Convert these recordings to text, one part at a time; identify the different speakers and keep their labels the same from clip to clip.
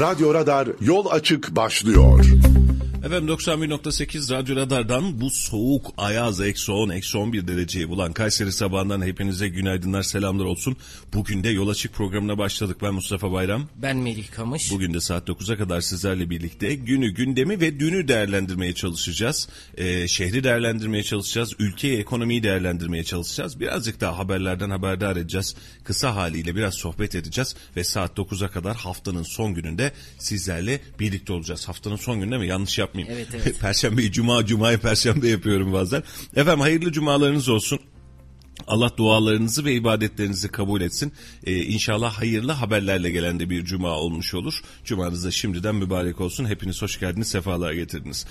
Speaker 1: Radyo Radar yol açık başlıyor.
Speaker 2: Efendim 91.8 Radyo Radar'dan bu soğuk ayaz eksi 10 eksi 11 dereceyi bulan Kayseri sabahından hepinize günaydınlar selamlar olsun. Bugün de yol açık programına başladık. Ben Mustafa Bayram.
Speaker 3: Ben Melih Kamış.
Speaker 2: Bugün de saat 9'a kadar sizlerle birlikte günü, gündemi ve dünü değerlendirmeye çalışacağız. Ee, şehri değerlendirmeye çalışacağız. Ülkeyi, ekonomiyi değerlendirmeye çalışacağız. Birazcık daha haberlerden haberdar edeceğiz. Kısa haliyle biraz sohbet edeceğiz. Ve saat 9'a kadar haftanın son gününde sizlerle birlikte olacağız. Haftanın son gününde mi? Yanlış yapmayayım.
Speaker 3: Evet, evet.
Speaker 2: Perşembeyi cuma, cumayı perşembe yapıyorum bazen. Efendim hayırlı cumalarınız olsun. Allah dualarınızı ve ibadetlerinizi kabul etsin. Ee, inşallah hayırlı haberlerle gelen de bir cuma olmuş olur. Cumanız da şimdiden mübarek olsun. Hepiniz hoş geldiniz, sefalar getirdiniz.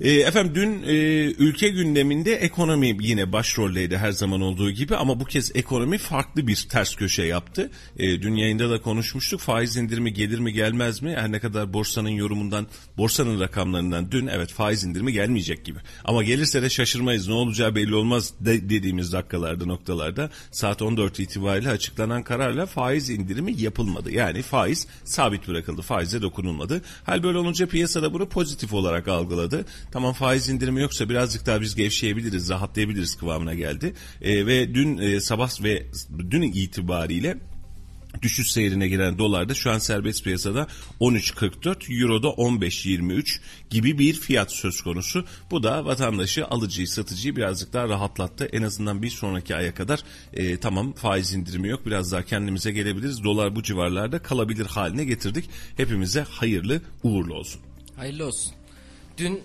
Speaker 2: Ee, efendim dün e, ülke gündeminde ekonomi yine başroldeydi her zaman olduğu gibi ama bu kez ekonomi farklı bir ters köşe yaptı. E, dün yayında da konuşmuştuk faiz indirimi gelir mi gelmez mi? Her ne kadar borsanın yorumundan, borsanın rakamlarından dün evet faiz indirimi gelmeyecek gibi. Ama gelirse de şaşırmayız ne olacağı belli olmaz de, dediğimiz dakikalarda noktalarda saat 14 itibariyle açıklanan kararla faiz indirimi yapılmadı. Yani faiz sabit bırakıldı faize dokunulmadı. Hal böyle olunca piyasada bunu pozitif olarak algıladı tamam faiz indirimi yoksa birazcık daha biz gevşeyebiliriz, rahatlayabiliriz kıvamına geldi. E, ve dün e, sabah ve dün itibariyle düşüş seyrine giren dolarda şu an serbest piyasada 13.44, Euro'da 15.23 gibi bir fiyat söz konusu. Bu da vatandaşı, alıcıyı, satıcıyı birazcık daha rahatlattı. En azından bir sonraki aya kadar e, tamam faiz indirimi yok biraz daha kendimize gelebiliriz. Dolar bu civarlarda kalabilir haline getirdik. Hepimize hayırlı uğurlu olsun.
Speaker 3: Hayırlı olsun. Dün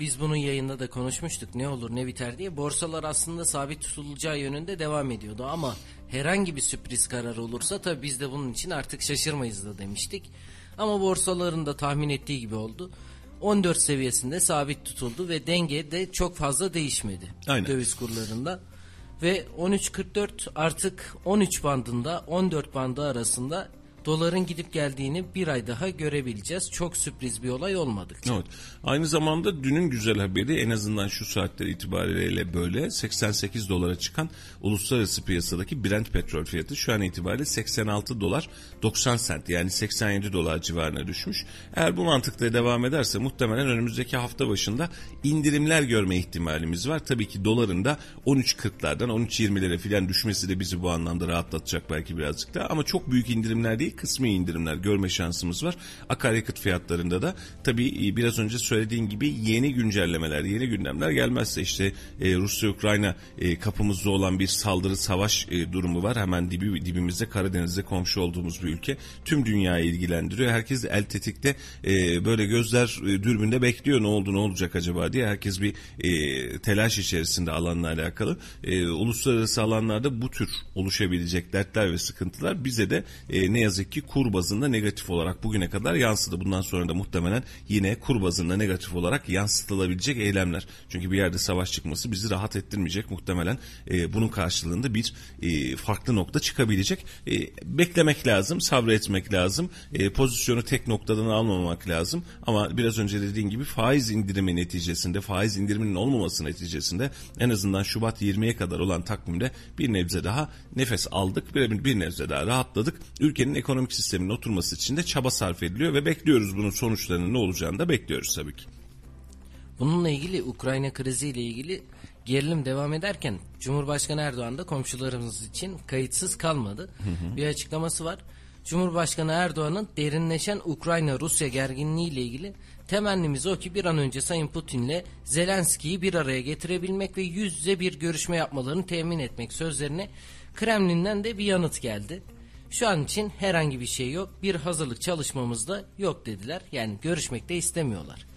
Speaker 3: biz bunun yayında da konuşmuştuk ne olur ne biter diye. Borsalar aslında sabit tutulacağı yönünde devam ediyordu ama herhangi bir sürpriz kararı olursa tabii biz de bunun için artık şaşırmayız da demiştik. Ama borsaların da tahmin ettiği gibi oldu. 14 seviyesinde sabit tutuldu ve denge de çok fazla değişmedi
Speaker 2: Aynen.
Speaker 3: döviz kurlarında. Ve 13.44 artık 13 bandında 14 bandı arasında doların gidip geldiğini bir ay daha görebileceğiz. Çok sürpriz bir olay olmadık.
Speaker 2: Evet. Aynı zamanda dünün güzel haberi en azından şu saatler itibariyle böyle 88 dolara çıkan uluslararası piyasadaki Brent petrol fiyatı şu an itibariyle 86 dolar 90 sent yani 87 dolar civarına düşmüş. Eğer bu mantıkla devam ederse muhtemelen önümüzdeki hafta başında indirimler görme ihtimalimiz var. Tabii ki doların da 13.40'lardan 13.20'lere filan düşmesi de bizi bu anlamda rahatlatacak belki birazcık daha ama çok büyük indirimler değil kısmi indirimler görme şansımız var. Akaryakıt fiyatlarında da tabii biraz önce söylediğin gibi yeni güncellemeler, yeni gündemler gelmezse işte e, Rusya-Ukrayna e, kapımızda olan bir saldırı savaş e, durumu var. Hemen dibi, dibimizde Karadeniz'de komşu olduğumuz bir ülke. Tüm dünyayı ilgilendiriyor. Herkes el tetikte e, böyle gözler e, dürbünde bekliyor ne oldu ne olacak acaba diye. Herkes bir e, telaş içerisinde alanla alakalı. E, uluslararası alanlarda bu tür oluşabilecek dertler ve sıkıntılar bize de e, ne yazık ki kur bazında negatif olarak bugüne kadar yansıdı. Bundan sonra da muhtemelen yine kur bazında negatif olarak yansıtılabilecek eylemler. Çünkü bir yerde savaş çıkması bizi rahat ettirmeyecek. Muhtemelen e, bunun karşılığında bir e, farklı nokta çıkabilecek. E, beklemek lazım, sabretmek lazım. E, pozisyonu tek noktadan almamak lazım. Ama biraz önce dediğim gibi faiz indirimi neticesinde, faiz indiriminin olmaması neticesinde en azından Şubat 20'ye kadar olan takvimde bir nebze daha nefes aldık. Bir, bir nebze daha rahatladık. Ülkenin ekonomik sisteminin oturması için de çaba sarf ediliyor ve bekliyoruz bunun sonuçlarının ne olacağını da bekliyoruz tabii ki.
Speaker 3: Bununla ilgili Ukrayna kriziyle ilgili gerilim devam ederken Cumhurbaşkanı Erdoğan da komşularımız için kayıtsız kalmadı. Hı hı. Bir açıklaması var. Cumhurbaşkanı Erdoğan'ın derinleşen Ukrayna-Rusya gerginliği ile ilgili temennimiz o ki bir an önce Sayın Putin'le Zelenski'yi bir araya getirebilmek ve yüz yüze bir görüşme yapmalarını temin etmek sözlerine Kremlin'den de bir yanıt geldi. Şu an için herhangi bir şey yok. Bir hazırlık çalışmamız da yok dediler. Yani görüşmek de istemiyorlar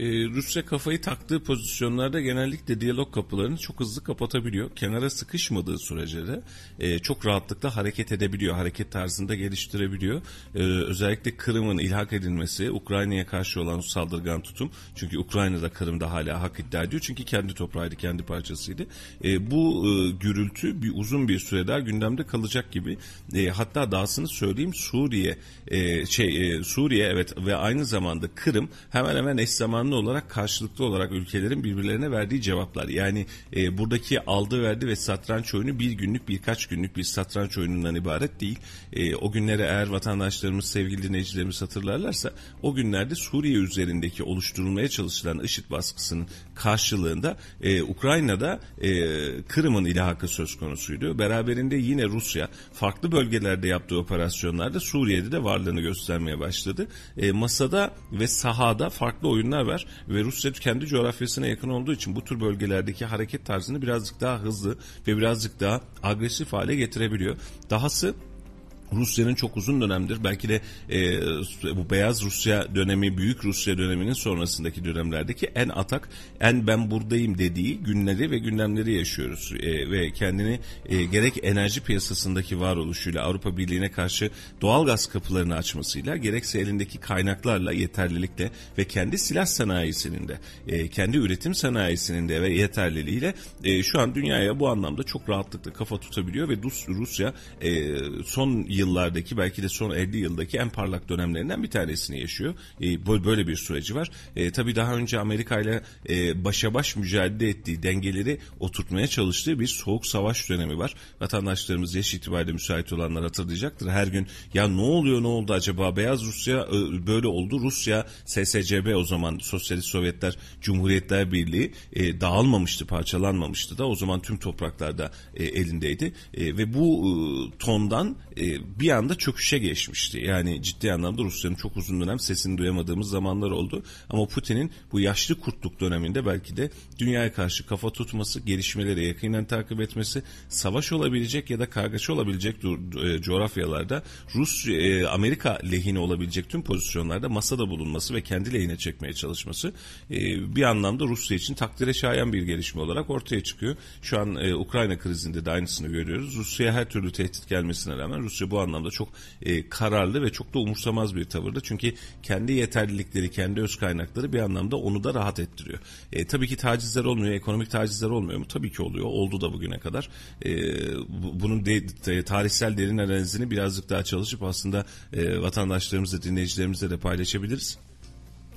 Speaker 2: e, Rusya kafayı taktığı pozisyonlarda genellikle diyalog kapılarını çok hızlı kapatabiliyor. Kenara sıkışmadığı sürece de e, çok rahatlıkla hareket edebiliyor. Hareket tarzında geliştirebiliyor. E, özellikle Kırım'ın ilhak edilmesi, Ukrayna'ya karşı olan saldırgan tutum. Çünkü Ukrayna'da Kırım'da hala hak iddia ediyor. Çünkü kendi toprağıydı, kendi parçasıydı. E, bu e, gürültü bir uzun bir süre daha gündemde kalacak gibi. E, hatta dahasını söyleyeyim Suriye e, şey e, Suriye evet ve aynı zamanda Kırım hemen hemen eş zamanlı devamlı olarak karşılıklı olarak ülkelerin birbirlerine verdiği cevaplar. Yani e, buradaki aldı verdi ve satranç oyunu bir günlük birkaç günlük bir satranç oyunundan ibaret değil. E, o günlere eğer vatandaşlarımız sevgili dinleyicilerimiz hatırlarlarsa o günlerde Suriye üzerindeki oluşturulmaya çalışılan IŞİD baskısının karşılığında e, Ukrayna'da e, Kırım'ın ilhakı söz konusuydu. Beraberinde yine Rusya farklı bölgelerde yaptığı operasyonlarda Suriye'de de varlığını göstermeye başladı. E, masada ve sahada farklı oyunlar var ve Rusya kendi coğrafyasına yakın olduğu için bu tür bölgelerdeki hareket tarzını birazcık daha hızlı ve birazcık daha agresif hale getirebiliyor. Dahası Rusya'nın çok uzun dönemdir belki de e, bu beyaz Rusya dönemi büyük Rusya döneminin sonrasındaki dönemlerdeki en atak en ben buradayım dediği günleri ve gündemleri yaşıyoruz. E, ve kendini e, gerek enerji piyasasındaki varoluşuyla Avrupa Birliği'ne karşı doğal gaz kapılarını açmasıyla gerekse elindeki kaynaklarla yeterlilikle ve kendi silah sanayisinin de e, kendi üretim sanayisinin de ve yeterliliğiyle e, şu an dünyaya bu anlamda çok rahatlıkla kafa tutabiliyor ve Rusya e, son yıllardaki belki de son 50 yıldaki en parlak dönemlerinden bir tanesini yaşıyor. E, böyle bir süreci var. E, tabii daha önce Amerika ile e, başa baş mücadele ettiği dengeleri oturtmaya çalıştığı bir soğuk savaş dönemi var. Vatandaşlarımız yaş itibariyle müsait olanlar hatırlayacaktır. Her gün ya ne oluyor ne oldu acaba Beyaz Rusya böyle oldu. Rusya SSCB o zaman Sosyalist Sovyetler Cumhuriyetler Birliği dağılmamıştı parçalanmamıştı da o zaman tüm topraklarda elindeydi. Ve bu e, tondan bir anda çöküşe geçmişti. Yani ciddi anlamda Rusya'nın çok uzun dönem sesini duyamadığımız zamanlar oldu. Ama Putin'in bu yaşlı kurtluk döneminde belki de dünyaya karşı kafa tutması, gelişmeleri yakından takip etmesi, savaş olabilecek ya da kargaşa olabilecek e, coğrafyalarda Rus e, Amerika lehine olabilecek tüm pozisyonlarda masada bulunması ve kendi lehine çekmeye çalışması e, bir anlamda Rusya için takdire şayan bir gelişme olarak ortaya çıkıyor. Şu an Ukrayna krizinde de aynısını görüyoruz. Rusya her türlü tehdit gelmesine rağmen Rusya bu anlamda çok e, kararlı ve çok da umursamaz bir tavırda. Çünkü kendi yeterlilikleri, kendi öz kaynakları bir anlamda onu da rahat ettiriyor. E, tabii ki tacizler olmuyor, ekonomik tacizler olmuyor mu? Tabii ki oluyor. Oldu da bugüne kadar. E, bunun de, de, tarihsel derin analizini birazcık daha çalışıp aslında e, vatandaşlarımızla, dinleyicilerimizle de paylaşabiliriz.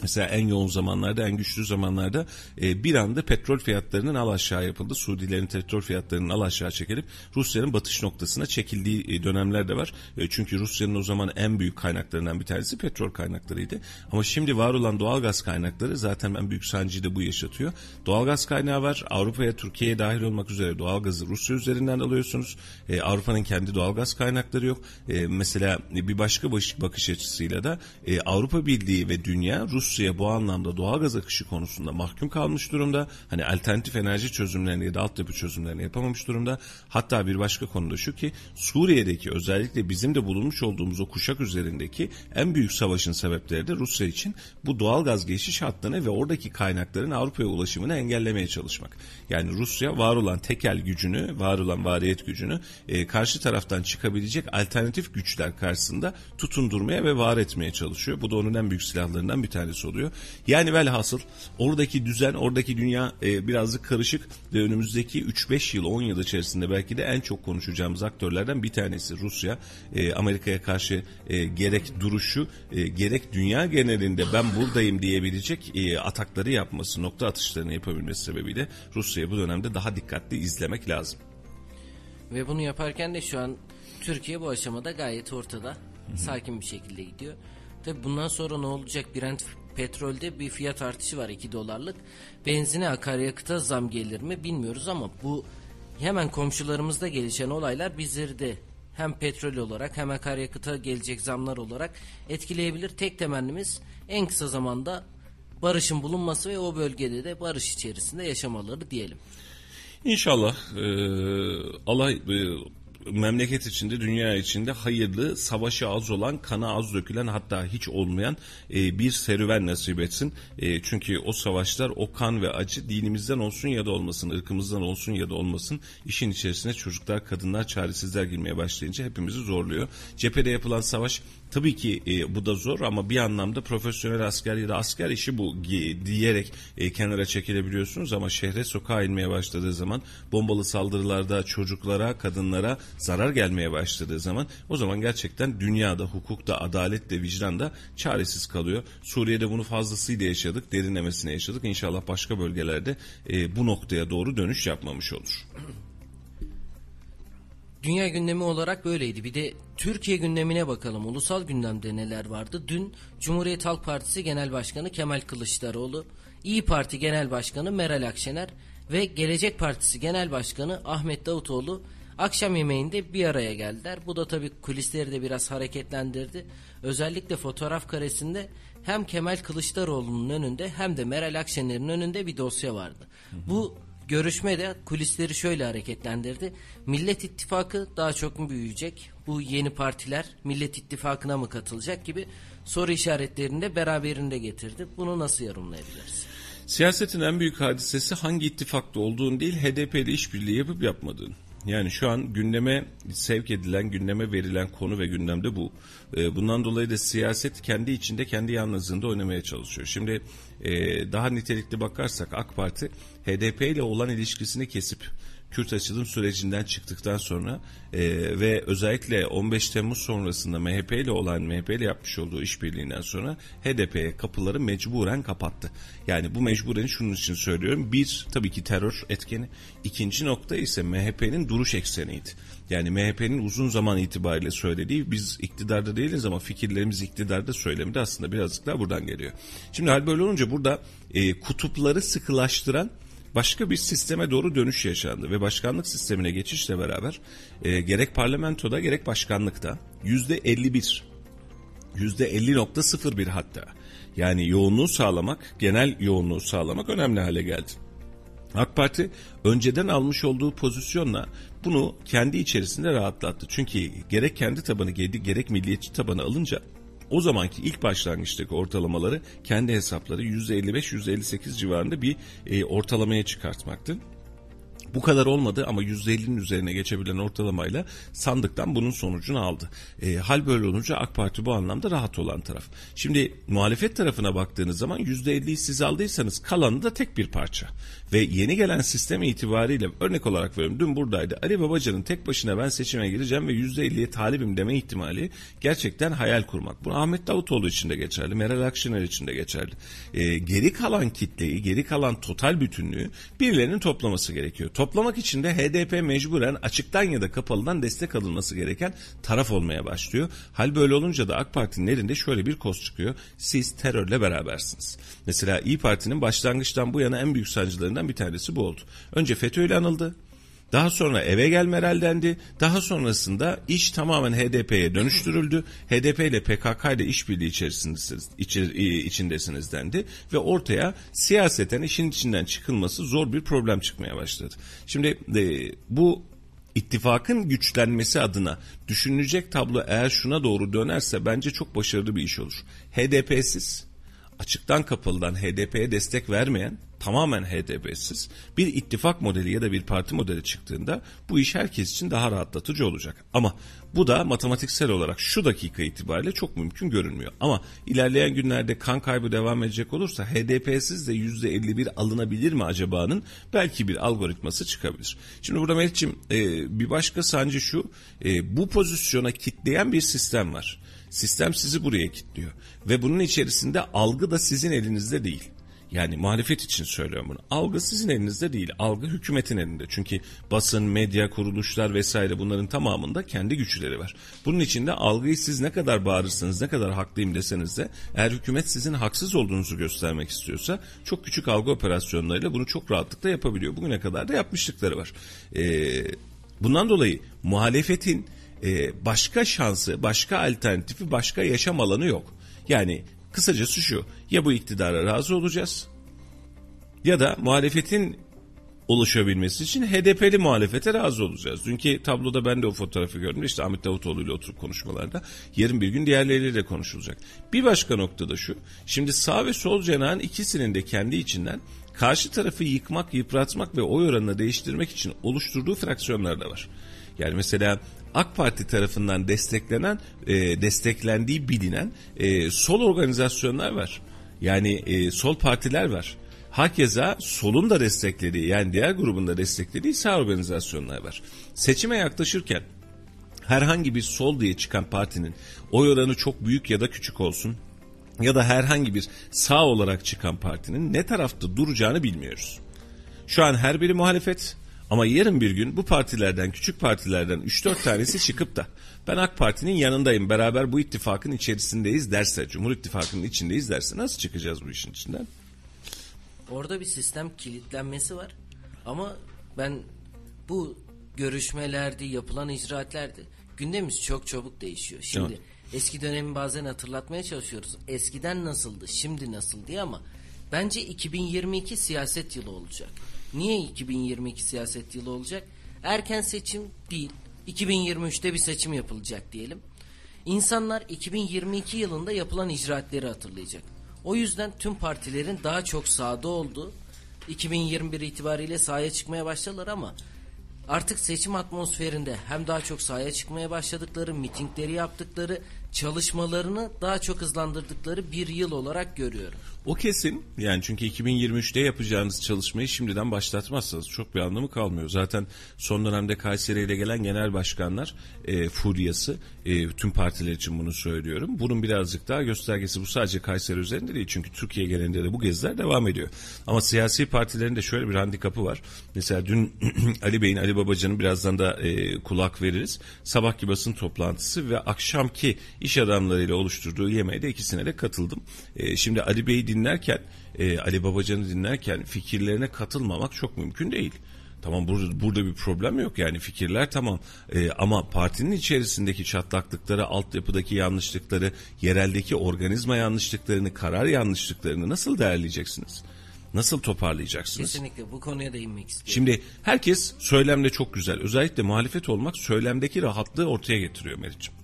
Speaker 2: Mesela en yoğun zamanlarda, en güçlü zamanlarda e, bir anda petrol fiyatlarının al aşağı yapıldı. Suudilerin petrol fiyatlarının al aşağı çekilip Rusya'nın batış noktasına çekildiği e, dönemler de var. E, çünkü Rusya'nın o zaman en büyük kaynaklarından bir tanesi petrol kaynaklarıydı. Ama şimdi var olan doğal gaz kaynakları zaten en büyük sancıyı da bu yaşatıyor. Doğal gaz kaynağı var. Avrupa'ya, Türkiye'ye dahil olmak üzere doğal gazı Rusya üzerinden alıyorsunuz. E, Avrupa'nın kendi doğal gaz kaynakları yok. E, mesela bir başka bakış açısıyla da e, Avrupa Birliği ve dünya Rus Rusya bu anlamda doğal gaz akışı konusunda mahkum kalmış durumda. Hani alternatif enerji çözümlerini ya da altyapı çözümlerini yapamamış durumda. Hatta bir başka konuda şu ki Suriye'deki özellikle bizim de bulunmuş olduğumuz o kuşak üzerindeki en büyük savaşın sebepleri de Rusya için bu doğal gaz geçiş hattını ve oradaki kaynakların Avrupa'ya ulaşımını engellemeye çalışmak. Yani Rusya var olan tekel gücünü, var olan variyet gücünü e, karşı taraftan çıkabilecek alternatif güçler karşısında tutundurmaya ve var etmeye çalışıyor. Bu da onun en büyük silahlarından bir tanesi oluyor. Yani velhasıl oradaki düzen, oradaki dünya e, birazcık karışık ve önümüzdeki 3-5 yıl, 10 yıl içerisinde belki de en çok konuşacağımız aktörlerden bir tanesi Rusya. E, Amerika'ya karşı e, gerek duruşu, e, gerek dünya genelinde ben buradayım diyebilecek e, atakları yapması, nokta atışlarını yapabilmesi sebebiyle Rusya'yı bu dönemde daha dikkatli izlemek lazım.
Speaker 3: Ve bunu yaparken de şu an Türkiye bu aşamada gayet ortada. Sakin bir şekilde gidiyor. Tabi bundan sonra ne olacak? Brent petrolde bir fiyat artışı var 2 dolarlık. Benzine akaryakıta zam gelir mi bilmiyoruz ama bu hemen komşularımızda gelişen olaylar bizleri de hem petrol olarak hem akaryakıta gelecek zamlar olarak etkileyebilir. Tek temennimiz en kısa zamanda barışın bulunması ve o bölgede de barış içerisinde yaşamaları diyelim.
Speaker 2: İnşallah e, Allah e, memleket içinde, dünya içinde hayırlı, savaşı az olan, kana az dökülen hatta hiç olmayan e, bir serüven nasip etsin. E, çünkü o savaşlar, o kan ve acı dinimizden olsun ya da olmasın, ırkımızdan olsun ya da olmasın işin içerisine çocuklar, kadınlar, çaresizler girmeye başlayınca hepimizi zorluyor. Cephede yapılan savaş Tabii ki e, bu da zor ama bir anlamda profesyonel asker ya da asker işi bu diyerek e, kenara çekilebiliyorsunuz ama şehre sokağa inmeye başladığı zaman bombalı saldırılarda çocuklara, kadınlara zarar gelmeye başladığı zaman o zaman gerçekten dünyada hukukta, adaletle, vicdanda çaresiz kalıyor. Suriye'de bunu fazlasıyla yaşadık, derinlemesine yaşadık. İnşallah başka bölgelerde e, bu noktaya doğru dönüş yapmamış olur.
Speaker 3: Dünya gündemi olarak böyleydi. Bir de Türkiye gündemine bakalım. Ulusal gündemde neler vardı? Dün Cumhuriyet Halk Partisi Genel Başkanı Kemal Kılıçdaroğlu, İyi Parti Genel Başkanı Meral Akşener ve Gelecek Partisi Genel Başkanı Ahmet Davutoğlu akşam yemeğinde bir araya geldiler. Bu da tabii kulisleri de biraz hareketlendirdi. Özellikle fotoğraf karesinde hem Kemal Kılıçdaroğlu'nun önünde hem de Meral Akşener'in önünde bir dosya vardı. Hı hı. Bu görüşme de kulisleri şöyle hareketlendirdi. Millet İttifakı daha çok mu büyüyecek? Bu yeni partiler Millet İttifakı'na mı katılacak gibi soru işaretlerini de beraberinde getirdi. Bunu nasıl yorumlayabiliriz?
Speaker 2: Siyasetin en büyük hadisesi hangi ittifakta olduğun değil HDP ile işbirliği yapıp yapmadığın. Yani şu an gündeme sevk edilen, gündeme verilen konu ve gündemde bu. Ee, bundan dolayı da siyaset kendi içinde, kendi yalnızlığında oynamaya çalışıyor. Şimdi e, daha nitelikli bakarsak AK Parti HDP ile olan ilişkisini kesip Kürt açılım sürecinden çıktıktan sonra e, ve özellikle 15 Temmuz sonrasında MHP ile olan MHP ile yapmış olduğu işbirliğinden sonra HDP'ye kapıları mecburen kapattı. Yani bu mecburen şunun için söylüyorum. Bir tabii ki terör etkeni. İkinci nokta ise MHP'nin duruş ekseniydi. Yani MHP'nin uzun zaman itibariyle söylediği biz iktidarda değiliz ama fikirlerimiz iktidarda söylemedi aslında birazcık daha buradan geliyor. Şimdi hal böyle olunca burada e, kutupları sıkılaştıran başka bir sisteme doğru dönüş yaşandı ve başkanlık sistemine geçişle beraber e, gerek parlamentoda gerek başkanlıkta yüzde 51 yüzde 50.01 hatta yani yoğunluğu sağlamak genel yoğunluğu sağlamak önemli hale geldi. AK Parti önceden almış olduğu pozisyonla bunu kendi içerisinde rahatlattı. Çünkü gerek kendi tabanı gerek milliyetçi tabanı alınca o zamanki ilk başlangıçtaki ortalamaları kendi hesapları %55-%58 civarında bir e, ortalamaya çıkartmaktı. Bu kadar olmadı ama %50'nin üzerine geçebilen ortalamayla sandıktan bunun sonucunu aldı. E, hal böyle olunca AK Parti bu anlamda rahat olan taraf. Şimdi muhalefet tarafına baktığınız zaman %50'yi siz aldıysanız kalanı da tek bir parça. Ve yeni gelen sistem itibariyle örnek olarak veriyorum dün buradaydı. Ali Babacan'ın tek başına ben seçime gireceğim ve %50'ye talibim deme ihtimali gerçekten hayal kurmak. Bu Ahmet Davutoğlu için de geçerli, Meral Akşener için de geçerli. E, geri kalan kitleyi, geri kalan total bütünlüğü birilerinin toplaması gerekiyor. Toplamak için de HDP mecburen açıktan ya da kapalıdan destek alınması gereken taraf olmaya başlıyor. Hal böyle olunca da AK Parti'nin elinde şöyle bir koz çıkıyor. Siz terörle berabersiniz. Mesela İyi Parti'nin başlangıçtan bu yana en büyük sancılarından bir tanesi bu oldu. Önce FETÖ ile anıldı. Daha sonra eve gel Meral dendi. Daha sonrasında iş tamamen HDP'ye dönüştürüldü. HDP ile PKK ile işbirliği içerisindesiniz, içindesiniz dendi. Ve ortaya siyaseten işin içinden çıkılması zor bir problem çıkmaya başladı. Şimdi e, bu ittifakın güçlenmesi adına düşünülecek tablo eğer şuna doğru dönerse bence çok başarılı bir iş olur. HDP'siz, açıktan kapalıdan HDP'ye destek vermeyen tamamen HDP'siz bir ittifak modeli ya da bir parti modeli çıktığında bu iş herkes için daha rahatlatıcı olacak. Ama bu da matematiksel olarak şu dakika itibariyle çok mümkün görünmüyor. Ama ilerleyen günlerde kan kaybı devam edecek olursa HDP'siz de %51 alınabilir mi acaba'nın belki bir algoritması çıkabilir. Şimdi burada Melih'ciğim e, bir başka sancı şu e, bu pozisyona kitleyen bir sistem var. Sistem sizi buraya kilitliyor. Ve bunun içerisinde algı da sizin elinizde değil. Yani muhalefet için söylüyorum bunu. Algı sizin elinizde değil. Algı hükümetin elinde. Çünkü basın, medya, kuruluşlar vesaire bunların tamamında kendi güçleri var. Bunun için de algıyı siz ne kadar bağırırsanız, ne kadar haklıyım deseniz de eğer hükümet sizin haksız olduğunuzu göstermek istiyorsa çok küçük algı operasyonlarıyla bunu çok rahatlıkla yapabiliyor. Bugüne kadar da yapmışlıkları var. Ee, bundan dolayı muhalefetin e, başka şansı, başka alternatifi, başka yaşam alanı yok. Yani kısacası şu ya bu iktidara razı olacağız ya da muhalefetin oluşabilmesi için HDP'li muhalefete razı olacağız. Dünkü tabloda ben de o fotoğrafı gördüm. İşte Ahmet Davutoğlu ile oturup konuşmalarda. Yarın bir gün diğerleriyle de konuşulacak. Bir başka nokta da şu. Şimdi sağ ve sol cenahın ikisinin de kendi içinden karşı tarafı yıkmak, yıpratmak ve oy oranını değiştirmek için oluşturduğu fraksiyonlar da var. Yani mesela AK Parti tarafından desteklenen, e, desteklendiği bilinen e, sol organizasyonlar var. Yani e, sol partiler var. Hakeza solun da desteklediği yani diğer grubun da desteklediği sağ organizasyonlar var. Seçime yaklaşırken herhangi bir sol diye çıkan partinin oy oranı çok büyük ya da küçük olsun ya da herhangi bir sağ olarak çıkan partinin ne tarafta duracağını bilmiyoruz. Şu an her biri muhalefet ama yarın bir gün bu partilerden küçük partilerden 3-4 tanesi çıkıp da ben AK Parti'nin yanındayım beraber bu ittifakın içerisindeyiz derse Cumhur İttifakı'nın içindeyiz derse nasıl çıkacağız bu işin içinden?
Speaker 3: Orada bir sistem kilitlenmesi var. Ama ben bu görüşmelerde yapılan icraatlerde gündemimiz çok çabuk değişiyor. Şimdi
Speaker 2: Evet.
Speaker 3: eski dönemi bazen hatırlatmaya çalışıyoruz. Eskiden nasıldı, şimdi nasıl diye ama bence 2022 siyaset yılı olacak. Niye 2022 siyaset yılı olacak? Erken seçim değil. 2023'te bir seçim yapılacak diyelim. İnsanlar 2022 yılında yapılan icraatleri hatırlayacak. O yüzden tüm partilerin daha çok sahada olduğu 2021 itibariyle sahaya çıkmaya başladılar ama artık seçim atmosferinde hem daha çok sahaya çıkmaya başladıkları, mitingleri yaptıkları, çalışmalarını daha çok hızlandırdıkları bir yıl olarak görüyorum.
Speaker 2: O kesin yani çünkü 2023'te yapacağınız çalışmayı şimdiden başlatmazsanız çok bir anlamı kalmıyor. Zaten son dönemde Kayseri ile gelen genel başkanlar e, furyası e, tüm partiler için bunu söylüyorum. Bunun birazcık daha göstergesi bu sadece Kayseri üzerinde değil çünkü Türkiye genelinde de bu geziler devam ediyor. Ama siyasi partilerin de şöyle bir handikapı var. Mesela dün Ali Bey'in Ali Babacan'ın birazdan da e, kulak veririz. Sabahki basın toplantısı ve akşamki iş adamlarıyla oluşturduğu yemeğe de ikisine de katıldım. E, şimdi Ali Bey'i dinlerken, e, Ali Babacan'ı dinlerken fikirlerine katılmamak çok mümkün değil. Tamam burada, burada bir problem yok yani fikirler tamam E, ama partinin içerisindeki çatlaklıkları, altyapıdaki yanlışlıkları, yereldeki organizma yanlışlıklarını, karar yanlışlıklarını nasıl değerleyeceksiniz? Nasıl toparlayacaksınız?
Speaker 3: Kesinlikle bu konuya değinmek istiyorum.
Speaker 2: Şimdi herkes söylemde çok güzel. Özellikle muhalefet olmak söylemdeki rahatlığı ortaya getiriyor Meriç'im.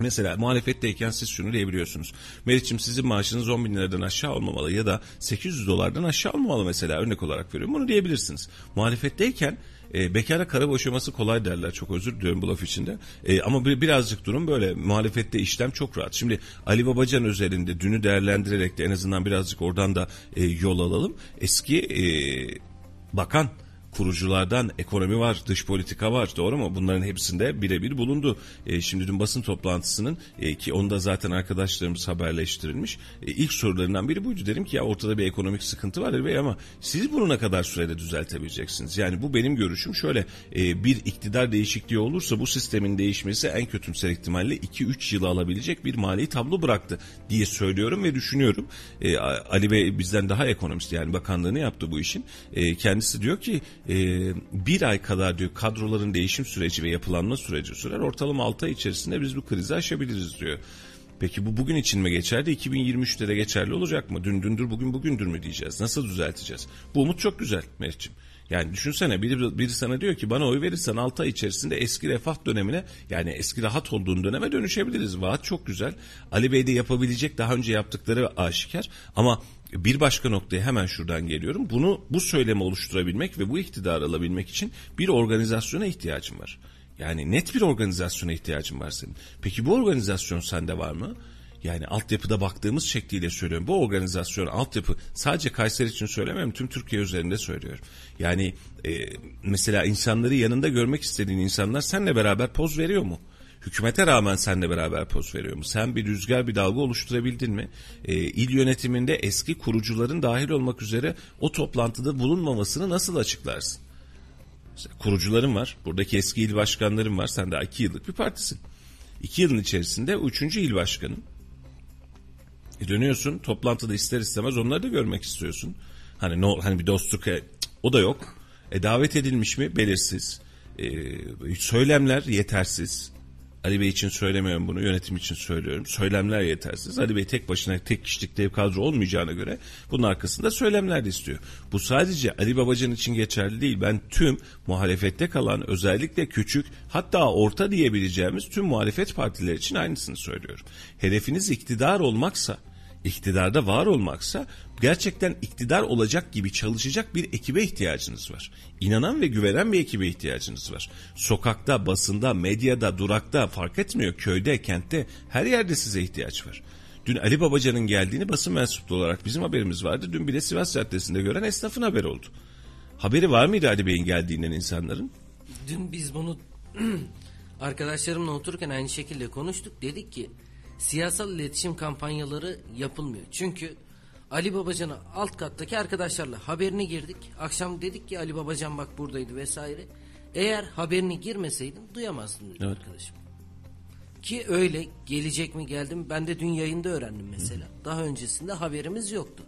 Speaker 2: Mesela muhalefetteyken siz şunu diyebiliyorsunuz. Meriç'im sizin maaşınız 10 bin liradan aşağı olmamalı ya da 800 dolardan aşağı olmamalı mesela örnek olarak veriyorum. Bunu diyebilirsiniz. Muhalefetteyken e, bekara kara boşaması kolay derler. Çok özür diliyorum bu laf içinde. E, ama bir, birazcık durum böyle. Muhalefette işlem çok rahat. Şimdi Ali Babacan üzerinde dünü değerlendirerek de en azından birazcık oradan da e, yol alalım. Eski e, bakan kuruculardan ekonomi var, dış politika var doğru mu? Bunların hepsinde birebir bulundu. E, şimdi dün basın toplantısının e, ki onda zaten arkadaşlarımız haberleştirilmiş. E, ilk sorularından biri buydu. Dedim ki ya ortada bir ekonomik sıkıntı var Ali Bey ama siz bunu ne kadar sürede düzeltebileceksiniz? Yani bu benim görüşüm şöyle e, bir iktidar değişikliği olursa bu sistemin değişmesi en kötümser ihtimalle 2-3 yılı alabilecek bir mali tablo bıraktı diye söylüyorum ve düşünüyorum. E, Ali Bey bizden daha ekonomist yani bakanlığını yaptı bu işin. E, kendisi diyor ki e, bir ay kadar diyor kadroların değişim süreci ve yapılanma süreci sürer. Ortalama 6 ay içerisinde biz bu krizi aşabiliriz diyor. Peki bu bugün için mi geçerli? 2023'te de geçerli olacak mı? Dün dündür bugün bugündür mü diyeceğiz? Nasıl düzelteceğiz? Bu umut çok güzel Meriç'im. Yani düşünsene biri, biri sana diyor ki bana oy verirsen 6 ay içerisinde eski refah dönemine yani eski rahat olduğun döneme dönüşebiliriz. Vaat çok güzel. Ali Bey de yapabilecek daha önce yaptıkları aşikar ama bir başka noktaya hemen şuradan geliyorum. Bunu bu söylemi oluşturabilmek ve bu iktidarı alabilmek için bir organizasyona ihtiyacım var. Yani net bir organizasyona ihtiyacın var senin. Peki bu organizasyon sende var mı? Yani altyapıda baktığımız şekliyle söylüyorum. Bu organizasyon altyapı sadece Kayseri için söylemiyorum. Tüm Türkiye üzerinde söylüyorum. Yani e, mesela insanları yanında görmek istediğin insanlar seninle beraber poz veriyor mu? Hükümete rağmen seninle beraber poz veriyor mu? Sen bir rüzgar bir dalga oluşturabildin mi? E, il yönetiminde eski kurucuların dahil olmak üzere o toplantıda bulunmamasını nasıl açıklarsın? Mesela kurucuların var. Buradaki eski il başkanların var. Sen daha iki yıllık bir partisin. İki yılın içerisinde üçüncü il başkanın. E dönüyorsun toplantıda ister istemez onları da görmek istiyorsun. Hani no, hani bir dostluk e, o da yok. E davet edilmiş mi belirsiz. E, söylemler yetersiz. Ali Bey için söylemiyorum bunu yönetim için söylüyorum. Söylemler yetersiz. Ali Bey tek başına tek kişilik dev kadro olmayacağına göre bunun arkasında söylemler de istiyor. Bu sadece Ali Babacan için geçerli değil. Ben tüm muhalefette kalan özellikle küçük hatta orta diyebileceğimiz tüm muhalefet partileri için aynısını söylüyorum. Hedefiniz iktidar olmaksa iktidarda var olmaksa gerçekten iktidar olacak gibi çalışacak bir ekibe ihtiyacınız var. İnanan ve güvenen bir ekibe ihtiyacınız var. Sokakta, basında, medyada, durakta fark etmiyor. Köyde, kentte her yerde size ihtiyaç var. Dün Ali Babacan'ın geldiğini basın mensuplu olarak bizim haberimiz vardı. Dün bir de Sivas Caddesi'nde gören esnafın haberi oldu. Haberi var mıydı Ali Bey'in geldiğinden insanların?
Speaker 3: Dün biz bunu arkadaşlarımla otururken aynı şekilde konuştuk. Dedik ki siyasal iletişim kampanyaları yapılmıyor. Çünkü Ali Babacan'a alt kattaki arkadaşlarla haberini girdik. Akşam dedik ki Ali Babacan bak buradaydı vesaire. Eğer haberini girmeseydim duyamazdım dedi
Speaker 2: Evet.
Speaker 3: arkadaşım. Ki öyle gelecek mi geldim ben de dün yayında öğrendim mesela. Daha öncesinde haberimiz yoktu.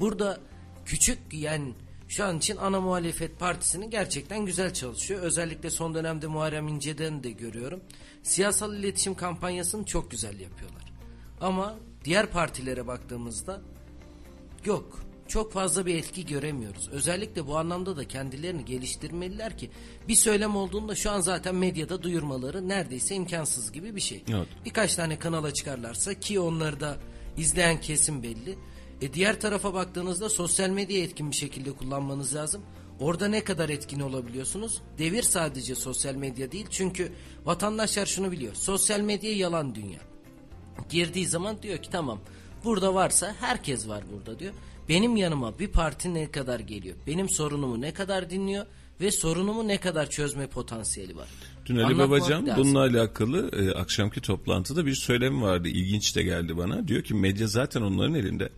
Speaker 3: Burada küçük yani şu an için ana muhalefet partisinin gerçekten güzel çalışıyor. Özellikle son dönemde Muharrem İnce'den de görüyorum. Siyasal iletişim kampanyasını çok güzel yapıyorlar. Ama diğer partilere baktığımızda Yok. Çok fazla bir etki göremiyoruz. Özellikle bu anlamda da kendilerini geliştirmeliler ki bir söylem olduğunda şu an zaten medyada duyurmaları neredeyse imkansız gibi bir şey.
Speaker 2: Evet.
Speaker 3: Birkaç tane kanala çıkarlarsa ki onları da izleyen kesim belli. E diğer tarafa baktığınızda sosyal medyayı etkin bir şekilde kullanmanız lazım. Orada ne kadar etkin olabiliyorsunuz? Devir sadece sosyal medya değil. Çünkü vatandaşlar şunu biliyor. Sosyal medya yalan dünya girdiği zaman diyor ki tamam burada varsa herkes var burada diyor. Benim yanıma bir parti ne kadar geliyor? Benim sorunumu ne kadar dinliyor? Ve sorunumu ne kadar çözme potansiyeli var?
Speaker 2: Dün Ali
Speaker 3: Anlatmak
Speaker 2: Babacan
Speaker 3: lazım.
Speaker 2: bununla alakalı e, akşamki toplantıda bir söylemi vardı. İlginç de geldi bana. Diyor ki medya zaten onların elinde.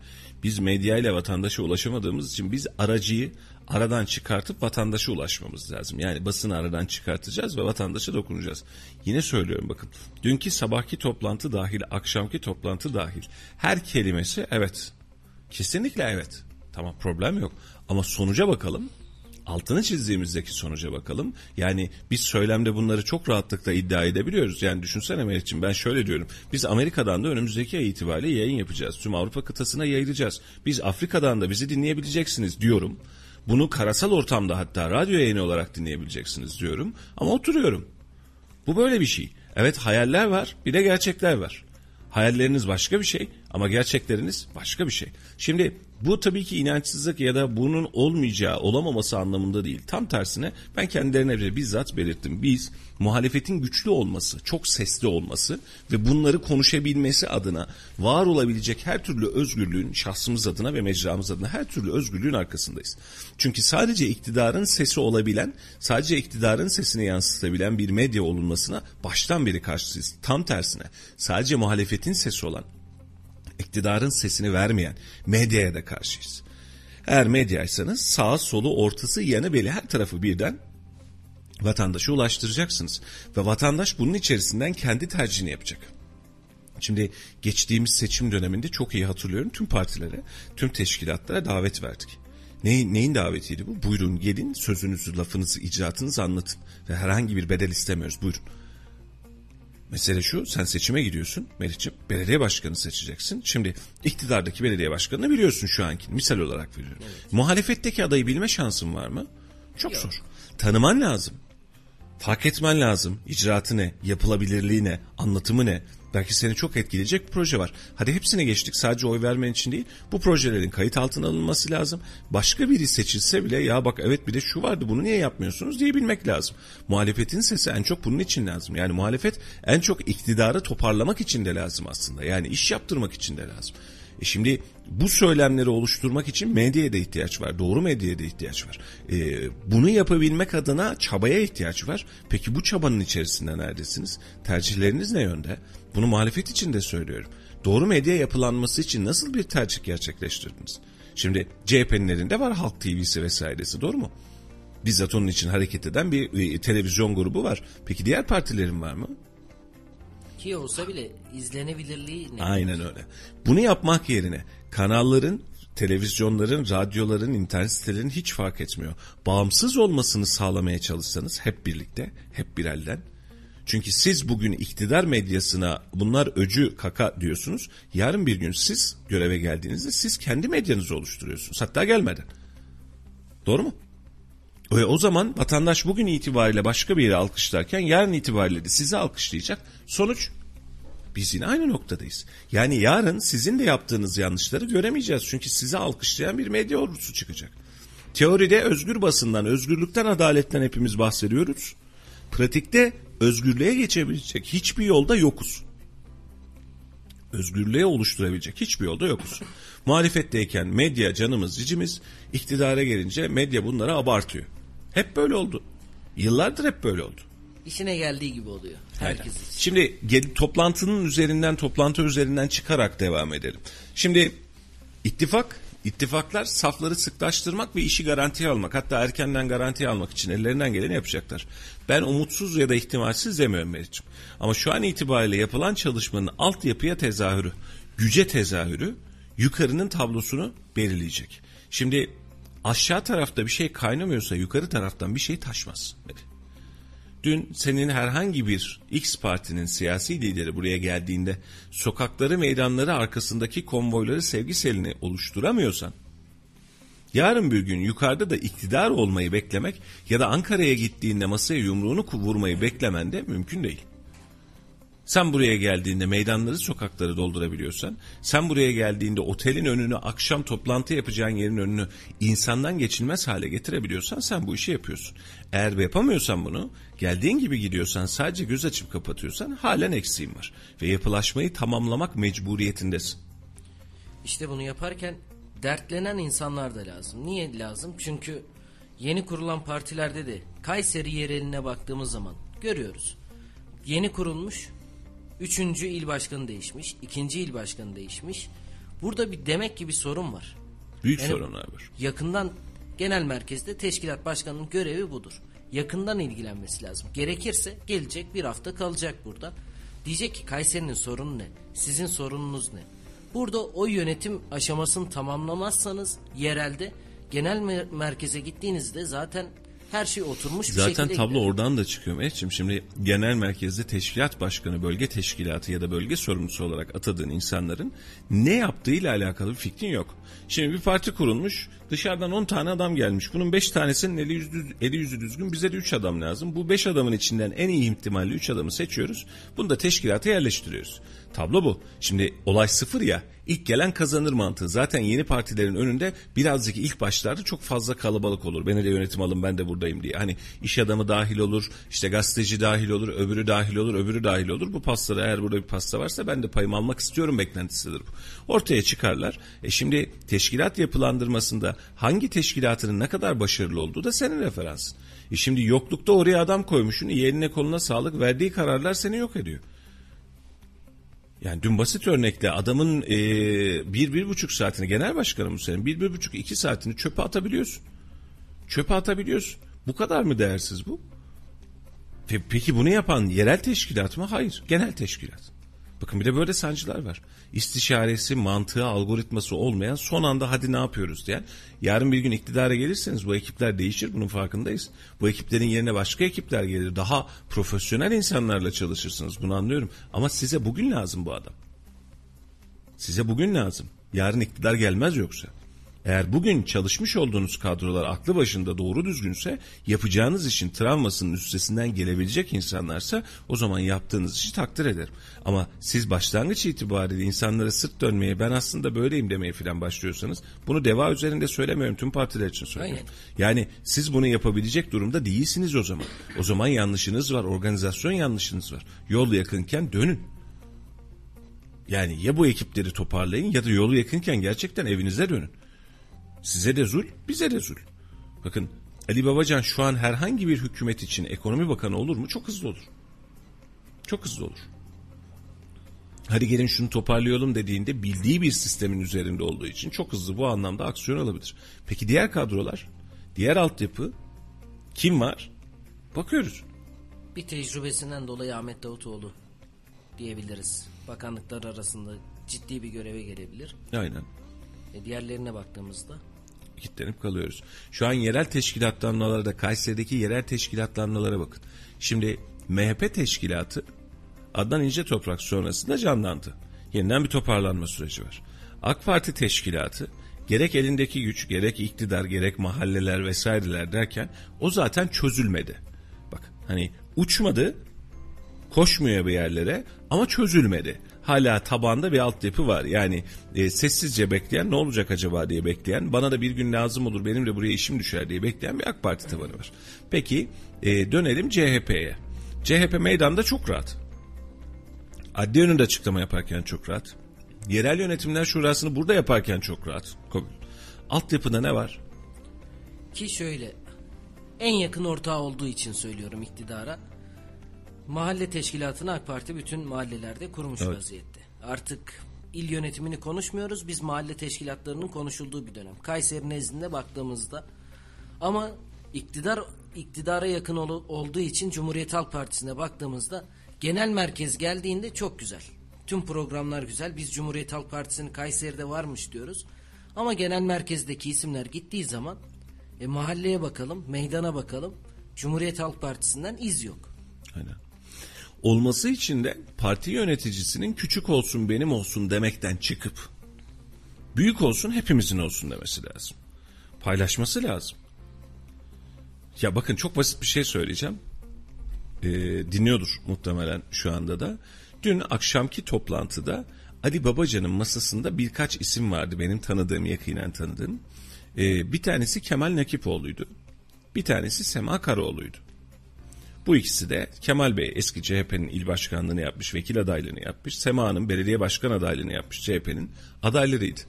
Speaker 2: Biz medyayla vatandaşa ulaşamadığımız için biz aracıyı aradan çıkartıp vatandaşa ulaşmamız lazım. Yani basını aradan çıkartacağız ve vatandaşa dokunacağız. Yine söylüyorum bakın. Dünkü sabahki toplantı dahil, akşamki toplantı dahil. Her kelimesi evet. Kesinlikle evet. Tamam problem yok. Ama sonuca bakalım altını çizdiğimizdeki sonuca bakalım. Yani biz söylemde bunları çok rahatlıkla iddia edebiliyoruz. Yani düşünsene Mehmetciğim ben şöyle diyorum. Biz Amerika'dan da önümüzdeki ay itibariyle yayın yapacağız. Tüm Avrupa kıtasına yayılacağız. Biz Afrika'dan da bizi dinleyebileceksiniz diyorum. Bunu karasal ortamda hatta radyo yayını olarak dinleyebileceksiniz diyorum. Ama oturuyorum. Bu böyle bir şey. Evet hayaller var bir de gerçekler var. Hayalleriniz başka bir şey ama gerçekleriniz başka bir şey. Şimdi bu tabii ki inançsızlık ya da bunun olmayacağı, olamaması anlamında değil. Tam tersine ben kendilerine bile bizzat belirttim. Biz muhalefetin güçlü olması, çok sesli olması ve bunları konuşabilmesi adına var olabilecek her türlü özgürlüğün şahsımız adına ve mecramız adına her türlü özgürlüğün arkasındayız. Çünkü sadece iktidarın sesi olabilen, sadece iktidarın sesini yansıtabilen bir medya olunmasına baştan beri karşıyız. Tam tersine sadece muhalefetin sesi olan, iktidarın sesini vermeyen medyaya da karşıyız. Eğer medyaysanız sağa solu ortası yanı beli her tarafı birden vatandaşa ulaştıracaksınız. Ve vatandaş bunun içerisinden kendi tercihini yapacak. Şimdi geçtiğimiz seçim döneminde çok iyi hatırlıyorum tüm partilere, tüm teşkilatlara davet verdik. Ne, neyin davetiydi bu? Buyurun gelin sözünüzü, lafınızı, icraatınızı anlatın. Ve herhangi bir bedel istemiyoruz. Buyurun. Mesele şu sen seçime gidiyorsun Meriç'ciğim belediye başkanı seçeceksin. Şimdi iktidardaki belediye başkanını biliyorsun şu anki misal olarak veriyorum. Muhalefetteki adayı bilme şansın var mı? Çok zor. Tanıman lazım. Fark etmen lazım. İcraatı ne, yapılabilirliği ne, anlatımı ne. Belki seni çok etkileyecek bir proje var. Hadi hepsine geçtik. Sadece oy vermen için değil. Bu projelerin kayıt altına alınması lazım. Başka biri seçilse bile ya bak evet bir de şu vardı bunu niye yapmıyorsunuz diyebilmek lazım. Muhalefetin sesi en çok bunun için lazım. Yani muhalefet en çok iktidarı toparlamak için de lazım aslında. Yani iş yaptırmak için de lazım. E şimdi bu söylemleri oluşturmak için medyaya da ihtiyaç var. Doğru medyaya da ihtiyaç var. E, bunu yapabilmek adına çabaya ihtiyaç var. Peki bu çabanın içerisinde neredesiniz? Tercihleriniz ne yönde? Bunu muhalefet için de söylüyorum. Doğru medya yapılanması için nasıl bir tercih gerçekleştirdiniz? Şimdi CHP'nin elinde var Halk TV'si vesairesi doğru mu? Bizzat onun için hareket eden bir e, televizyon grubu var. Peki diğer partilerin var mı?
Speaker 3: Ki olsa bile izlenebilirliği ne?
Speaker 2: Aynen öyle. Bunu yapmak yerine kanalların, televizyonların, radyoların, internet sitelerinin hiç fark etmiyor. Bağımsız olmasını sağlamaya çalışsanız hep birlikte, hep bir elden. Çünkü siz bugün iktidar medyasına bunlar öcü kaka diyorsunuz. Yarın bir gün siz göreve geldiğinizde siz kendi medyanızı oluşturuyorsunuz. Hatta gelmeden. Doğru mu? Ve o zaman vatandaş bugün itibariyle başka bir yere alkışlarken yarın itibariyle de sizi alkışlayacak. Sonuç Biz yine aynı noktadayız. Yani yarın sizin de yaptığınız yanlışları göremeyeceğiz. Çünkü sizi alkışlayan bir medya ordusu çıkacak. Teoride özgür basından, özgürlükten, adaletten hepimiz bahsediyoruz. Pratikte özgürlüğe geçebilecek hiçbir yolda yokuz. Özgürlüğe oluşturabilecek hiçbir yolda yokuz. Muhalefetteyken medya canımız cicimiz, iktidara gelince medya bunları abartıyor. Hep böyle oldu. Yıllardır hep böyle oldu.
Speaker 3: İşine geldiği gibi oluyor. Herkes
Speaker 2: Aynen.
Speaker 3: için.
Speaker 2: Şimdi toplantının üzerinden toplantı üzerinden çıkarak devam edelim. Şimdi ittifak ittifaklar safları sıklaştırmak ve işi garantiye almak hatta erkenden garantiye almak için ellerinden geleni yapacaklar. Ben umutsuz ya da ihtimalsiz demiyorum Meriç'im. Ama şu an itibariyle yapılan çalışmanın altyapıya tezahürü, güce tezahürü yukarının tablosunu belirleyecek. Şimdi aşağı tarafta bir şey kaynamıyorsa yukarı taraftan bir şey taşmaz. Dün senin herhangi bir X partinin siyasi lideri buraya geldiğinde sokakları meydanları arkasındaki konvoyları sevgi selini oluşturamıyorsan yarın bir gün yukarıda da iktidar olmayı beklemek ya da Ankara'ya gittiğinde masaya yumruğunu vurmayı beklemen de mümkün değil. Sen buraya geldiğinde meydanları sokakları doldurabiliyorsan, sen buraya geldiğinde otelin önünü akşam toplantı yapacağın yerin önünü insandan geçilmez hale getirebiliyorsan sen bu işi yapıyorsun. Eğer yapamıyorsan bunu, geldiğin gibi gidiyorsan sadece göz açıp kapatıyorsan halen eksiğin var. Ve yapılaşmayı tamamlamak mecburiyetindesin.
Speaker 3: İşte bunu yaparken dertlenen insanlar da lazım. Niye lazım? Çünkü yeni kurulan partilerde de Kayseri yereline baktığımız zaman görüyoruz. Yeni kurulmuş, üçüncü il başkanı değişmiş, ikinci il başkanı değişmiş. Burada bir demek ki bir sorun var.
Speaker 2: Büyük
Speaker 3: Yani
Speaker 2: sorunlar var.
Speaker 3: Yakından genel merkezde teşkilat başkanının görevi budur. Yakından ilgilenmesi lazım. Gerekirse gelecek bir hafta kalacak burada. Diyecek ki Kayseri'nin sorunu ne? Sizin sorununuz ne? Burada o yönetim aşamasını tamamlamazsanız yerelde genel mer- merkeze gittiğinizde zaten her şey oturmuş bir
Speaker 2: Zaten
Speaker 3: şekilde
Speaker 2: tablo
Speaker 3: gider.
Speaker 2: oradan da çıkıyor Mehmetciğim. Şimdi genel merkezde teşkilat başkanı, bölge teşkilatı ya da bölge sorumlusu olarak atadığın insanların ne yaptığıyla alakalı bir fikrin yok. Şimdi bir parti kurulmuş, dışarıdan 10 tane adam gelmiş. Bunun 5 tanesinin eli yüzü, eli yüzü düzgün, bize de 3 adam lazım. Bu 5 adamın içinden en iyi ihtimalle 3 adamı seçiyoruz. Bunu da teşkilata yerleştiriyoruz. Tablo bu. Şimdi olay sıfır ya. İlk gelen kazanır mantığı. Zaten yeni partilerin önünde birazcık ilk başlarda çok fazla kalabalık olur. Beni de yönetim alın ben de buradayım diye. Hani iş adamı dahil olur, işte gazeteci dahil olur, öbürü dahil olur, öbürü dahil olur. Bu pastada eğer burada bir pasta varsa ben de payımı almak istiyorum beklentisidir bu. Ortaya çıkarlar. E şimdi teşkilat yapılandırmasında hangi teşkilatının ne kadar başarılı olduğu da senin referansın. E şimdi yoklukta oraya adam koymuşsun. iyi eline koluna sağlık. Verdiği kararlar seni yok ediyor. Yani dün basit örnekle adamın e, bir, bir buçuk saatini genel başkanım senin bir, bir buçuk iki saatini çöpe atabiliyorsun. Çöpe atabiliyorsun. Bu kadar mı değersiz bu? Peki bunu yapan yerel teşkilat mı? Hayır. Genel teşkilat. Bakın bir de böyle sancılar var. İstişaresi, mantığı, algoritması olmayan son anda hadi ne yapıyoruz diyen. Yarın bir gün iktidara gelirseniz bu ekipler değişir bunun farkındayız. Bu ekiplerin yerine başka ekipler gelir. Daha profesyonel insanlarla çalışırsınız bunu anlıyorum. Ama size bugün lazım bu adam. Size bugün lazım. Yarın iktidar gelmez yoksa. Eğer bugün çalışmış olduğunuz kadrolar aklı başında doğru düzgünse yapacağınız işin travmasının üstesinden gelebilecek insanlarsa o zaman yaptığınız işi takdir ederim. Ama siz başlangıç itibariyle insanlara sırt dönmeye ben aslında böyleyim demeye falan başlıyorsanız bunu deva üzerinde söylemiyorum tüm partiler için söylüyorum. Yani siz bunu yapabilecek durumda değilsiniz o zaman. O zaman yanlışınız var organizasyon yanlışınız var. Yol yakınken dönün. Yani ya bu ekipleri toparlayın ya da yolu yakınken gerçekten evinize dönün. Size de zul, bize de zul. Bakın Ali Babacan şu an herhangi bir hükümet için ekonomi bakanı olur mu? Çok hızlı olur. Çok hızlı olur. Hadi gelin şunu toparlayalım dediğinde bildiği bir sistemin üzerinde olduğu için çok hızlı bu anlamda aksiyon alabilir. Peki diğer kadrolar, diğer altyapı kim var? Bakıyoruz.
Speaker 3: Bir tecrübesinden dolayı Ahmet Davutoğlu diyebiliriz. Bakanlıklar arasında ciddi bir göreve gelebilir.
Speaker 2: Aynen.
Speaker 3: E diğerlerine baktığımızda
Speaker 2: kilitlenip kalıyoruz. Şu an yerel teşkilatlanmalara da Kayseri'deki yerel teşkilatlanmalara bakın. Şimdi MHP teşkilatı Adnan İnce Toprak sonrasında canlandı. Yeniden bir toparlanma süreci var. AK Parti teşkilatı gerek elindeki güç, gerek iktidar, gerek mahalleler vesaireler derken o zaten çözülmedi. Bak hani uçmadı Koşmuyor bir yerlere ama çözülmedi. Hala tabanda bir altyapı var. Yani e, sessizce bekleyen ne olacak acaba diye bekleyen, bana da bir gün lazım olur benim de buraya işim düşer diye bekleyen bir AK Parti tabanı var. Peki e, dönelim CHP'ye. CHP meydanda çok rahat. Adli önünde açıklama yaparken çok rahat. Yerel yönetimler şurasını burada yaparken çok rahat. Altyapıda ne var?
Speaker 3: Ki şöyle en yakın ortağı olduğu için söylüyorum iktidara. Mahalle teşkilatını AK Parti bütün mahallelerde kurmuş vaziyette. Artık il yönetimini konuşmuyoruz. Biz mahalle teşkilatlarının konuşulduğu bir dönem. Kayseri nezdinde baktığımızda ama iktidar iktidara yakın ol- olduğu için Cumhuriyet Halk Partisi'ne baktığımızda genel merkez geldiğinde çok güzel. Tüm programlar güzel. Biz Cumhuriyet Halk Partisi'nin Kayseri'de varmış diyoruz. Ama genel merkezdeki isimler gittiği zaman e, mahalleye bakalım, meydana bakalım. Cumhuriyet Halk Partisi'nden iz yok.
Speaker 2: Aynen. Olması için de parti yöneticisinin küçük olsun benim olsun demekten çıkıp büyük olsun hepimizin olsun demesi lazım. Paylaşması lazım. Ya bakın çok basit bir şey söyleyeceğim. Ee, dinliyordur muhtemelen şu anda da. Dün akşamki toplantıda Ali Babacan'ın masasında birkaç isim vardı benim tanıdığım, yakinen tanıdığım. Ee, bir tanesi Kemal Nakipoğlu'ydu. Bir tanesi Sema Karaoğlu'ydu. Bu ikisi de Kemal Bey eski CHP'nin il başkanlığını yapmış, vekil adaylığını yapmış. Sema Hanım belediye başkan adaylığını yapmış CHP'nin adaylarıydı.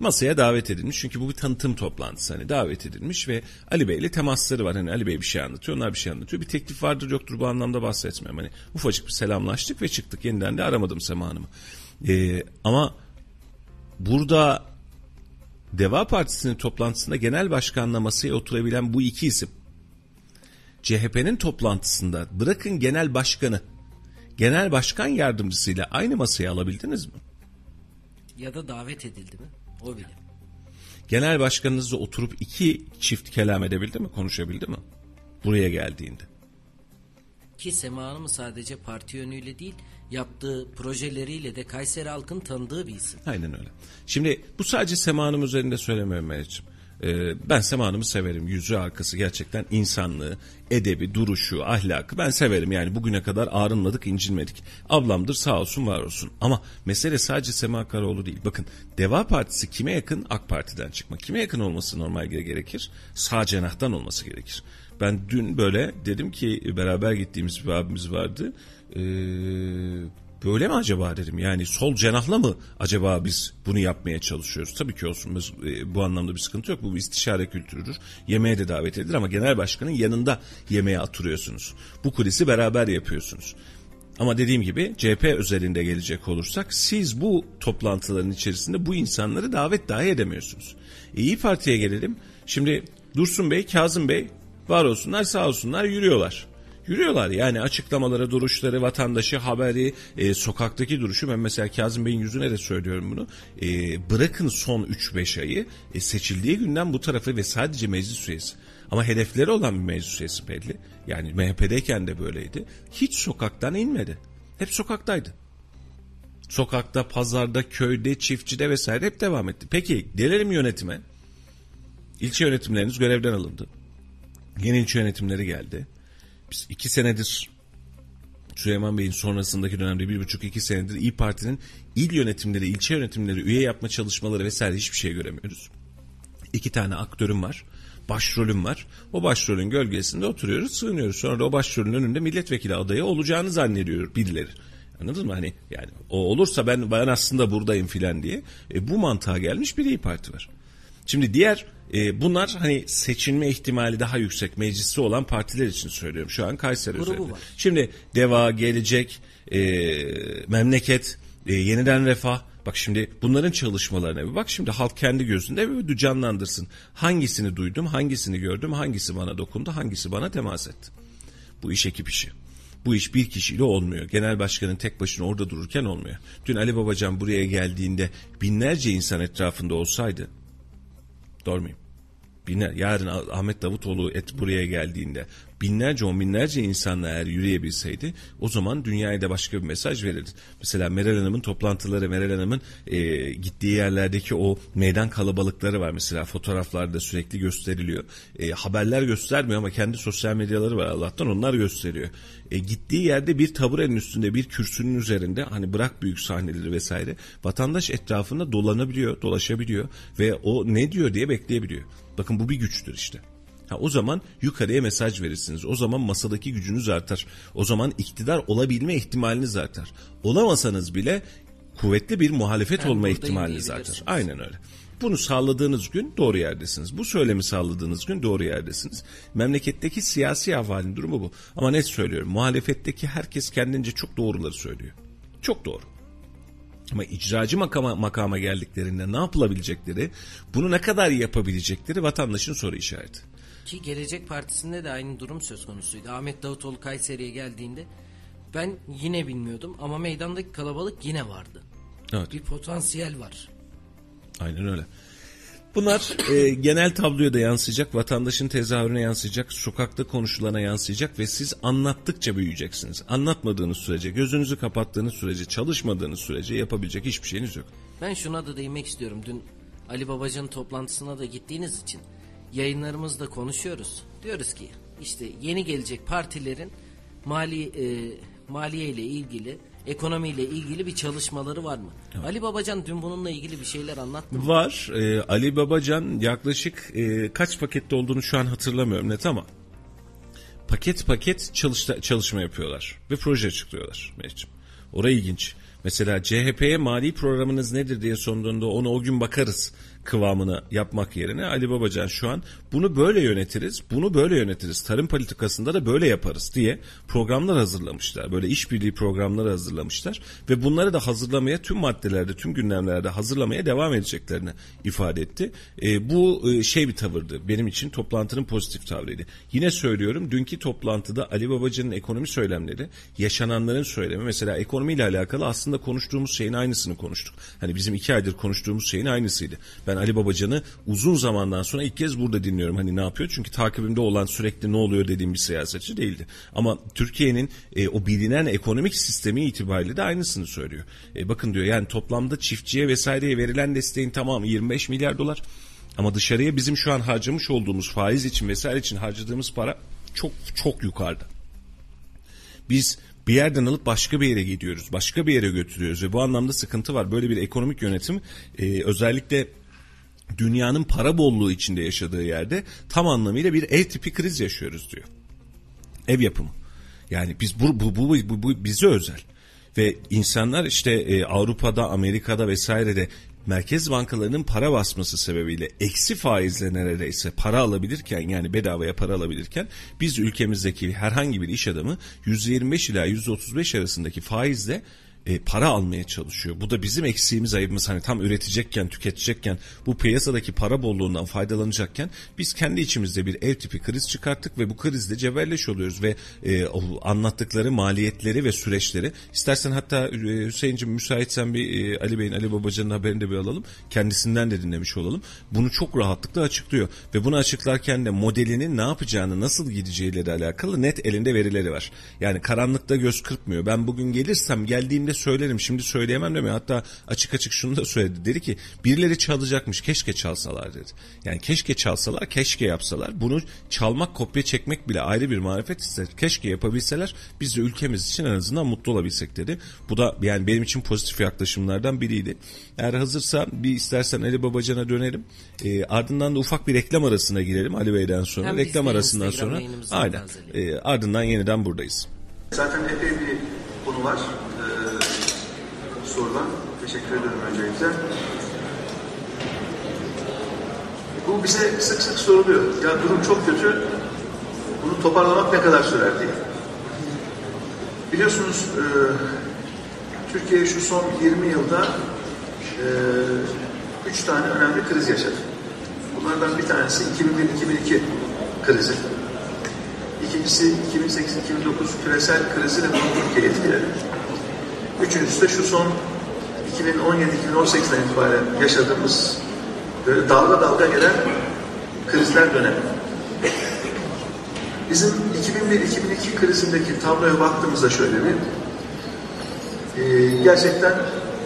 Speaker 2: Masaya davet edilmiş çünkü bu bir tanıtım toplantısı hani davet edilmiş ve Ali Bey ile temasları var. Hani Ali Bey bir şey anlatıyor, onlar bir şey anlatıyor. Bir teklif vardır yoktur bu anlamda bahsetmiyorum. Hani ufacık bir selamlaştık ve çıktık. Yeniden de aramadım Sema Hanım'ı. Ee, ama burada Deva Partisi'nin toplantısında genel başkanla masaya oturabilen bu iki isim CHP'nin toplantısında bırakın genel başkanı, genel başkan yardımcısıyla aynı masaya alabildiniz mi?
Speaker 3: Ya da davet edildi mi? O bile.
Speaker 2: Genel başkanınızla oturup iki çift kelam edebildi mi, konuşabildi mi? Buraya geldiğinde.
Speaker 3: Ki Sema Hanım sadece parti yönüyle değil, yaptığı projeleriyle de Kayseri halkın tanıdığı bir isim.
Speaker 2: Aynen öyle. Şimdi bu sadece Sema Hanım üzerinde söylemiyorum Meriç'im. Ee, ben Sema Hanım'ı severim. Yüzü arkası gerçekten insanlığı, edebi, duruşu, ahlakı ben severim. Yani bugüne kadar ağrınmadık, incinmedik. Ablamdır sağ olsun var olsun. Ama mesele sadece Sema Karaoğlu değil. Bakın Deva Partisi kime yakın? AK Parti'den çıkma. Kime yakın olması normal gerekir? Sağ cenahtan olması gerekir. Ben dün böyle dedim ki beraber gittiğimiz bir abimiz vardı. Ee, böyle mi acaba dedim. Yani sol cenahla mı acaba biz bunu yapmaya çalışıyoruz? Tabii ki olsun e, bu anlamda bir sıkıntı yok. Bu bir istişare kültürüdür. Yemeğe de davet edilir ama genel başkanın yanında yemeğe oturuyorsunuz. Bu kulisi beraber yapıyorsunuz. Ama dediğim gibi CHP özelinde gelecek olursak siz bu toplantıların içerisinde bu insanları davet dahi edemiyorsunuz. E, İyi Parti'ye gelelim. Şimdi Dursun Bey, Kazım Bey var olsunlar sağ olsunlar yürüyorlar. Yürüyorlar yani açıklamaları, duruşları, vatandaşı, haberi, e, sokaktaki duruşu. Ben mesela Kazım Bey'in yüzüne de söylüyorum bunu. E, bırakın son 3-5 ayı e, seçildiği günden bu tarafı ve sadece meclis üyesi. Ama hedefleri olan bir meclis üyesi belli. Yani MHP'deyken de böyleydi. Hiç sokaktan inmedi. Hep sokaktaydı. Sokakta, pazarda, köyde, çiftçide vesaire hep devam etti. Peki gelelim yönetime. İlçe yönetimleriniz görevden alındı. Yeni ilçe yönetimleri geldi. Biz iki senedir Süleyman Bey'in sonrasındaki dönemde bir buçuk iki senedir İyi Parti'nin il yönetimleri, ilçe yönetimleri, üye yapma çalışmaları vesaire hiçbir şey göremiyoruz. İki tane aktörüm var. Başrolüm var. O başrolün gölgesinde oturuyoruz, sığınıyoruz. Sonra da o başrolün önünde milletvekili adayı olacağını zannediyor birileri. Anladın mı? Hani yani o olursa ben ben aslında buradayım filan diye. E, bu mantığa gelmiş bir İyi Parti var. Şimdi diğer e, bunlar hani seçilme ihtimali daha yüksek meclisi olan partiler için söylüyorum. Şu an Kayseri
Speaker 3: Grubu
Speaker 2: üzerinde.
Speaker 3: var.
Speaker 2: Şimdi Deva, Gelecek, e, Memleket, e, Yeniden Refah. Bak şimdi bunların çalışmalarına bir bak şimdi halk kendi gözünde bir canlandırsın. Hangisini duydum, hangisini gördüm, hangisi bana dokundu, hangisi bana temas etti. Bu iş ekip işi. Bu iş bir kişiyle olmuyor. Genel başkanın tek başına orada dururken olmuyor. Dün Ali Babacan buraya geldiğinde binlerce insan etrafında olsaydı Doğru muyum? Biner. Yarın Ah- Ahmet Davutoğlu et buraya geldiğinde binlerce on binlerce insanla eğer yürüyebilseydi o zaman dünyaya da başka bir mesaj verirdi. Mesela Meral Hanım'ın toplantıları, Meral Hanım'ın e, gittiği yerlerdeki o meydan kalabalıkları var mesela fotoğraflarda sürekli gösteriliyor. E, haberler göstermiyor ama kendi sosyal medyaları var Allah'tan onlar gösteriyor. E, gittiği yerde bir taburenin üstünde bir kürsünün üzerinde hani bırak büyük sahneleri vesaire vatandaş etrafında dolanabiliyor, dolaşabiliyor ve o ne diyor diye bekleyebiliyor. Bakın bu bir güçtür işte. Ha, o zaman yukarıya mesaj verirsiniz. O zaman masadaki gücünüz artar. O zaman iktidar olabilme ihtimaliniz artar. Olamasanız bile kuvvetli bir muhalefet
Speaker 3: Ben
Speaker 2: olma ihtimaliniz artar. Aynen öyle. Bunu sağladığınız gün doğru yerdesiniz. Bu söylemi sağladığınız gün doğru yerdesiniz. Memleketteki siyasi ahvalin durumu bu. Ama net söylüyorum. Muhalefetteki herkes kendince çok doğruları söylüyor. Çok doğru. Ama icracı makama, makama geldiklerinde ne yapılabilecekleri, bunu ne kadar yapabilecekleri vatandaşın soru işareti.
Speaker 3: Ki Gelecek Partisi'nde de aynı durum söz konusuydu. Ahmet Davutoğlu Kayseri'ye geldiğinde ben yine bilmiyordum ama meydandaki kalabalık yine vardı.
Speaker 2: Evet.
Speaker 3: Bir potansiyel var.
Speaker 2: Aynen öyle. Bunlar e, genel tabloya da yansıyacak, vatandaşın tezahürüne yansıyacak, sokakta konuşulana yansıyacak ve siz anlattıkça büyüyeceksiniz. Anlatmadığınız sürece, gözünüzü kapattığınız sürece, çalışmadığınız sürece yapabilecek hiçbir şeyiniz yok.
Speaker 3: Ben şuna da değinmek istiyorum. Dün Ali Babacan'ın toplantısına da gittiğiniz için yayınlarımızda konuşuyoruz. Diyoruz ki işte yeni gelecek partilerin mali e, maliye ile ilgili, ekonomiyle ilgili bir çalışmaları var mı? Ali Babacan dün bununla ilgili bir şeyler anlattı mı?
Speaker 2: Var. e, Ali Babacan yaklaşık e, kaç pakette olduğunu şu an hatırlamıyorum net ama paket paket çalışta, çalışma yapıyorlar ve proje açıklıyorlar Meriç'im. Orası ilginç. Mesela CHP'ye mali programınız nedir diye sorduğunda ona o gün bakarız kıvamını yapmak yerine Ali Babacan şu an bunu böyle yönetiriz, bunu böyle yönetiriz, tarım politikasında da böyle yaparız diye programlar hazırlamışlar. Böyle işbirliği programları hazırlamışlar ve bunları da hazırlamaya tüm maddelerde, tüm gündemlerde hazırlamaya devam edeceklerini ifade etti. E, bu e, şey bir tavırdı. Benim için toplantının pozitif tavrıydı. Yine söylüyorum dünkü toplantıda Ali Babacan'ın ekonomi söylemleri, yaşananların söylemi mesela ekonomiyle alakalı aslında konuştuğumuz şeyin aynısını konuştuk. Hani bizim iki aydır konuştuğumuz şeyin aynısıydı. Ben Ali Babacan'ı uzun zamandan sonra ilk kez burada dinliyorum. Hani ne yapıyor? Çünkü takibimde olan sürekli ne oluyor dediğim bir siyasetçi değildi. Ama Türkiye'nin e, o bilinen ekonomik sistemi itibariyle de aynısını söylüyor. E, bakın diyor yani toplamda çiftçiye vesaireye verilen desteğin tamamı 25 milyar dolar. Ama dışarıya bizim şu an harcamış olduğumuz faiz için vesaire için harcadığımız para çok çok yukarıda. Biz bir yerden alıp başka bir yere gidiyoruz. Başka bir yere götürüyoruz ve bu anlamda sıkıntı var. Böyle bir ekonomik yönetim e, özellikle dünyanın para bolluğu içinde yaşadığı yerde tam anlamıyla bir ev tipi kriz yaşıyoruz diyor. Ev yapımı. Yani biz bu bu bu, bu, bu bize özel. Ve insanlar işte e, Avrupa'da, Amerika'da vesairede merkez bankalarının para basması sebebiyle eksi faizle neredeyse para alabilirken yani bedavaya para alabilirken biz ülkemizdeki herhangi bir iş adamı %25 ila %35 arasındaki faizle e, para almaya çalışıyor. Bu da bizim eksiğimiz ayıbımız hani tam üretecekken tüketecekken bu piyasadaki para bolluğundan faydalanacakken biz kendi içimizde bir ev tipi kriz çıkarttık ve bu krizde cebelleş oluyoruz ve e, anlattıkları maliyetleri ve süreçleri istersen hatta e, Hüseyin'cim müsaitsen bir e, Ali Bey'in Ali Babacan'ın haberini de bir alalım kendisinden de dinlemiş olalım. Bunu çok rahatlıkla açıklıyor ve bunu açıklarken de modelinin ne yapacağını nasıl gideceğiyle de alakalı net elinde verileri var. Yani karanlıkta göz kırpmıyor. Ben bugün gelirsem geldiğimde söylerim şimdi söyleyemem demiyor. Hatta açık açık şunu da söyledi. Dedi ki birileri çalacakmış keşke çalsalar dedi. Yani keşke çalsalar keşke yapsalar. Bunu çalmak kopya çekmek bile ayrı bir marifet ister. Keşke yapabilseler biz de ülkemiz için en azından mutlu olabilsek dedi. Bu da yani benim için pozitif yaklaşımlardan biriydi. Eğer hazırsa bir istersen Ali Babacan'a dönelim. E, ardından da ufak bir reklam arasına girelim Ali Bey'den sonra.
Speaker 3: Hem
Speaker 2: reklam arasından sonra aynen. E, ardından yeniden buradayız.
Speaker 4: Zaten epey bir konu var. Ee, sorulan. Teşekkür ederim öncelikle. Bu bize sık sık soruluyor. Ya durum çok kötü. Bunu toparlamak ne kadar sürer diye. Biliyorsunuz e, Türkiye şu son 20 yılda e, üç tane önemli kriz yaşadı. Bunlardan bir tanesi 2001-2002 krizi. İkincisi 2008-2009 küresel krizi ve bunu Türkiye etkiledi. Üçüncüsü de şu son 2017-2018'den itibaren yaşadığımız böyle dalga dalga gelen krizler dönemi. Bizim 2001-2002 krizindeki tabloya baktığımızda şöyle bir e, gerçekten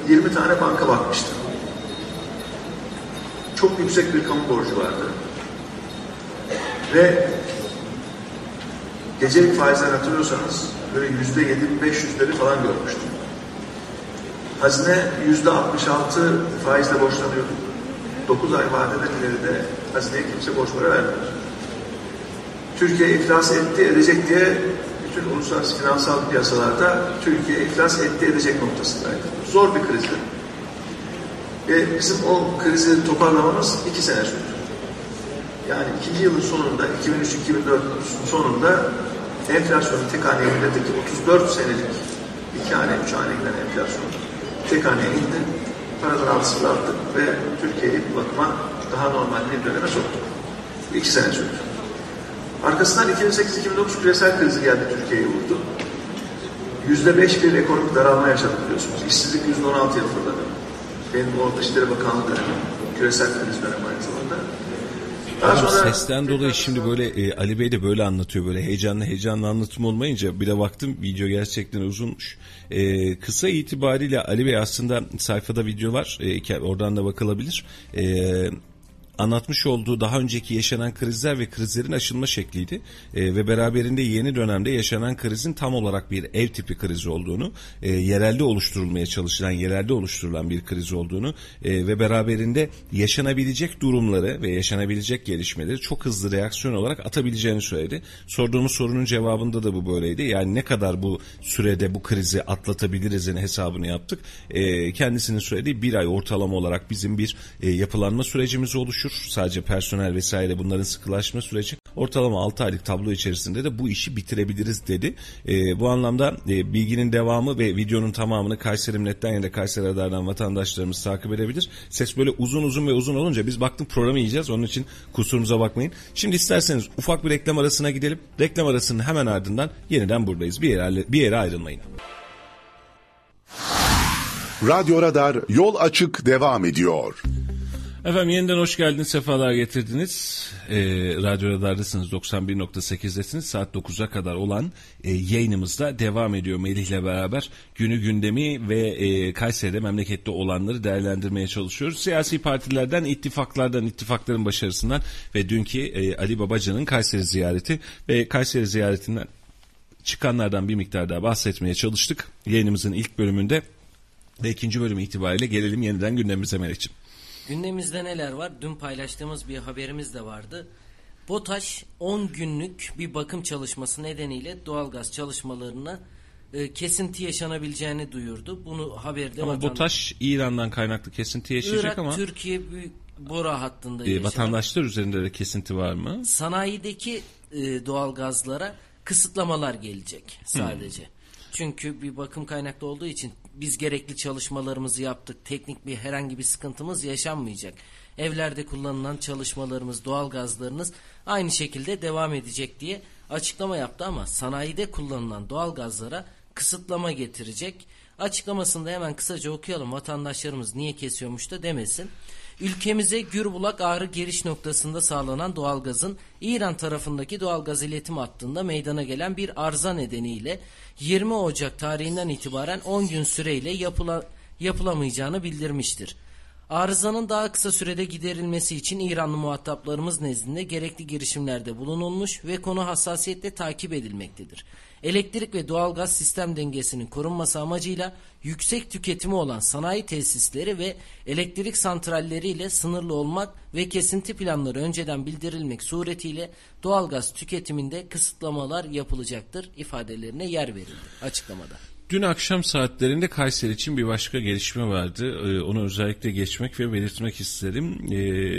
Speaker 4: 20 tane banka bakmıştı. Çok yüksek bir kamu borcu vardı. Ve gecelik faizler hatırlıyorsanız böyle yüzde yedi, beş yüzleri falan görmüştüm. Hazine yüzde 66 faizle borçlanıyordu. 9 ay vadeden ileride hazineye kimse borç para vermiyor. Türkiye iflas etti, edecek diye bütün uluslararası finansal piyasalarda Türkiye iflas etti, edecek noktasındaydı. Zor bir krizdi. Ve bizim o krizi toparlamamız iki sene sürdü. Yani ikinci yılın sonunda, 2003-2004 sonunda enflasyonun tek haneye milleteki 34 senelik iki hane, üç hane giden enflasyon tek haneye indi. Paradan attık ve Türkiye'yi bu bakıma daha normal bir döneme soktuk. İki sene sürdü. Arkasından 2008-2009 küresel krizi geldi Türkiye'yi vurdu. Yüzde beş bir ekonomik daralma yaşadık biliyorsunuz. İşsizlik yüzde on altıya fırladı. Benim o Dışişleri Bakanlığı dönemi, küresel kriz dönemi aynı. Daha sonra
Speaker 2: sesten dolayı şimdi böyle e, Ali Bey de böyle anlatıyor böyle heyecanlı heyecanlı anlatım olmayınca bir de baktım video gerçekten uzunmuş. E, kısa itibariyle Ali Bey aslında sayfada video var e, oradan da bakılabilir. E, anlatmış olduğu daha önceki yaşanan krizler ve krizlerin aşılma şekliydi. E, ve beraberinde yeni dönemde yaşanan krizin tam olarak bir ev tipi kriz olduğunu, e, yerelde oluşturulmaya çalışılan, yerelde oluşturulan bir kriz olduğunu e, ve beraberinde yaşanabilecek durumları ve yaşanabilecek gelişmeleri çok hızlı reaksiyon olarak atabileceğini söyledi. Sorduğumuz sorunun cevabında da bu böyleydi. Yani ne kadar bu sürede bu krizi atlatabilirizin hesabını yaptık. E, kendisinin söylediği bir ay ortalama olarak bizim bir e, yapılanma sürecimiz oluşur sadece personel vesaire bunların sıkılaşma süreci ortalama 6 aylık tablo içerisinde de bu işi bitirebiliriz dedi. E, bu anlamda e, bilginin devamı ve videonun tamamını Kayseri Millet'ten ya da Kayseri Radar'dan vatandaşlarımız takip edebilir. Ses böyle uzun uzun ve uzun olunca biz baktık programı yiyeceğiz. Onun için kusurumuza bakmayın. Şimdi isterseniz ufak bir reklam arasına gidelim. Reklam arasının hemen ardından yeniden buradayız. Bir yere, bir yere ayrılmayın.
Speaker 1: Radyo Radar yol açık devam ediyor.
Speaker 2: Efendim yeniden hoş geldiniz, sefalar getirdiniz. E, Radyo Radar'dasınız, 91.8'desiniz. Saat 9'a kadar olan e, yayınımızda devam ediyor Melih ile beraber. Günü gündemi ve e, Kayseri'de memlekette olanları değerlendirmeye çalışıyoruz. Siyasi partilerden, ittifaklardan, ittifakların başarısından ve dünkü e, Ali Babacan'ın Kayseri ziyareti ve Kayseri ziyaretinden çıkanlardan bir miktar daha bahsetmeye çalıştık. Yayınımızın ilk bölümünde ve ikinci bölüm itibariyle gelelim yeniden gündemimize Melih'ciğim.
Speaker 3: Gündemimizde neler var? Dün paylaştığımız bir haberimiz de vardı. BOTAŞ 10 günlük bir bakım çalışması nedeniyle doğalgaz çalışmalarına e, kesinti yaşanabileceğini duyurdu. Bunu haberde
Speaker 2: Ama
Speaker 3: vatan...
Speaker 2: BOTAŞ İran'dan kaynaklı kesinti yaşayacak
Speaker 3: Irak,
Speaker 2: ama
Speaker 3: Türkiye büyük bora hattında
Speaker 2: e, vatandaşlar üzerinde de kesinti var mı?
Speaker 3: sanayideki e, doğalgazlara kısıtlamalar gelecek sadece.
Speaker 2: Hmm.
Speaker 3: Çünkü bir bakım kaynaklı olduğu için biz gerekli çalışmalarımızı yaptık. Teknik bir herhangi bir sıkıntımız yaşanmayacak. Evlerde kullanılan çalışmalarımız, doğalgazlarınız aynı şekilde devam edecek diye açıklama yaptı ama sanayide kullanılan doğalgazlara kısıtlama getirecek. Açıklamasında hemen kısaca okuyalım. Vatandaşlarımız niye kesiyormuş da demesin. Ülkemize Gürbulak Ağrı giriş noktasında sağlanan doğalgazın İran tarafındaki doğalgaz iletim hattında meydana gelen bir arıza nedeniyle 20 Ocak tarihinden itibaren 10 gün süreyle yapıla, yapılamayacağını bildirmiştir. Arızanın daha kısa sürede giderilmesi için İranlı muhataplarımız nezdinde gerekli girişimlerde bulunulmuş ve konu hassasiyetle takip edilmektedir. Elektrik ve doğalgaz sistem dengesinin korunması amacıyla yüksek tüketimi olan sanayi tesisleri ve elektrik santralleriyle sınırlı olmak ve kesinti planları önceden bildirilmek suretiyle doğalgaz tüketiminde kısıtlamalar yapılacaktır ifadelerine yer verildi açıklamada.
Speaker 2: Dün akşam saatlerinde Kayseri için bir başka gelişme vardı. Ee, onu özellikle geçmek ve belirtmek isterim. Ee,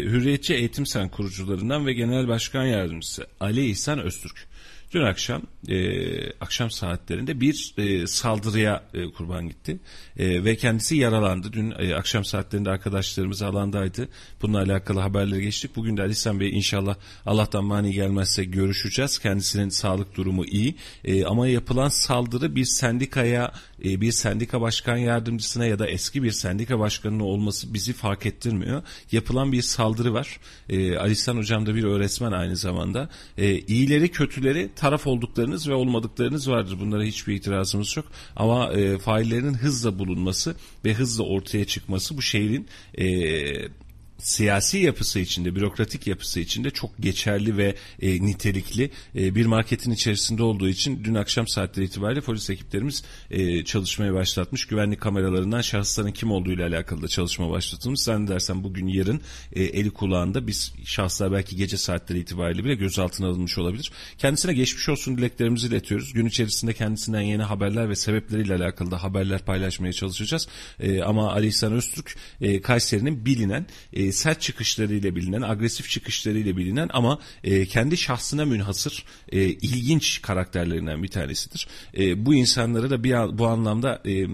Speaker 2: Hürriyetçi Eğitim Sen kurucularından ve Genel Başkan Yardımcısı Ali İhsan Öztürk. Dün akşam e, akşam saatlerinde bir e, saldırıya e, kurban gitti e, ve kendisi yaralandı. Dün e, akşam saatlerinde arkadaşlarımız alandaydı. Bununla alakalı haberleri geçtik. Bugün de Ali İhsan Bey inşallah Allah'tan mani gelmezse görüşeceğiz. Kendisinin sağlık durumu iyi e, ama yapılan saldırı bir sendikaya e, bir sendika başkan yardımcısına ya da eski bir sendika başkanının olması bizi fark ettirmiyor. Yapılan bir saldırı var. E, Ali İhsan Hocam da bir öğretmen aynı zamanda. E, iyileri kötüleri taraf olduklarınız ve olmadıklarınız vardır. Bunlara hiçbir itirazımız yok. Ama e, faillerin hızla bulunması ve hızla ortaya çıkması bu şehrin e, siyasi yapısı içinde, bürokratik yapısı içinde çok geçerli ve e, nitelikli e, bir marketin içerisinde olduğu için dün akşam saatleri itibariyle polis ekiplerimiz e, çalışmaya başlatmış. Güvenlik kameralarından şahısların kim olduğu ile alakalı da çalışma başlatılmış. Zannedersem bugün yarın e, eli kulağında biz şahıslar belki gece saatleri itibariyle bile gözaltına alınmış olabilir. Kendisine geçmiş olsun dileklerimizi iletiyoruz. Gün içerisinde kendisinden yeni haberler ve sebepleriyle alakalı da haberler paylaşmaya çalışacağız. E, ama Ali İhsan Öztürk e, Kayseri'nin bilinen e, sert çıkışlarıyla bilinen, agresif çıkışlarıyla bilinen ama e, kendi şahsına münhasır e, ilginç karakterlerinden bir tanesidir. E, bu insanlara da bir bu anlamda e,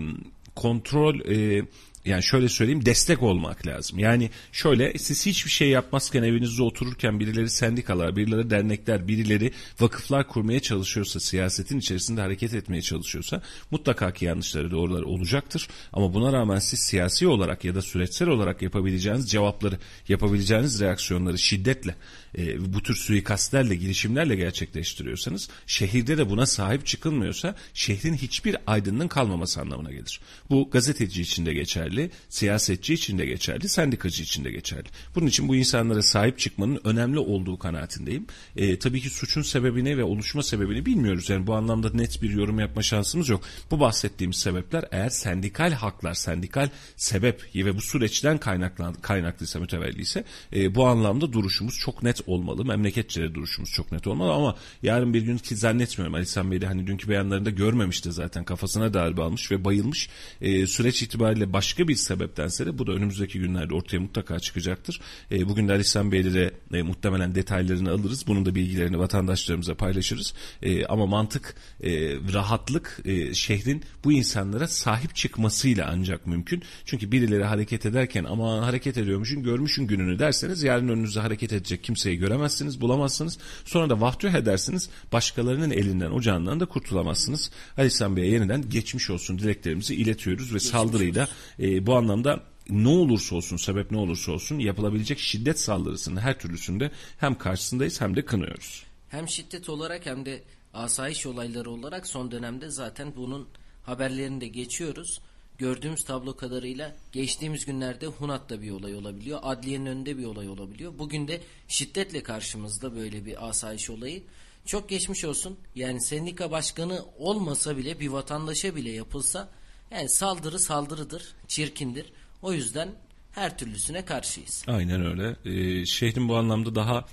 Speaker 2: kontrol e, yani şöyle söyleyeyim destek olmak lazım. Yani şöyle siz hiçbir şey yapmazken evinizde otururken birileri sendikalar, birileri dernekler, birileri vakıflar kurmaya çalışıyorsa, siyasetin içerisinde hareket etmeye çalışıyorsa mutlaka ki yanlışları doğruları olacaktır. Ama buna rağmen siz siyasi olarak ya da süreçsel olarak yapabileceğiniz cevapları, yapabileceğiniz reaksiyonları şiddetle e, bu tür suikastlerle, girişimlerle gerçekleştiriyorsanız şehirde de buna sahip çıkılmıyorsa şehrin hiçbir aydınlığın kalmaması anlamına gelir. Bu gazeteci için de geçerli, siyasetçi için de geçerli, sendikacı için de geçerli. Bunun için bu insanlara sahip çıkmanın önemli olduğu kanaatindeyim. E, tabii ki suçun sebebini ve oluşma sebebini bilmiyoruz. Yani bu anlamda net bir yorum yapma şansımız yok. Bu bahsettiğimiz sebepler eğer sendikal haklar, sendikal sebep ve bu süreçten kaynaklan, kaynaklıysa, mütevelliyse e, bu anlamda duruşumuz çok net olmalı. Memleketçe duruşumuz çok net olmalı ama yarın bir gün ki zannetmiyorum Ali Sen Bey de hani dünkü beyanlarında görmemişti zaten kafasına darbe almış ve bayılmış. E, süreç itibariyle başka bir sebeptense de bu da önümüzdeki günlerde ortaya mutlaka çıkacaktır. E, bugün de Ali Sen Bey'de de e, muhtemelen detaylarını alırız. Bunun da bilgilerini vatandaşlarımıza paylaşırız. E, ama mantık, e, rahatlık e, şehrin bu insanlara sahip çıkmasıyla ancak mümkün. Çünkü birileri hareket ederken ama hareket ediyormuşsun görmüşün gününü derseniz yarın önünüze hareket edecek kimseyi göremezsiniz, bulamazsınız. Sonra da vahdüh edersiniz. Başkalarının elinden, ocağından da kurtulamazsınız. Ali İhsan Bey'e yeniden geçmiş olsun dileklerimizi iletiyoruz ve saldırıyı da e, bu anlamda ne olursa olsun, sebep ne olursa olsun yapılabilecek şiddet saldırısının her türlüsünde hem karşısındayız hem de kınıyoruz.
Speaker 3: Hem şiddet olarak hem de asayiş olayları olarak son dönemde zaten bunun haberlerini de geçiyoruz gördüğümüz tablo kadarıyla geçtiğimiz günlerde Hunat'ta bir olay olabiliyor. Adliyenin önünde bir olay olabiliyor. Bugün de şiddetle karşımızda böyle bir asayiş olayı. Çok geçmiş olsun. Yani sendika başkanı olmasa bile bir vatandaşa bile yapılsa yani saldırı saldırıdır, çirkindir. O yüzden her türlüsüne karşıyız.
Speaker 2: Aynen öyle. Ee, şehrin bu anlamda daha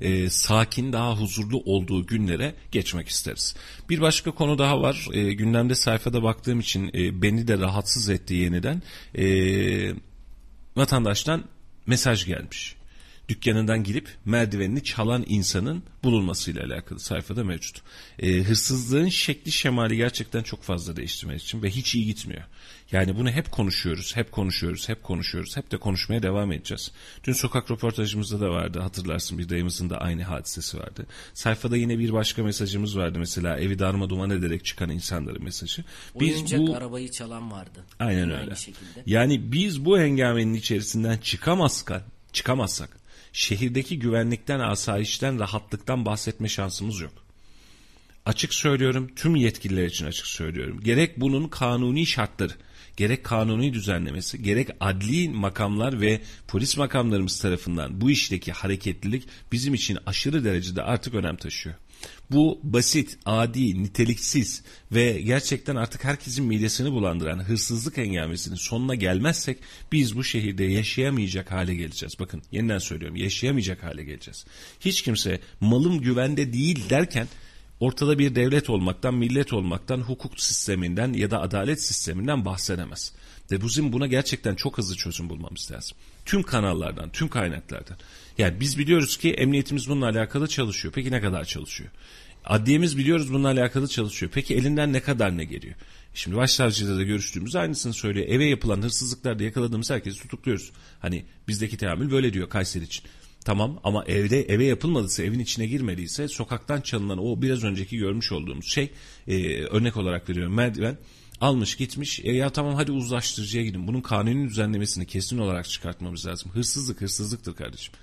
Speaker 2: e, sakin, daha huzurlu olduğu günlere geçmek isteriz. Bir başka konu daha var. E, gündemde sayfada baktığım için e, beni de rahatsız etti yeniden. E, vatandaştan mesaj gelmiş dükkanından girip merdivenini çalan insanın bulunmasıyla alakalı sayfada mevcut. E, hırsızlığın şekli şemali gerçekten çok fazla değiştirmek için ve hiç iyi gitmiyor. Yani bunu hep konuşuyoruz, hep konuşuyoruz, hep konuşuyoruz, hep de konuşmaya devam edeceğiz. Dün sokak röportajımızda da vardı hatırlarsın bir dayımızın da aynı hadisesi vardı. Sayfada yine bir başka mesajımız vardı mesela evi darma duman ederek çıkan insanların mesajı.
Speaker 3: Biz Oyuncak bu... arabayı çalan vardı.
Speaker 2: Aynen öyle. Şekilde. Yani biz bu hengamenin içerisinden çıkamazsak, çıkamazsak şehirdeki güvenlikten, asayişten, rahatlıktan bahsetme şansımız yok. Açık söylüyorum, tüm yetkililer için açık söylüyorum. Gerek bunun kanuni şartları, gerek kanuni düzenlemesi, gerek adli makamlar ve polis makamlarımız tarafından bu işteki hareketlilik bizim için aşırı derecede artık önem taşıyor bu basit, adi, niteliksiz ve gerçekten artık herkesin midesini bulandıran hırsızlık engelmesinin sonuna gelmezsek biz bu şehirde yaşayamayacak hale geleceğiz. Bakın yeniden söylüyorum yaşayamayacak hale geleceğiz. Hiç kimse malım güvende değil derken ortada bir devlet olmaktan, millet olmaktan, hukuk sisteminden ya da adalet sisteminden bahsedemez. Ve bizim buna gerçekten çok hızlı çözüm bulmamız lazım. Tüm kanallardan, tüm kaynaklardan. Yani biz biliyoruz ki emniyetimiz bununla alakalı çalışıyor. Peki ne kadar çalışıyor? Adliyemiz biliyoruz bununla alakalı çalışıyor. Peki elinden ne kadar ne geliyor? Şimdi başsavcıyla da görüştüğümüz aynısını söylüyor. Eve yapılan hırsızlıklarda yakaladığımız herkesi tutukluyoruz. Hani bizdeki teamül böyle diyor Kayseri için. Tamam ama evde eve yapılmadıysa evin içine girmediyse sokaktan çalınan o biraz önceki görmüş olduğumuz şey e, örnek olarak veriyorum merdiven almış gitmiş e, ya tamam hadi uzlaştırıcıya gidin bunun kanuni düzenlemesini kesin olarak çıkartmamız lazım hırsızlık hırsızlıktır kardeşim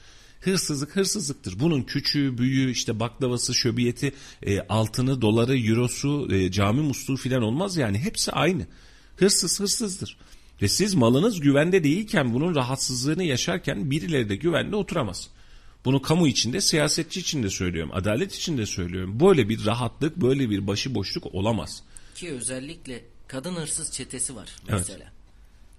Speaker 2: Hırsızlık hırsızlıktır. Bunun küçüğü, büyüğü, işte baklavası, şöbiyeti, e, altını, doları, eurosu, e, cami musluğu filan olmaz yani. Hepsi aynı. Hırsız hırsızdır. Ve siz malınız güvende değilken bunun rahatsızlığını yaşarken birileri de güvende oturamaz. Bunu kamu içinde, siyasetçi için de söylüyorum, adalet için de söylüyorum. Böyle bir rahatlık, böyle bir başıboşluk olamaz.
Speaker 3: Ki özellikle kadın hırsız çetesi var mesela.
Speaker 2: Evet.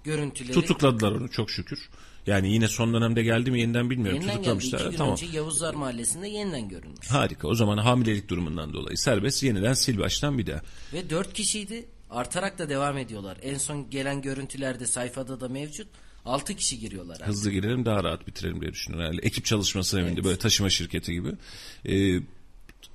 Speaker 3: Görüntüleri
Speaker 2: Tutukladılar onu çok şükür. Yani yine son dönemde geldi mi yeniden bilmiyorum.
Speaker 3: yeniden geldi.
Speaker 2: Tutuklamışlar.
Speaker 3: İki gün
Speaker 2: tamam.
Speaker 3: önce Yavuzlar Mahallesi'nde yeniden görülmüş.
Speaker 2: Harika. O zaman hamilelik durumundan dolayı serbest yeniden sil baştan bir daha.
Speaker 3: Ve dört kişiydi. Artarak da devam ediyorlar. En son gelen görüntülerde sayfada da mevcut. Altı kişi giriyorlar. artık.
Speaker 2: Hızlı girelim daha rahat bitirelim diye düşünüyorum. ekip çalışması evinde böyle taşıma şirketi gibi. Ee,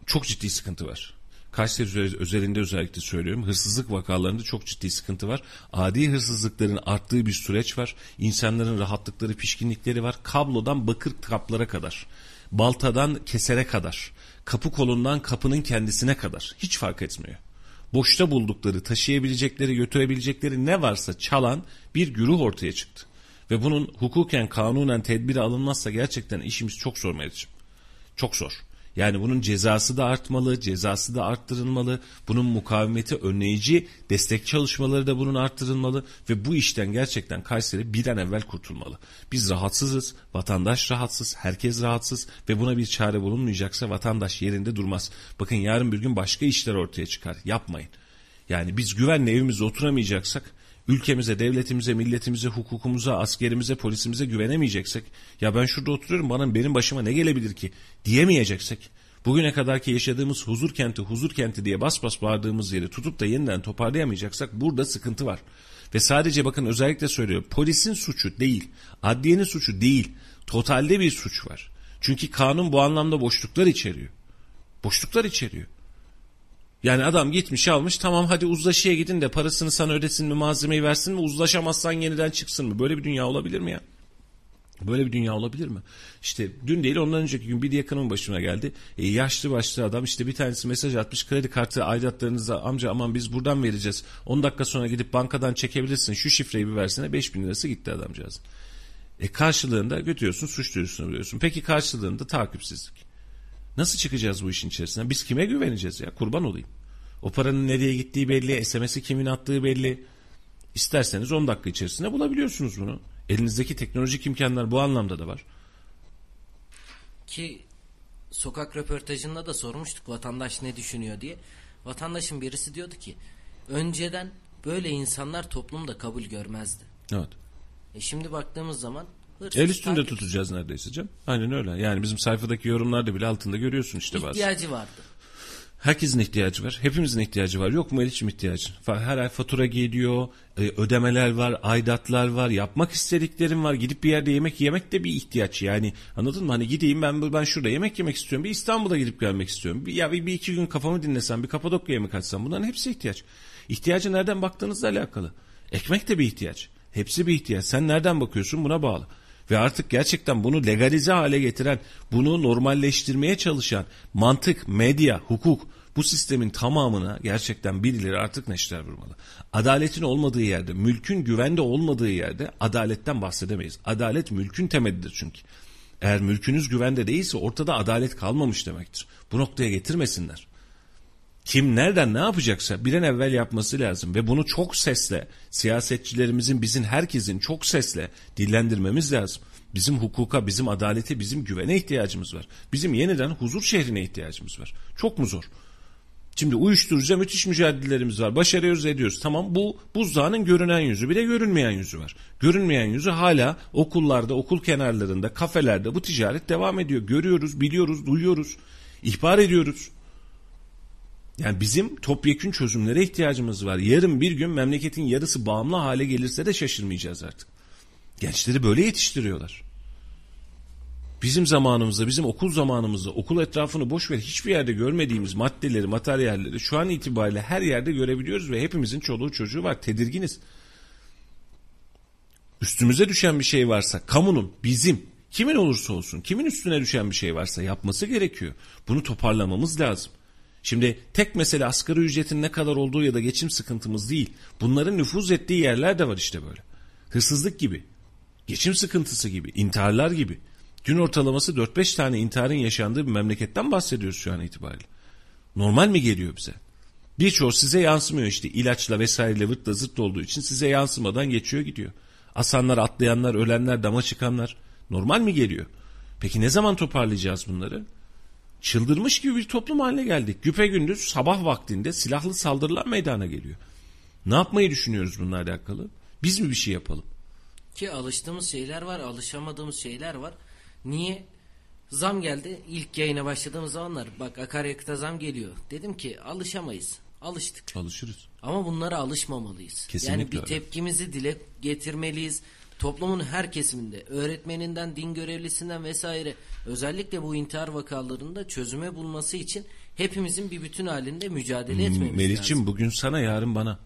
Speaker 2: çok ciddi sıkıntı var. Kayseri özel- özelinde özellikle söylüyorum. Hırsızlık vakalarında çok ciddi sıkıntı var. Adi hırsızlıkların arttığı bir süreç var. İnsanların rahatlıkları, pişkinlikleri var. Kablodan bakır kaplara kadar. Baltadan kesere kadar. Kapı kolundan kapının kendisine kadar. Hiç fark etmiyor. Boşta buldukları, taşıyabilecekleri, götürebilecekleri ne varsa çalan bir güruh ortaya çıktı. Ve bunun hukuken, kanunen tedbiri alınmazsa gerçekten işimiz çok zor Meriç'im. Çok zor. Yani bunun cezası da artmalı, cezası da arttırılmalı. Bunun mukavemeti önleyici destek çalışmaları da bunun arttırılmalı ve bu işten gerçekten Kayseri bir an evvel kurtulmalı. Biz rahatsızız, vatandaş rahatsız, herkes rahatsız ve buna bir çare bulunmayacaksa vatandaş yerinde durmaz. Bakın yarın bir gün başka işler ortaya çıkar. Yapmayın. Yani biz güvenle evimizde oturamayacaksak ülkemize, devletimize, milletimize, hukukumuza, askerimize, polisimize güvenemeyeceksek ya ben şurada oturuyorum bana benim başıma ne gelebilir ki diyemeyeceksek bugüne kadarki yaşadığımız huzur kenti, huzur kenti diye bas bas bağırdığımız yeri tutup da yeniden toparlayamayacaksak burada sıkıntı var. Ve sadece bakın özellikle söylüyorum polisin suçu değil, adliyenin suçu değil, totalde bir suç var. Çünkü kanun bu anlamda boşluklar içeriyor. Boşluklar içeriyor. Yani adam gitmiş almış tamam hadi uzlaşıya gidin de parasını sana ödesin mi malzemeyi versin mi uzlaşamazsan yeniden çıksın mı? Böyle bir dünya olabilir mi ya? Böyle bir dünya olabilir mi? İşte dün değil ondan önceki gün bir yakınımın başıma geldi. E, yaşlı başlı adam işte bir tanesi mesaj atmış kredi kartı aidatlarınıza amca aman biz buradan vereceğiz. 10 dakika sonra gidip bankadan çekebilirsin şu şifreyi bir versene 5000 lirası gitti adamcağız. E karşılığında götürüyorsun suç duyurusunu veriyorsun. Peki karşılığında takipsizlik. Nasıl çıkacağız bu işin içerisinden? Biz kime güveneceğiz ya? Kurban olayım. O paranın nereye gittiği belli, SMS'i kimin attığı belli. İsterseniz 10 dakika içerisinde bulabiliyorsunuz bunu. Elinizdeki teknolojik imkanlar bu anlamda da var.
Speaker 3: Ki sokak röportajında da sormuştuk vatandaş ne düşünüyor diye. Vatandaşın birisi diyordu ki önceden böyle insanlar toplumda kabul görmezdi.
Speaker 2: Evet.
Speaker 3: E şimdi baktığımız zaman hırsız
Speaker 2: El üstünde
Speaker 3: takip-
Speaker 2: tutacağız neredeyse canım. Aynen öyle. Yani bizim sayfadaki yorumlarda bile altında görüyorsun işte bazı.
Speaker 3: ihtiyacı vardı.
Speaker 2: Herkesin ihtiyacı var. Hepimizin ihtiyacı var. Yok mu iletişim ihtiyacı? Her ay fatura geliyor, e, ödemeler var, aidatlar var, yapmak istediklerim var. Gidip bir yerde yemek yemek de bir ihtiyaç yani. Anladın mı? Hani gideyim ben ben şurada yemek yemek istiyorum. Bir İstanbul'a gidip gelmek istiyorum. Bir, ya bir, bir iki gün kafamı dinlesem, bir Kapadokya'ya mı kaçsam? Bunların hepsi ihtiyaç. İhtiyacı nereden baktığınızla alakalı. Ekmek de bir ihtiyaç. Hepsi bir ihtiyaç. Sen nereden bakıyorsun buna bağlı. Ve artık gerçekten bunu legalize hale getiren, bunu normalleştirmeye çalışan mantık, medya, hukuk bu sistemin tamamına gerçekten birileri artık neşter vurmalı. Adaletin olmadığı yerde, mülkün güvende olmadığı yerde adaletten bahsedemeyiz. Adalet mülkün temelidir çünkü. Eğer mülkünüz güvende değilse ortada adalet kalmamış demektir. Bu noktaya getirmesinler. Kim nereden ne yapacaksa bir an evvel yapması lazım ve bunu çok sesle siyasetçilerimizin bizim herkesin çok sesle dillendirmemiz lazım. Bizim hukuka, bizim adalete, bizim güvene ihtiyacımız var. Bizim yeniden huzur şehrine ihtiyacımız var. Çok mu zor? Şimdi uyuşturucuya müthiş mücadelelerimiz var. Başarıyoruz ediyoruz. Tamam bu buzdağının görünen yüzü bir de görünmeyen yüzü var. Görünmeyen yüzü hala okullarda, okul kenarlarında, kafelerde bu ticaret devam ediyor. Görüyoruz, biliyoruz, duyuyoruz, ihbar ediyoruz. Yani bizim topyekün çözümlere ihtiyacımız var. Yarın bir gün memleketin yarısı bağımlı hale gelirse de şaşırmayacağız artık. Gençleri böyle yetiştiriyorlar. bizim zamanımızda, bizim okul zamanımızda, okul etrafını boş ver hiçbir yerde görmediğimiz maddeleri, materyalleri şu an itibariyle her yerde görebiliyoruz ve hepimizin çoluğu çocuğu var. Tedirginiz. Üstümüze düşen bir şey varsa, kamunun, bizim, kimin olursa olsun, kimin üstüne düşen bir şey varsa yapması gerekiyor. Bunu toparlamamız lazım. Şimdi tek mesele asgari ücretin ne kadar olduğu ya da geçim sıkıntımız değil. Bunların nüfuz ettiği yerler de var işte böyle. Hırsızlık gibi, geçim sıkıntısı gibi, intiharlar gibi. Gün ortalaması 4-5 tane intiharın yaşandığı bir memleketten bahsediyoruz şu an itibariyle. Normal mi geliyor bize? Birçoğu size yansımıyor işte ilaçla vesaireyle vırtla zırt olduğu için size yansımadan geçiyor gidiyor. Asanlar, atlayanlar, ölenler, dama çıkanlar normal mi geliyor? Peki ne zaman toparlayacağız bunları? Çıldırmış gibi bir toplum haline geldik. Güpe gündüz sabah vaktinde silahlı saldırılar meydana geliyor. Ne yapmayı düşünüyoruz bununla alakalı? Biz mi bir şey yapalım?
Speaker 3: Ki alıştığımız şeyler var, alışamadığımız şeyler var. Niye? Zam geldi. İlk yayına başladığımız zamanlar bak akaryakıta zam geliyor. Dedim ki alışamayız. Alıştık.
Speaker 2: Alışırız.
Speaker 3: Ama bunlara alışmamalıyız.
Speaker 2: Kesinlikle
Speaker 3: yani bir
Speaker 2: öyle.
Speaker 3: tepkimizi dile getirmeliyiz. Toplumun her kesiminde, öğretmeninden, din görevlisinden vesaire özellikle bu intihar vakalarında çözüme bulması için hepimizin bir bütün halinde mücadele etmemiz
Speaker 2: Melih'ciğim
Speaker 3: lazım.
Speaker 2: bugün sana yarın bana.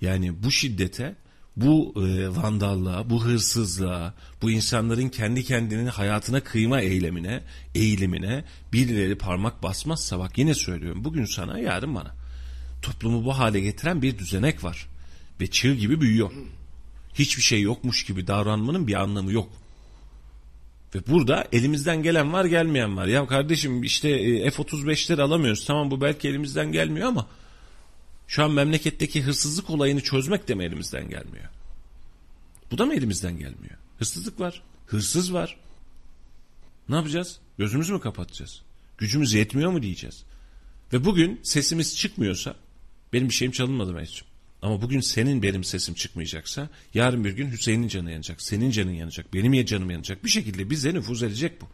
Speaker 2: Yani bu şiddete, bu e, vandallığa, bu hırsızlığa, bu insanların kendi kendinin hayatına kıyma eylemine, eğilimine birileri parmak basmazsa bak yine söylüyorum bugün sana yarın bana. Toplumu bu hale getiren bir düzenek var. Ve çığ gibi büyüyor. Hiçbir şey yokmuş gibi davranmanın bir anlamı yok. Ve burada elimizden gelen var gelmeyen var. Ya kardeşim işte e, F-35'leri alamıyoruz. Tamam bu belki elimizden gelmiyor ama şu an memleketteki hırsızlık olayını çözmek de mi elimizden gelmiyor? Bu da mı elimizden gelmiyor? Hırsızlık var. Hırsız var. Ne yapacağız? Gözümüzü mü kapatacağız? Gücümüz yetmiyor mu diyeceğiz? Ve bugün sesimiz çıkmıyorsa benim bir şeyim çalınmadı Mecnun. Ama bugün senin benim sesim çıkmayacaksa yarın bir gün Hüseyin'in canı yanacak, senin canın yanacak, benim ya canım yanacak. Bir şekilde bize nüfuz edecek bu.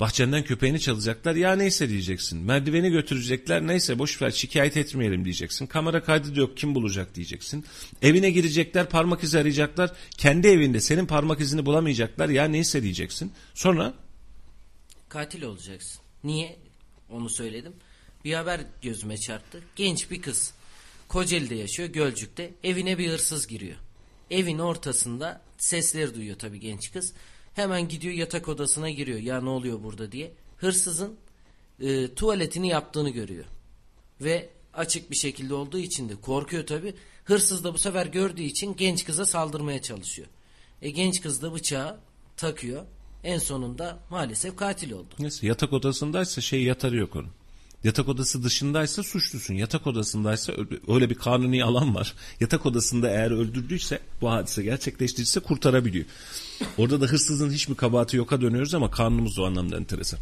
Speaker 2: Bahçenden köpeğini çalacaklar ya neyse diyeceksin. Merdiveni götürecekler neyse boş ver şikayet etmeyelim diyeceksin. Kamera kaydı da yok kim bulacak diyeceksin. Evine girecekler parmak izi arayacaklar. Kendi evinde senin parmak izini bulamayacaklar ya neyse diyeceksin. Sonra
Speaker 3: Katil olacaksın. Niye? Onu söyledim. Bir haber gözüme çarptı. Genç bir kız. Kocaeli'de yaşıyor, Gölcük'te. Evine bir hırsız giriyor. Evin ortasında sesleri duyuyor tabii genç kız. Hemen gidiyor yatak odasına giriyor. Ya ne oluyor burada diye. Hırsızın e, tuvaletini yaptığını görüyor. Ve açık bir şekilde olduğu için de korkuyor tabii. Hırsız da bu sefer gördüğü için genç kıza saldırmaya çalışıyor. E genç kız da bıçağı takıyor. En sonunda maalesef katil oldu.
Speaker 2: Neyse yatak odasındaysa şey yatarı yok onun. Yatak odası dışındaysa suçlusun. Yatak odasındaysa öyle bir kanuni alan var. Yatak odasında eğer öldürdüyse bu hadise gerçekleştirirse kurtarabiliyor. Orada da hırsızın hiç mi kabahati yoka dönüyoruz ama kanunumuz o anlamda enteresan.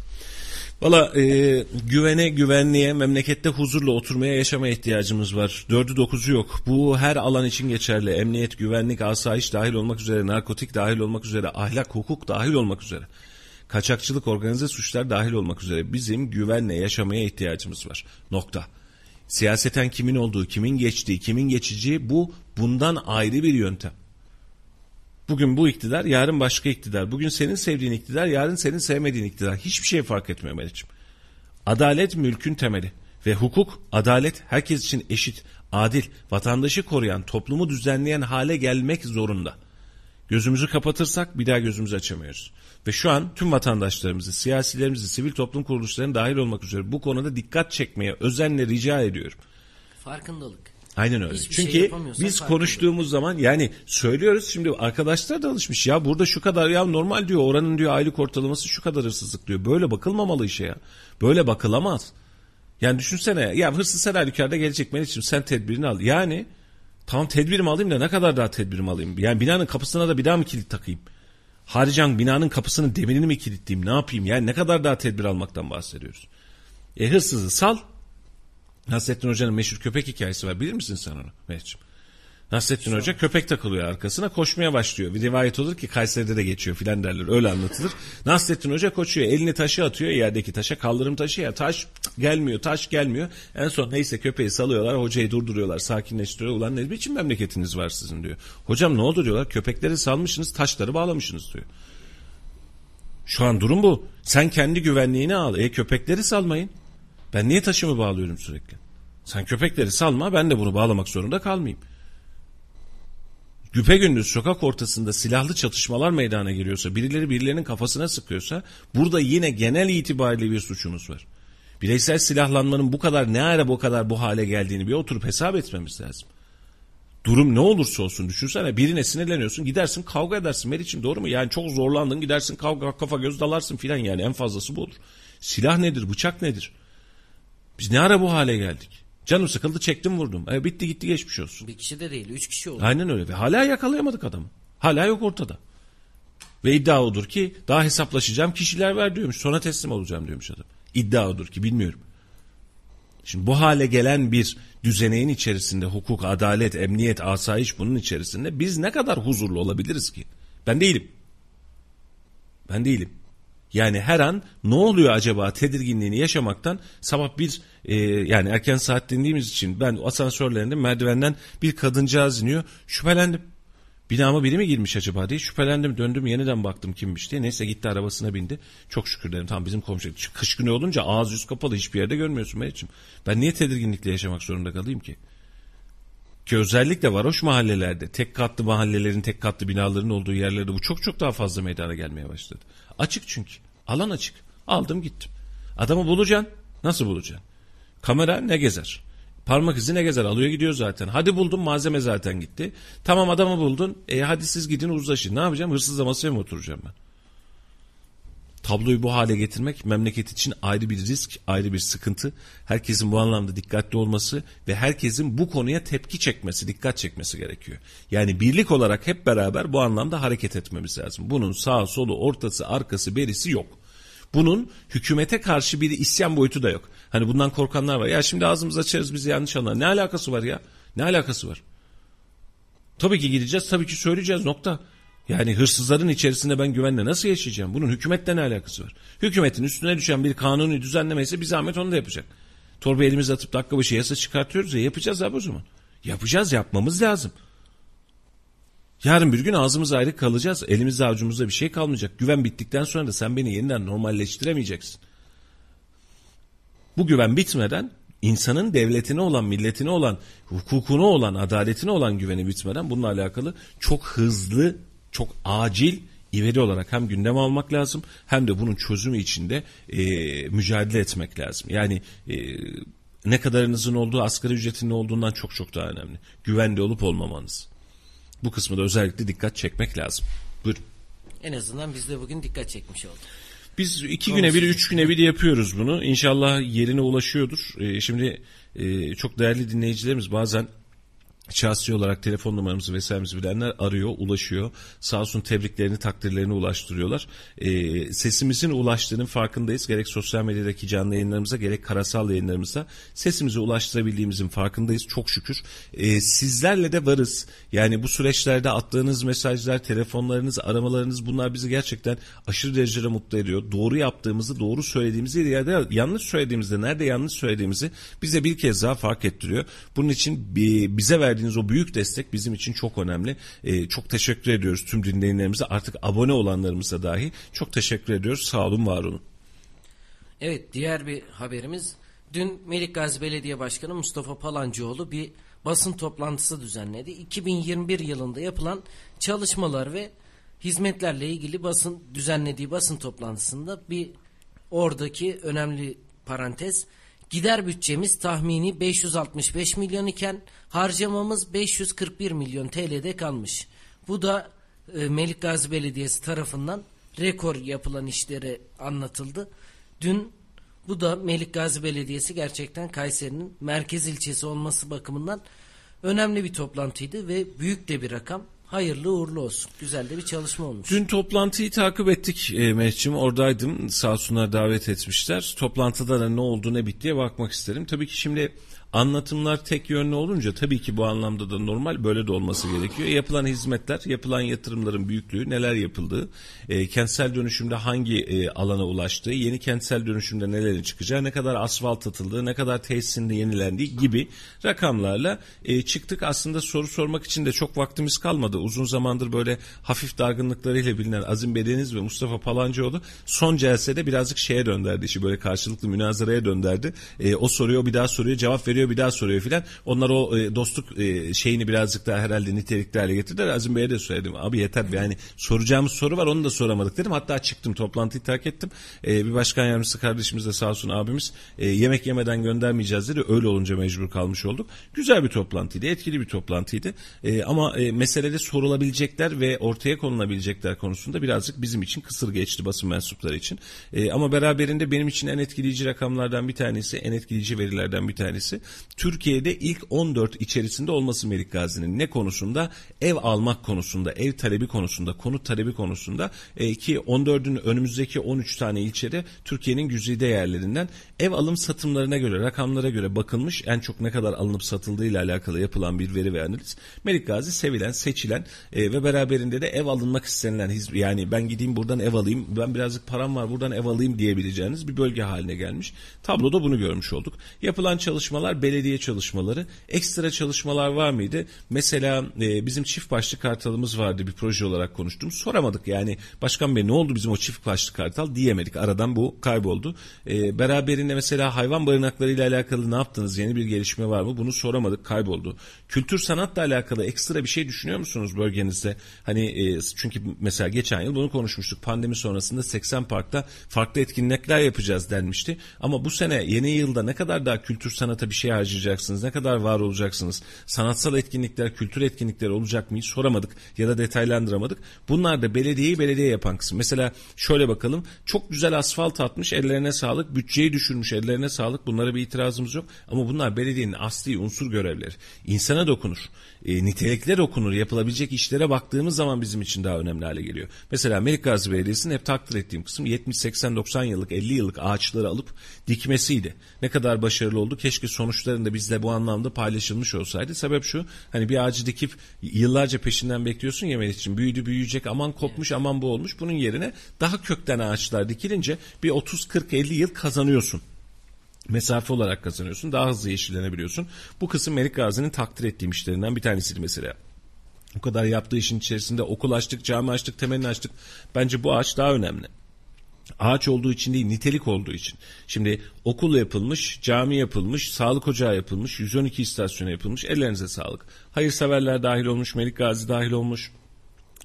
Speaker 2: Valla e, güvene, güvenliğe, memlekette huzurla oturmaya, yaşamaya ihtiyacımız var. Dördü dokuzu yok. Bu her alan için geçerli. Emniyet, güvenlik, asayiş dahil olmak üzere, narkotik dahil olmak üzere, ahlak, hukuk dahil olmak üzere. Kaçakçılık, organize suçlar dahil olmak üzere bizim güvenle yaşamaya ihtiyacımız var. Nokta. Siyaseten kimin olduğu, kimin geçtiği, kimin geçeceği bu bundan ayrı bir yöntem. Bugün bu iktidar, yarın başka iktidar. Bugün senin sevdiğin iktidar, yarın senin sevmediğin iktidar. Hiçbir şey fark etmiyor Melih'ciğim. Adalet mülkün temeli ve hukuk, adalet herkes için eşit, adil, vatandaşı koruyan, toplumu düzenleyen hale gelmek zorunda. Gözümüzü kapatırsak bir daha gözümüzü açamıyoruz. Ve şu an tüm vatandaşlarımızı, siyasilerimizi, sivil toplum kuruluşlarının dahil olmak üzere bu konuda dikkat çekmeye özenle rica ediyorum.
Speaker 3: Farkındalık.
Speaker 2: Aynen öyle.
Speaker 3: Hiçbir şey
Speaker 2: Çünkü
Speaker 3: yapamıyorsak
Speaker 2: biz konuştuğumuz zaman yani söylüyoruz şimdi arkadaşlar da alışmış ya burada şu kadar ya normal diyor oranın diyor aylık ortalaması şu kadar hırsızlık diyor. Böyle bakılmamalı işe ya. Böyle bakılamaz. Yani düşünsene ya hırsız her halükarda gelecek benim için sen tedbirini al. Yani tamam tedbirimi alayım da ne kadar daha tedbirimi alayım? Yani binanın kapısına da bir daha mı kilit takayım? Harican binanın kapısının demirini mi kilitleyeyim ne yapayım? Yani ne kadar daha tedbir almaktan bahsediyoruz? E hırsızı sal Nasrettin Hoca'nın meşhur köpek hikayesi var. Bilir misin sen onu Mehmetciğim? Nasrettin Hoca köpek takılıyor arkasına koşmaya başlıyor. Bir rivayet olur ki Kayseri'de de geçiyor filan derler öyle anlatılır. Nasrettin Hoca koşuyor elini taşı atıyor yerdeki taşa kaldırım taşı ya taş cık, gelmiyor taş gelmiyor. En son neyse köpeği salıyorlar hocayı durduruyorlar sakinleştiriyor. Ulan ne biçim memleketiniz var sizin diyor. Hocam ne oldu diyorlar köpekleri salmışsınız taşları bağlamışsınız diyor. Şu an durum bu. Sen kendi güvenliğini al. E köpekleri salmayın. Ben niye taşımı bağlıyorum sürekli? Sen köpekleri salma ben de bunu bağlamak zorunda kalmayayım. Güpe gündüz sokak ortasında silahlı çatışmalar meydana giriyorsa, birileri birilerinin kafasına sıkıyorsa burada yine genel itibariyle bir suçumuz var. Bireysel silahlanmanın bu kadar ne ara bu kadar bu hale geldiğini bir oturup hesap etmemiz lazım. Durum ne olursa olsun düşünsene birine sinirleniyorsun gidersin kavga edersin Meriç'im doğru mu? Yani çok zorlandın gidersin kavga kafa göz dalarsın filan yani en fazlası bu olur. Silah nedir bıçak nedir? Biz ne ara bu hale geldik? Canım sıkıldı çektim vurdum. E, bitti gitti geçmiş olsun.
Speaker 3: Bir kişi de değil, üç kişi oldu.
Speaker 2: Aynen öyle ve hala yakalayamadık adamı. Hala yok ortada. Ve iddia odur ki daha hesaplaşacağım kişiler ver diyormuş. Sonra teslim olacağım diyormuş adam. İddia odur ki bilmiyorum. Şimdi bu hale gelen bir düzeneğin içerisinde hukuk, adalet, emniyet, asayiş bunun içerisinde biz ne kadar huzurlu olabiliriz ki? Ben değilim. Ben değilim. Yani her an ne oluyor acaba tedirginliğini yaşamaktan sabah bir e, yani erken saat dinlediğimiz için ben asansörlerinde merdivenden bir kadıncağız iniyor şüphelendim. Binama biri mi girmiş acaba diye şüphelendim döndüm yeniden baktım kimmiş diye neyse gitti arabasına bindi. Çok şükür dedim tamam bizim komşu kış günü olunca ağız yüz kapalı hiçbir yerde görmüyorsun Meriç'im. Ben niye tedirginlikle yaşamak zorunda kalayım ki? Ki özellikle varoş mahallelerde tek katlı mahallelerin tek katlı binaların olduğu yerlerde bu çok çok daha fazla meydana gelmeye başladı. Açık çünkü. Alan açık. Aldım gittim. Adamı bulacaksın. Nasıl bulacaksın? Kamera ne gezer? Parmak izi ne gezer? Alıyor gidiyor zaten. Hadi buldum malzeme zaten gitti. Tamam adamı buldun. E hadi siz gidin uzlaşın. Ne yapacağım? Hırsızla masaya mı oturacağım ben? Tabloyu bu hale getirmek memleket için ayrı bir risk, ayrı bir sıkıntı. Herkesin bu anlamda dikkatli olması ve herkesin bu konuya tepki çekmesi, dikkat çekmesi gerekiyor. Yani birlik olarak hep beraber bu anlamda hareket etmemiz lazım. Bunun sağ solu, ortası, arkası, berisi yok. Bunun hükümete karşı bir isyan boyutu da yok. Hani bundan korkanlar var. Ya şimdi ağzımızı açarız bizi yanlış anlar. Ne alakası var ya? Ne alakası var? Tabii ki gideceğiz, tabii ki söyleyeceğiz nokta. Yani hırsızların içerisinde ben güvenle nasıl yaşayacağım? Bunun hükümetle ne alakası var? Hükümetin üstüne düşen bir kanuni düzenleme ise bir zahmet onu da yapacak. Torba elimizi atıp dakika başı yasa çıkartıyoruz ya yapacağız abi o zaman. Yapacağız yapmamız lazım. Yarın bir gün ağzımız ayrı kalacağız. Elimizde avucumuzda bir şey kalmayacak. Güven bittikten sonra da sen beni yeniden normalleştiremeyeceksin. Bu güven bitmeden insanın devletine olan, milletine olan, hukukuna olan, adaletine olan güveni bitmeden bununla alakalı çok hızlı, çok acil ivedi olarak hem gündem almak lazım hem de bunun çözümü içinde e, mücadele etmek lazım. Yani e, ne kadarınızın olduğu asgari ücretin ne olduğundan çok çok daha önemli. Güvende olup olmamanız. Bu kısmı da özellikle dikkat çekmek lazım. Buyurun.
Speaker 3: En azından biz de bugün dikkat çekmiş olduk.
Speaker 2: Biz iki güne bir, üç güne bir yapıyoruz bunu. İnşallah yerine ulaşıyordur. Ee, şimdi e, çok değerli dinleyicilerimiz bazen şahsi olarak telefon numaramızı vesairemizi bilenler arıyor, ulaşıyor. Sağ olsun tebriklerini, takdirlerini ulaştırıyorlar. E, sesimizin ulaştığının farkındayız. Gerek sosyal medyadaki canlı yayınlarımıza gerek karasal yayınlarımıza sesimizi ulaştırabildiğimizin farkındayız. Çok şükür. E, sizlerle de varız. Yani bu süreçlerde attığınız mesajlar, telefonlarınız, aramalarınız bunlar bizi gerçekten aşırı derecede mutlu ediyor. Doğru yaptığımızı, doğru söylediğimizi ya da yanlış söylediğimizde nerede yanlış söylediğimizi bize bir kez daha fark ettiriyor. Bunun için bize verdiğiniz verdiğiniz o büyük destek bizim için çok önemli. E, çok teşekkür ediyoruz tüm dinleyenlerimize. Artık abone olanlarımıza dahi çok teşekkür ediyoruz. Sağ olun, var olun.
Speaker 3: Evet, diğer bir haberimiz. Dün Melik Gazi Belediye Başkanı Mustafa Palancıoğlu bir basın toplantısı düzenledi. 2021 yılında yapılan çalışmalar ve hizmetlerle ilgili basın düzenlediği basın toplantısında bir oradaki önemli parantez Gider bütçemiz tahmini 565 milyon iken harcamamız 541 milyon TL'de kalmış. Bu da e, Melik Belediyesi tarafından rekor yapılan işleri anlatıldı. Dün bu da Melik Gazi Belediyesi gerçekten Kayseri'nin merkez ilçesi olması bakımından önemli bir toplantıydı ve büyük de bir rakam. Hayırlı uğurlu olsun. Güzel de bir çalışma olmuş.
Speaker 2: Dün toplantıyı takip ettik e, Mehmetciğim. Oradaydım. Sağ olsunlar davet etmişler. Toplantıda da ne oldu ne bitti diye bakmak isterim. Tabii ki şimdi Anlatımlar tek yönlü olunca tabii ki bu anlamda da normal böyle de olması gerekiyor. Yapılan hizmetler, yapılan yatırımların büyüklüğü, neler yapıldığı, e, kentsel dönüşümde hangi e, alana ulaştığı, yeni kentsel dönüşümde nelerin çıkacağı, ne kadar asfalt atıldığı, ne kadar tesisinde yenilendiği gibi rakamlarla e, çıktık. Aslında soru sormak için de çok vaktimiz kalmadı. Uzun zamandır böyle hafif dargınlıklarıyla bilinen Azim Bedeniz ve Mustafa Palancıoğlu son celsede birazcık şeye dönderdi işi böyle karşılıklı münazaraya dönderdi. E, o soruyor bir daha soruyor cevap veriyor bir daha soruyor filan. Onlar o e, dostluk e, şeyini birazcık daha herhalde nitelikli hale getirdiler. Azim Bey'e de söyledim abi yeter yani soracağımız soru var onu da soramadık dedim. Hatta çıktım toplantıyı terk ettim. E, bir başkan yardımcısı kardeşimiz de sağ olsun abimiz e, yemek yemeden göndermeyeceğiz dedi. Öyle olunca mecbur kalmış olduk. Güzel bir toplantıydı etkili bir toplantıydı. E, ama e, meselede sorulabilecekler ve ortaya konulabilecekler konusunda birazcık bizim için kısır geçti basın mensupları için. E, ama beraberinde benim için en etkileyici rakamlardan bir tanesi, en etkileyici verilerden bir tanesi. Türkiye'de ilk 14 içerisinde olması Melik Gazi'nin ne konusunda? Ev almak konusunda, ev talebi konusunda, konut talebi konusunda e, ki 14'ün önümüzdeki 13 tane ilçede Türkiye'nin güzide yerlerinden ev alım satımlarına göre, rakamlara göre bakılmış en çok ne kadar alınıp satıldığıyla alakalı yapılan bir veri ve analiz. Melik Gazi sevilen, seçilen e, ve beraberinde de ev alınmak istenilen yani ben gideyim buradan ev alayım, ben birazcık param var buradan ev alayım diyebileceğiniz bir bölge haline gelmiş. Tabloda bunu görmüş olduk. Yapılan çalışmalar belediye çalışmaları. Ekstra çalışmalar var mıydı? Mesela e, bizim çift başlı kartalımız vardı bir proje olarak konuştum. Soramadık yani başkan bey ne oldu bizim o çift başlı kartal diyemedik. Aradan bu kayboldu. E, beraberinde mesela hayvan barınaklarıyla alakalı ne yaptınız? Yeni bir gelişme var mı? Bunu soramadık kayboldu. Kültür sanatla alakalı ekstra bir şey düşünüyor musunuz bölgenizde? Hani e, çünkü mesela geçen yıl bunu konuşmuştuk. Pandemi sonrasında 80 parkta farklı etkinlikler yapacağız denmişti. Ama bu sene yeni yılda ne kadar daha kültür sanata bir şey harcayacaksınız? Ne kadar var olacaksınız? Sanatsal etkinlikler, kültür etkinlikleri olacak mı? Hiç soramadık ya da detaylandıramadık. Bunlar da belediyeyi belediye yapan kısım. Mesela şöyle bakalım. Çok güzel asfalt atmış. Ellerine sağlık. Bütçeyi düşürmüş. Ellerine sağlık. Bunlara bir itirazımız yok. Ama bunlar belediyenin asli unsur görevleri. İnsana dokunur. E, nitelikle dokunur. Yapılabilecek işlere baktığımız zaman bizim için daha önemli hale geliyor. Mesela Melik Gazi Belediyesi'nin hep takdir ettiğim kısım 70, 80, 90 yıllık, 50 yıllık ağaçları alıp dikmesiydi. Ne kadar başarılı oldu. Keşke sonuçlarında bizle bu anlamda paylaşılmış olsaydı. Sebep şu hani bir ağacı dikip yıllarca peşinden bekliyorsun yemek için. Büyüdü büyüyecek aman kopmuş aman bu olmuş. Bunun yerine daha kökten ağaçlar dikilince bir 30, 40, 50 yıl kazanıyorsun mesafe olarak kazanıyorsun. Daha hızlı yeşillenebiliyorsun. Bu kısım Melik Gazi'nin takdir ettiğim işlerinden bir tanesiydi mesela. O kadar yaptığı işin içerisinde okul açtık, cami açtık, temelini açtık. Bence bu ağaç daha önemli. Ağaç olduğu için değil, nitelik olduğu için. Şimdi okul yapılmış, cami yapılmış, sağlık ocağı yapılmış, 112 istasyonu yapılmış. Ellerinize sağlık. Hayırseverler dahil olmuş, Melik Gazi dahil olmuş.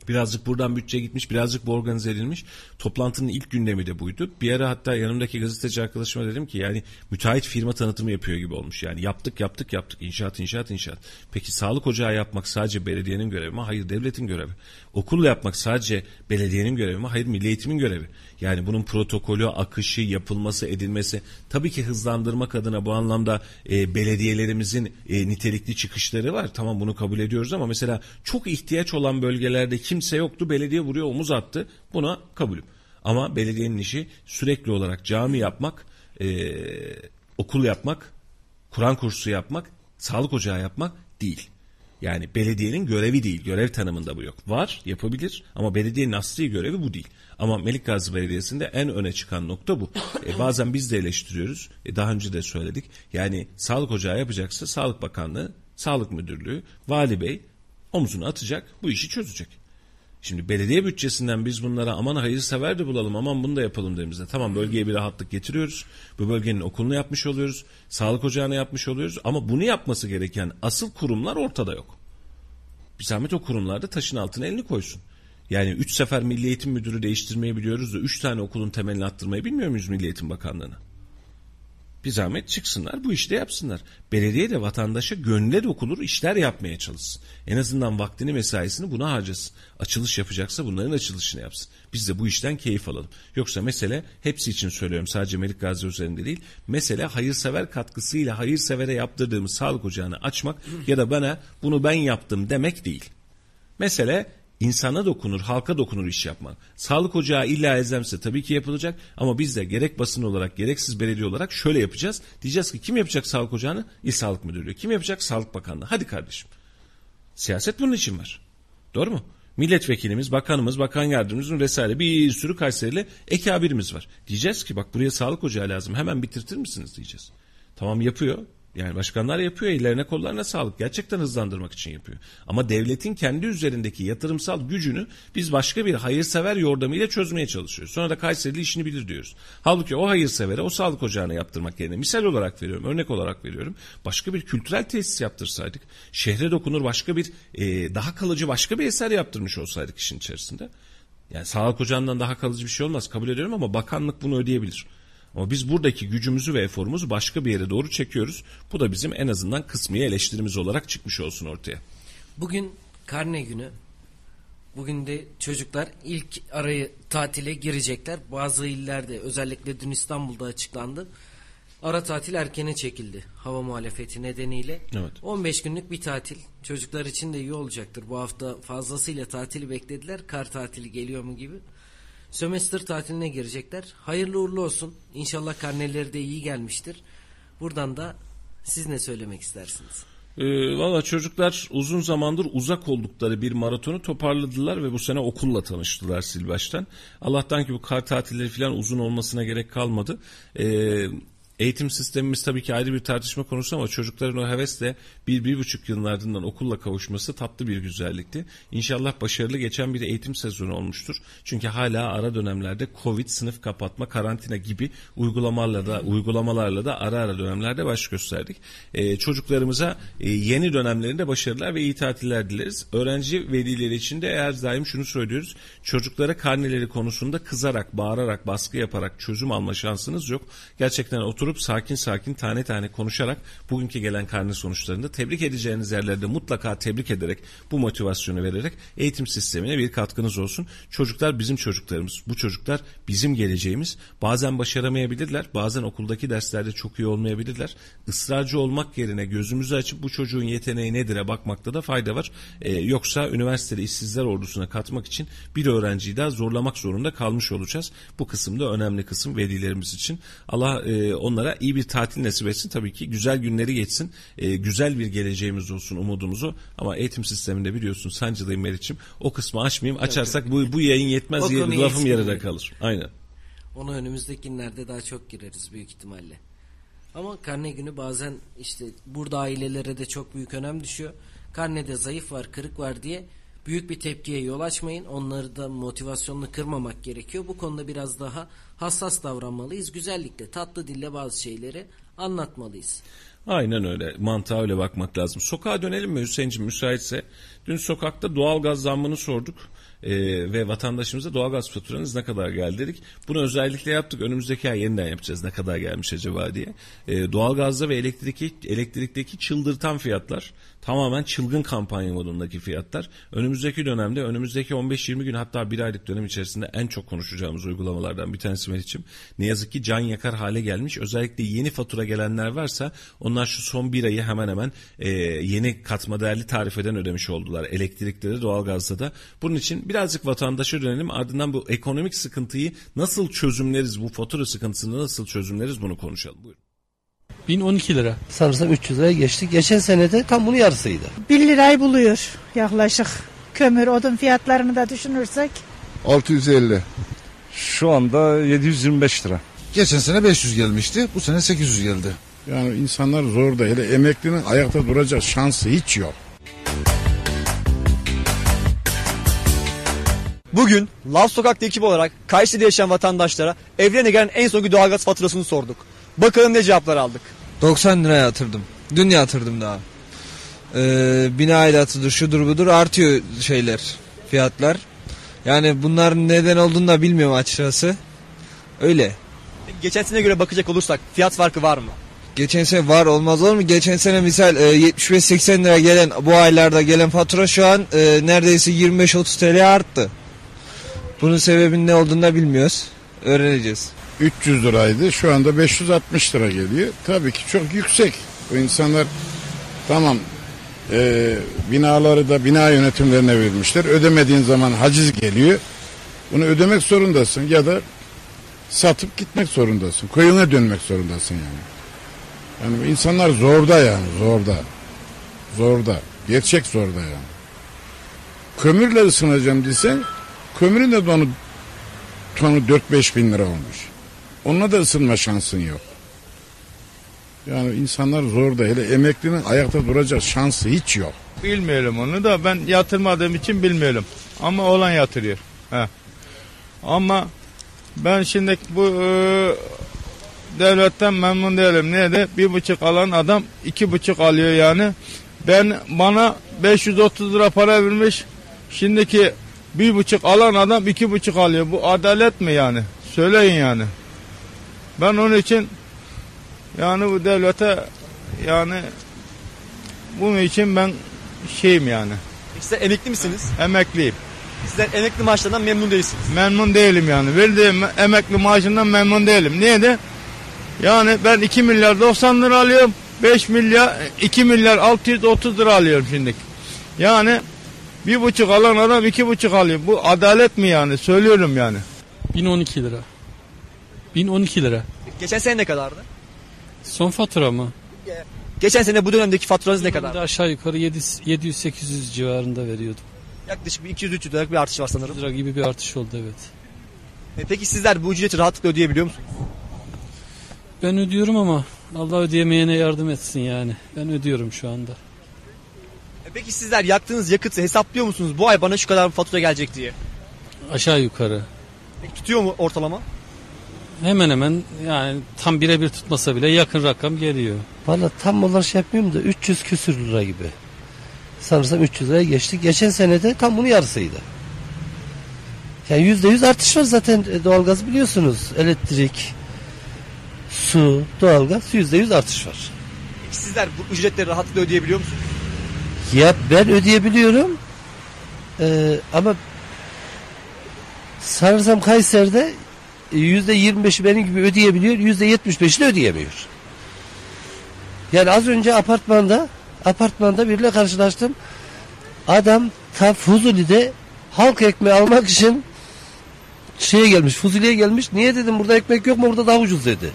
Speaker 2: Birazcık buradan bütçe gitmiş, birazcık bu organize edilmiş. Toplantının ilk gündemi de buydu. Bir ara hatta yanımdaki gazeteci arkadaşıma dedim ki yani müteahhit firma tanıtımı yapıyor gibi olmuş. Yani yaptık yaptık yaptık. İnşaat inşaat inşaat. Peki sağlık ocağı yapmak sadece belediyenin görevi mi? Hayır devletin görevi. Okul yapmak sadece belediyenin görevi mi? Hayır milli eğitimin görevi. Yani bunun protokolü, akışı, yapılması, edilmesi tabii ki hızlandırmak adına bu anlamda e, belediyelerimizin e, nitelikli çıkışları var. Tamam bunu kabul ediyoruz ama mesela çok ihtiyaç olan bölgelerde kimse yoktu. Belediye buraya omuz attı. Buna kabulüm. Ama belediyenin işi sürekli olarak cami yapmak, e, okul yapmak, Kur'an kursu yapmak, sağlık ocağı yapmak değil. Yani belediyenin görevi değil. Görev tanımında bu yok. Var yapabilir ama belediyenin asli görevi bu değil. Ama Melik Gazi Belediyesi'nde en öne çıkan nokta bu. E, bazen biz de eleştiriyoruz. E, daha önce de söyledik. Yani sağlık ocağı yapacaksa Sağlık Bakanlığı, Sağlık Müdürlüğü, Vali Bey omzunu atacak bu işi çözecek. Şimdi belediye bütçesinden biz bunlara aman hayırsever de bulalım aman bunu da yapalım dediğimizde tamam bölgeye bir rahatlık getiriyoruz. Bu bölgenin okulunu yapmış oluyoruz. Sağlık ocağını yapmış oluyoruz. Ama bunu yapması gereken asıl kurumlar ortada yok. Bir zahmet o kurumlarda taşın altına elini koysun. Yani üç sefer Milli Eğitim Müdürü değiştirmeyi biliyoruz da üç tane okulun temelini attırmayı bilmiyor muyuz Milli Eğitim Bakanlığı'na? Bir zahmet çıksınlar bu işte yapsınlar. Belediye de vatandaşa gönle dokunur işler yapmaya çalışsın. En azından vaktini mesaisini buna harcasın. Açılış yapacaksa bunların açılışını yapsın. Biz de bu işten keyif alalım. Yoksa mesele hepsi için söylüyorum sadece Melik Gazi üzerinde değil. Mesele hayırsever katkısıyla hayırsevere yaptırdığımız sağlık ocağını açmak ya da bana bunu ben yaptım demek değil. Mesele insana dokunur, halka dokunur iş yapmak. Sağlık ocağı illa elzemse tabii ki yapılacak ama biz de gerek basın olarak gereksiz belediye olarak şöyle yapacağız. Diyeceğiz ki kim yapacak sağlık ocağını? İl Sağlık Müdürlüğü. Kim yapacak? Sağlık Bakanlığı. Hadi kardeşim. Siyaset bunun için var. Doğru mu? Milletvekilimiz, bakanımız, bakan yardımcımızın vesaire bir sürü Kayserili ekabirimiz var. Diyeceğiz ki bak buraya sağlık ocağı lazım hemen bitirtir misiniz diyeceğiz. Tamam yapıyor yani başkanlar yapıyor ellerine kollarına sağlık. Gerçekten hızlandırmak için yapıyor. Ama devletin kendi üzerindeki yatırımsal gücünü biz başka bir hayırsever yordamıyla çözmeye çalışıyoruz. Sonra da Kayserili işini bilir diyoruz. Halbuki o hayırsevere o sağlık ocağına yaptırmak yerine misal olarak veriyorum, örnek olarak veriyorum. Başka bir kültürel tesis yaptırsaydık, şehre dokunur başka bir e, daha kalıcı başka bir eser yaptırmış olsaydık işin içerisinde. Yani sağlık ocağından daha kalıcı bir şey olmaz kabul ediyorum ama bakanlık bunu ödeyebilir. Ama biz buradaki gücümüzü ve eforumuzu başka bir yere doğru çekiyoruz. Bu da bizim en azından kısmi eleştirimiz olarak çıkmış olsun ortaya.
Speaker 3: Bugün karne günü. Bugün de çocuklar ilk arayı tatile girecekler. Bazı illerde özellikle dün İstanbul'da açıklandı. Ara tatil erkene çekildi hava muhalefeti nedeniyle.
Speaker 2: Evet.
Speaker 3: 15 günlük bir tatil çocuklar için de iyi olacaktır. Bu hafta fazlasıyla tatili beklediler. Kar tatili geliyor mu gibi. Sömestr tatiline girecekler. Hayırlı uğurlu olsun. İnşallah karneleri de iyi gelmiştir. Buradan da siz ne söylemek istersiniz?
Speaker 2: E, Valla çocuklar uzun zamandır uzak oldukları bir maratonu toparladılar ve bu sene okulla tanıştılar Silbaş'tan. Allah'tan ki bu kar tatilleri falan uzun olmasına gerek kalmadı. E, Eğitim sistemimiz tabii ki ayrı bir tartışma konusu ama çocukların o hevesle bir, bir buçuk yılın ardından okulla kavuşması tatlı bir güzellikti. İnşallah başarılı geçen bir eğitim sezonu olmuştur. Çünkü hala ara dönemlerde Covid, sınıf kapatma, karantina gibi uygulamalarla da, uygulamalarla da ara ara dönemlerde baş gösterdik. Ee, çocuklarımıza e, yeni dönemlerinde başarılar ve iyi tatiller dileriz. Öğrenci velileri için de eğer daim şunu söylüyoruz. Çocuklara karneleri konusunda kızarak, bağırarak, baskı yaparak çözüm alma şansınız yok. Gerçekten 30 oturup sakin sakin tane tane konuşarak bugünkü gelen karne sonuçlarında tebrik edeceğiniz yerlerde mutlaka tebrik ederek bu motivasyonu vererek eğitim sistemine bir katkınız olsun. Çocuklar bizim çocuklarımız. Bu çocuklar bizim geleceğimiz. Bazen başaramayabilirler. Bazen okuldaki derslerde çok iyi olmayabilirler. Israrcı olmak yerine gözümüzü açıp bu çocuğun yeteneği nedir'e bakmakta da fayda var. Ee, yoksa üniversitede işsizler ordusuna katmak için bir öğrenciyi daha zorlamak zorunda kalmış olacağız. Bu kısımda önemli kısım velilerimiz için. Allah e, onu onlara iyi bir tatil nasip etsin. Tabii ki güzel günleri geçsin. E, güzel bir geleceğimiz olsun umudumuzu. Ama eğitim sisteminde biliyorsun sancılıyım Meriç'im. O kısmı açmayayım. Açarsak bu, bu yayın yetmez.
Speaker 3: diye,
Speaker 2: lafım yarıda kalır. Aynen.
Speaker 3: Ona önümüzdeki günlerde daha çok gireriz büyük ihtimalle. Ama karne günü bazen işte burada ailelere de çok büyük önem düşüyor. Karnede zayıf var, kırık var diye büyük bir tepkiye yol açmayın. Onları da motivasyonunu kırmamak gerekiyor. Bu konuda biraz daha hassas davranmalıyız. Güzellikle, tatlı dille bazı şeyleri anlatmalıyız.
Speaker 2: Aynen öyle. Mantığa öyle bakmak lazım. Sokağa dönelim mi Hüseyin'cim müsaitse? Dün sokakta doğalgaz zammını sorduk e, ee, ve vatandaşımıza doğalgaz faturanız ne kadar geldi dedik. Bunu özellikle yaptık. Önümüzdeki ay yeniden yapacağız ne kadar gelmiş acaba diye. E, ee, doğalgazda ve elektrikteki, elektrikteki çıldırtan fiyatlar tamamen çılgın kampanya modundaki fiyatlar. Önümüzdeki dönemde önümüzdeki 15-20 gün hatta bir aylık dönem içerisinde en çok konuşacağımız uygulamalardan bir tanesi Melih'ciğim. Ne yazık ki can yakar hale gelmiş. Özellikle yeni fatura gelenler varsa onlar şu son bir ayı hemen hemen e, yeni katma değerli tarifeden ödemiş oldular. Elektrikte de doğalgazda da. Bunun için birazcık vatandaşa dönelim. Ardından bu ekonomik sıkıntıyı nasıl çözümleriz? Bu fatura sıkıntısını nasıl çözümleriz? Bunu konuşalım. Buyurun.
Speaker 5: 1012 lira.
Speaker 6: Sanırsam 300 liraya geçtik. Geçen sene de tam bunun yarısıydı.
Speaker 7: 1 lirayı buluyor yaklaşık. Kömür, odun fiyatlarını da düşünürsek.
Speaker 8: 650.
Speaker 9: Şu anda 725 lira.
Speaker 8: Geçen sene 500 gelmişti. Bu sene 800 geldi.
Speaker 10: Yani insanlar zor da hele emeklinin ayakta duracak şansı hiç yok.
Speaker 5: Bugün Lav Sokak'ta ekip olarak Kayseri'de yaşayan vatandaşlara evlerine gelen en sonki doğalgaz faturasını sorduk. Bakalım ne cevaplar aldık.
Speaker 6: 90 liraya yatırdım. Dün yatırdım daha. Ee, bina aidatıdır, şudur budur artıyor şeyler, fiyatlar. Yani bunların neden olduğunu da bilmiyorum açıkçası. Öyle.
Speaker 5: Geçen sene göre bakacak olursak fiyat farkı var mı?
Speaker 6: Geçen sene var olmaz olur mu? Geçen sene misal e, 75-80 lira gelen bu aylarda gelen fatura şu an e, neredeyse 25-30 TL arttı. Bunun sebebinin ne olduğunu da bilmiyoruz. Öğreneceğiz.
Speaker 10: 300 liraydı. Şu anda 560 lira geliyor. Tabii ki çok yüksek. O insanlar tamam e, binaları da bina yönetimlerine vermişler. Ödemediğin zaman haciz geliyor. Bunu ödemek zorundasın ya da satıp gitmek zorundasın. Koyuna dönmek zorundasın yani. Yani insanlar zorda yani zorda. Zorda. Gerçek zorda yani. Kömürle ısınacağım desen kömürün de tonu, tonu 4-5 bin lira olmuş. Onunla da ısınma şansın yok. Yani insanlar zorda. Hele emeklinin ayakta duracak şansı hiç yok.
Speaker 11: Bilmiyorum onu da ben yatırmadığım için bilmiyorum. Ama olan yatırıyor. He. Ama ben şimdi bu e, devletten memnun değilim. Niye de bir buçuk alan adam iki buçuk alıyor yani. Ben bana 530 lira para vermiş. Şimdiki bir buçuk alan adam iki buçuk alıyor. Bu adalet mi yani? Söyleyin yani. Ben onun için yani bu devlete yani bunun için ben şeyim yani.
Speaker 5: Peki Sizler emekli misiniz?
Speaker 11: Emekliyim.
Speaker 5: Sizler emekli maaşlarından memnun değilsiniz.
Speaker 11: Memnun değilim yani. Verdiğim emekli maaşından memnun değilim. Niye de? Yani ben 2 milyar 90 lira alıyorum. 5 milyar 2 milyar 630 lira alıyorum şimdi. Yani bir buçuk alan adam iki buçuk alıyor. Bu adalet mi yani? Söylüyorum yani.
Speaker 12: 1012 lira. 1012 lira.
Speaker 5: Geçen sene ne kadardı?
Speaker 12: Son fatura mı?
Speaker 5: Geçen sene bu dönemdeki faturanız ne
Speaker 12: Bir de
Speaker 5: kadar?
Speaker 12: aşağı yukarı 700-800 civarında veriyordum.
Speaker 5: Yaklaşık bir 200-300 liralık bir artış var sanırım.
Speaker 12: Lira gibi bir artış oldu evet.
Speaker 5: E, Peki sizler bu ücreti rahatlıkla ödeyebiliyor musunuz?
Speaker 12: Ben ödüyorum ama Allah ödeyemeyene yardım etsin yani. Ben ödüyorum şu anda.
Speaker 5: E, Peki sizler yaktığınız yakıtı hesaplıyor musunuz? Bu ay bana şu kadar fatura gelecek diye.
Speaker 12: Aşağı yukarı.
Speaker 5: Peki tutuyor mu ortalama?
Speaker 12: Hemen hemen yani tam birebir tutmasa bile yakın rakam geliyor.
Speaker 13: Valla tam olarak şey yapmıyorum da 300 küsür lira gibi. Sanırsam 300 liraya geçti. Geçen sene de tam bunun yarısıydı. Yani yüzde yüz artış var zaten e, doğalgaz biliyorsunuz. Elektrik, su, doğalgaz yüzde yüz artış var.
Speaker 5: Peki sizler bu ücretleri rahatlıkla ödeyebiliyor musunuz?
Speaker 13: Ya ben ödeyebiliyorum. Ee, ama sanırsam Kayseri'de yüzde yirmi beşi benim gibi ödeyebiliyor. Yüzde yetmiş beşi de ödeyemiyor. Yani az önce apartmanda apartmanda biriyle karşılaştım. Adam ta Fuzuli'de halk ekmeği almak için şeye gelmiş, Fuzuli'ye gelmiş. Niye dedim burada ekmek yok mu burada daha ucuz dedi.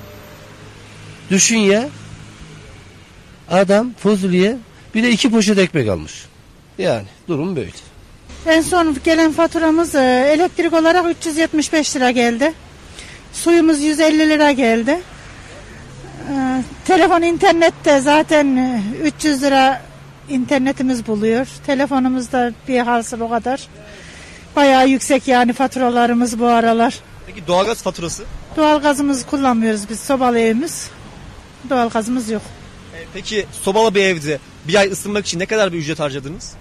Speaker 13: Düşün ya. Adam Fuzuli'ye bir de iki poşet ekmek almış. Yani durum böyle.
Speaker 7: En son gelen faturamız e, elektrik olarak 375 lira geldi. Suyumuz 150 lira geldi. E, Telefon internette zaten e, 300 lira internetimiz buluyor. Telefonumuzda bir hasıl o kadar. Bayağı yüksek yani faturalarımız bu aralar.
Speaker 5: Peki doğalgaz faturası?
Speaker 7: Doğalgazımızı kullanmıyoruz biz sobalı evimiz. Doğalgazımız yok.
Speaker 5: E, Peki sobalı bir evde bir ay ısınmak için ne kadar bir ücret harcadınız?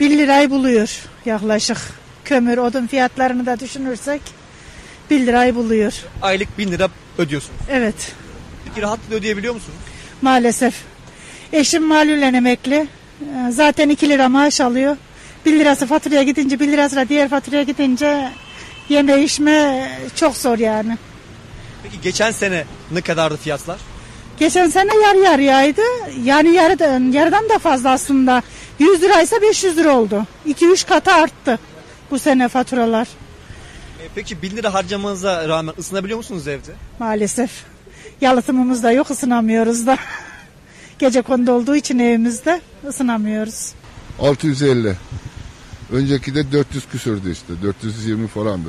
Speaker 7: 1 lirayı buluyor yaklaşık. Kömür, odun fiyatlarını da düşünürsek 1 lirayı buluyor.
Speaker 5: Aylık 1000 lira ödüyorsunuz.
Speaker 7: Evet
Speaker 5: Peki rahatlıkla ödeyebiliyor musunuz?
Speaker 7: maalesef. Eşim malulen emekli. Ee, Zaten 2 lira maaş alıyor. 1 lirası faturaya gidince 1 lirası da diğer faturaya gidince yeme içme çok zor yani.
Speaker 5: Peki geçen sene ne kadardı fiyatlar?
Speaker 7: Geçen sene yarı yarıyaydı. Yani yarıdan, yarıdan da fazla aslında. 100 liraysa 500 lira oldu. 2-3 katı arttı bu sene faturalar.
Speaker 5: E, Peki 1000 lira harcamanıza rağmen ısınabiliyor musunuz evde?
Speaker 7: Maalesef. Yalıtımımız da yok ısınamıyoruz da. Gece konuda olduğu için evimizde ısınamıyoruz.
Speaker 8: 650. Önceki de 400 küsürdü işte. 420 falandı.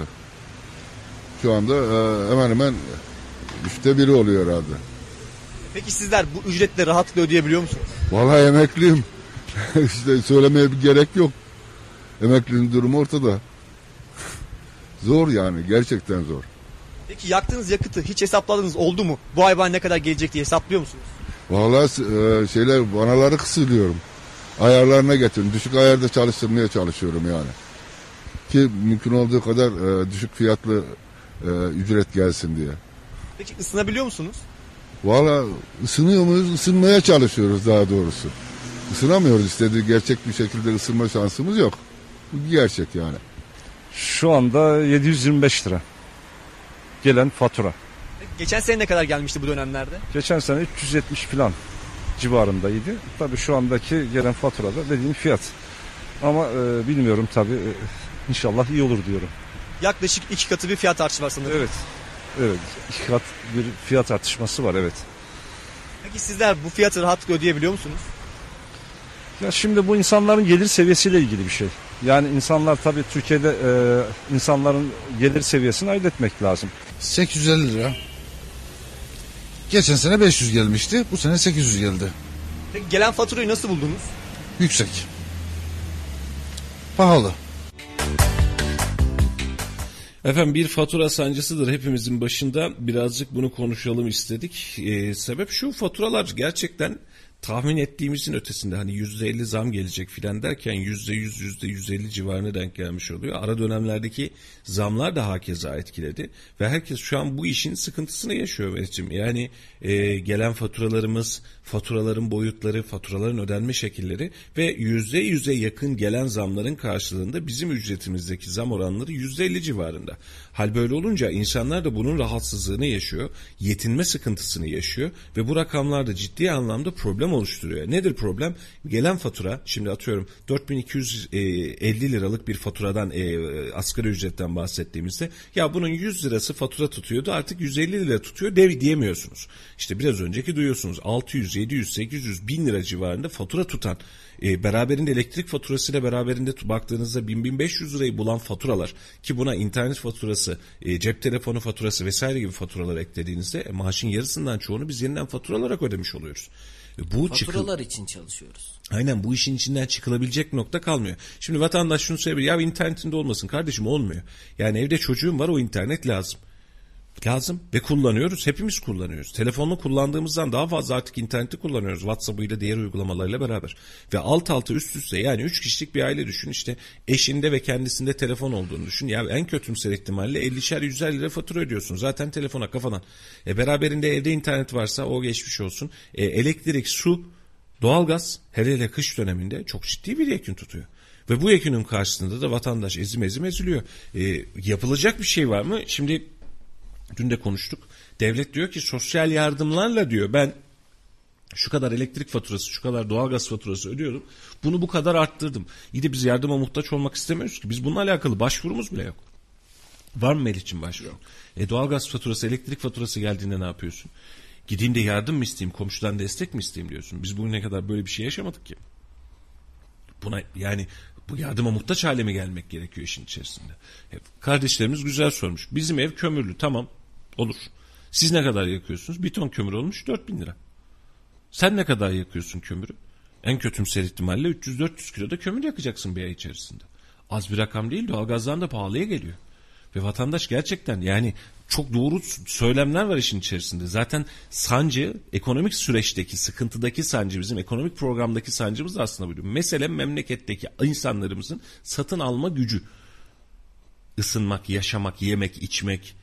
Speaker 8: Şu anda e, hemen hemen üçte biri oluyor herhalde.
Speaker 5: Peki sizler bu ücretle rahatlıkla ödeyebiliyor musunuz?
Speaker 8: Vallahi emekliyim. işte söylemeye bir gerek yok. Emeklinin durumu ortada. Zor yani gerçekten zor.
Speaker 5: Peki yaktığınız yakıtı hiç hesapladınız oldu mu? Bu ay bana ne kadar gelecek diye hesaplıyor musunuz?
Speaker 8: Vallahi e, şeyler vanaları kısılıyorum. Ayarlarına getiriyorum. Düşük ayarda çalıştırmaya çalışıyorum yani. Ki mümkün olduğu kadar e, düşük fiyatlı e, ücret gelsin diye.
Speaker 5: Peki ısınabiliyor musunuz?
Speaker 8: Valla ısınıyor muyuz? Isınmaya çalışıyoruz daha doğrusu. Isınamıyoruz istediği gerçek bir şekilde ısınma şansımız yok. Bu gerçek yani.
Speaker 9: Şu anda 725 lira. Gelen fatura.
Speaker 5: Geçen sene ne kadar gelmişti bu dönemlerde?
Speaker 9: Geçen sene 370 falan. civarındaydı. Tabii şu andaki gelen faturada dediğim fiyat. Ama e, bilmiyorum tabii. E, inşallah iyi olur diyorum.
Speaker 5: Yaklaşık iki katı bir fiyat artışı var sanırım.
Speaker 9: Evet. Evet. iki kat bir fiyat tartışması var evet.
Speaker 5: Peki sizler bu fiyatı rahatlıkla ödeyebiliyor musunuz?
Speaker 9: Ya şimdi bu insanların gelir seviyesiyle ilgili bir şey. Yani insanlar tabii Türkiye'de e, insanların gelir seviyesini ayırt etmek lazım.
Speaker 14: 850 lira. Geçen sene 500 gelmişti. Bu sene 800 geldi.
Speaker 5: Peki gelen faturayı nasıl buldunuz?
Speaker 14: Yüksek. Pahalı.
Speaker 2: Efendim bir fatura sancısıdır hepimizin başında. Birazcık bunu konuşalım istedik. Ee, sebep şu faturalar gerçekten tahmin ettiğimizin ötesinde hani yüzde elli zam gelecek filan derken yüzde yüz yüzde yüz elli civarına denk gelmiş oluyor. Ara dönemlerdeki zamlar da hakeza etkiledi ve herkes şu an bu işin sıkıntısını yaşıyor Mehmetciğim. Yani e, gelen faturalarımız, faturaların boyutları, faturaların ödenme şekilleri ve yüzde yüze yakın gelen zamların karşılığında bizim ücretimizdeki zam oranları yüzde elli civarında. Hal böyle olunca insanlar da bunun rahatsızlığını yaşıyor, yetinme sıkıntısını yaşıyor ve bu rakamlar da ciddi anlamda problem oluşturuyor. Nedir problem? Gelen fatura, şimdi atıyorum 4250 liralık bir faturadan, e, asgari ücretten bahsettiğimizde ya bunun 100 lirası fatura tutuyordu artık 150 lira tutuyor dev diyemiyorsunuz. İşte biraz önceki duyuyorsunuz 600, 700, 800, 1000 lira civarında fatura tutan e, beraberinde elektrik faturasıyla beraberinde baktığınızda 1000-1500 lirayı bulan faturalar ki buna internet faturası, e, cep telefonu faturası vesaire gibi faturalar eklediğinizde e, maaşın yarısından çoğunu biz yeniden fatura olarak ödemiş oluyoruz. E, bu
Speaker 3: Faturalar için çalışıyoruz.
Speaker 2: Aynen bu işin içinden çıkılabilecek nokta kalmıyor. Şimdi vatandaş şunu söylüyor ya internetinde olmasın kardeşim olmuyor. Yani evde çocuğum var o internet lazım. Lazım ve kullanıyoruz. Hepimiz kullanıyoruz. Telefonunu kullandığımızdan daha fazla artık interneti kullanıyoruz. WhatsApp'ıyla diğer uygulamalarla beraber. Ve alt alta üst üste yani 3 kişilik bir aile düşün. işte eşinde ve kendisinde telefon olduğunu düşün. Ya en kötümser ihtimalle 50'şer 100'er lira fatura ödüyorsun. Zaten telefona kafadan. E beraberinde evde internet varsa o geçmiş olsun. E, elektrik, su, doğalgaz hele hele kış döneminde çok ciddi bir yekün tutuyor. Ve bu yekünün karşısında da vatandaş ezim ezim eziliyor. E, yapılacak bir şey var mı? Şimdi Dün de konuştuk. Devlet diyor ki sosyal yardımlarla diyor ben şu kadar elektrik faturası, şu kadar doğalgaz faturası ödüyorum. Bunu bu kadar arttırdım. İyi de biz yardıma muhtaç olmak istemiyoruz ki. Biz bununla alakalı başvurumuz bile yok. Var mı Melih'cim başvuru? E doğalgaz faturası, elektrik faturası geldiğinde ne yapıyorsun? Gideyim de yardım mı isteyeyim, komşudan destek mi isteyeyim diyorsun. Biz bugüne kadar böyle bir şey yaşamadık ki. Buna yani bu yardıma muhtaç hale mi gelmek gerekiyor işin içerisinde? Hep kardeşlerimiz güzel sormuş. Bizim ev kömürlü tamam olur. Siz ne kadar yakıyorsunuz? Bir ton kömür olmuş 4000 lira. Sen ne kadar yakıyorsun kömürü? En kötümser ihtimalle 300-400 kilo da kömür yakacaksın bir ay içerisinde. Az bir rakam değil doğalgazdan da pahalıya geliyor. Ve vatandaş gerçekten yani çok doğru söylemler var işin içerisinde. Zaten sancı ekonomik süreçteki sıkıntıdaki sancı bizim ekonomik programdaki sancımız da aslında buydu. Mesele memleketteki insanlarımızın satın alma gücü. Isınmak, yaşamak, yemek, içmek.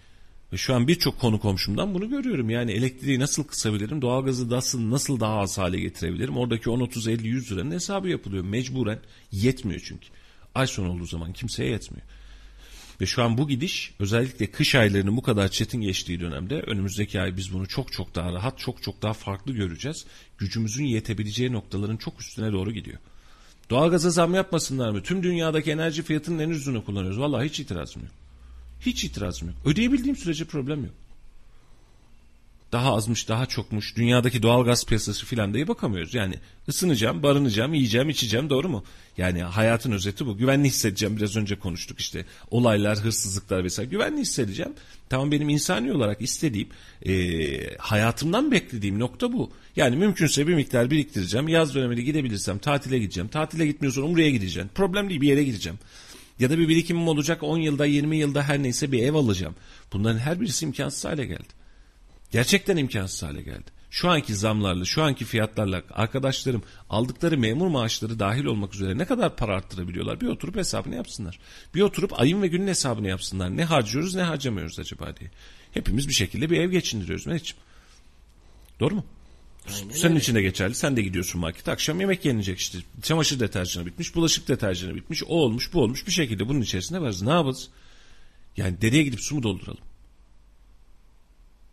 Speaker 2: Ve şu an birçok konu komşumdan bunu görüyorum. Yani elektriği nasıl kısabilirim, doğalgazı nasıl, nasıl daha az hale getirebilirim? Oradaki 10, 30, 50, 100 liranın hesabı yapılıyor. Mecburen yetmiyor çünkü. Ay son olduğu zaman kimseye yetmiyor. Ve şu an bu gidiş özellikle kış aylarının bu kadar çetin geçtiği dönemde önümüzdeki ay biz bunu çok çok daha rahat, çok çok daha farklı göreceğiz. Gücümüzün yetebileceği noktaların çok üstüne doğru gidiyor. Doğalgaza zam yapmasınlar mı? Tüm dünyadaki enerji fiyatının en ucuzunu kullanıyoruz. Vallahi hiç itirazım yok. Hiç itirazım yok. Ödeyebildiğim sürece problem yok. Daha azmış, daha çokmuş, dünyadaki doğal gaz piyasası filan diye bakamıyoruz. Yani ısınacağım, barınacağım, yiyeceğim, içeceğim doğru mu? Yani hayatın özeti bu. Güvenli hissedeceğim biraz önce konuştuk işte. Olaylar, hırsızlıklar vesaire. Güvenli hissedeceğim. Tamam benim insani olarak istediğim, e, hayatımdan beklediğim nokta bu. Yani mümkünse bir miktar biriktireceğim. Yaz döneminde gidebilirsem tatile gideceğim. Tatile gitmiyorsam Umre'ye gideceğim. Problem değil bir yere gideceğim. Ya da bir birikimim olacak 10 yılda 20 yılda her neyse bir ev alacağım. Bunların her birisi imkansız hale geldi. Gerçekten imkansız hale geldi. Şu anki zamlarla, şu anki fiyatlarla arkadaşlarım aldıkları memur maaşları dahil olmak üzere ne kadar para arttırabiliyorlar? Bir oturup hesabını yapsınlar. Bir oturup ayın ve günün hesabını yapsınlar. Ne harcıyoruz ne harcamıyoruz acaba diye. Hepimiz bir şekilde bir ev geçindiriyoruz Mehmetciğim. Doğru mu? Aynen Senin öyle. için de geçerli. Sen de gidiyorsun markete. Akşam yemek yenecek işte. Çamaşır deterjanı bitmiş, bulaşık deterjanı bitmiş. O olmuş, bu olmuş. Bir şekilde bunun içerisinde varız. Ne yaparız? Yani dereye gidip su mu dolduralım?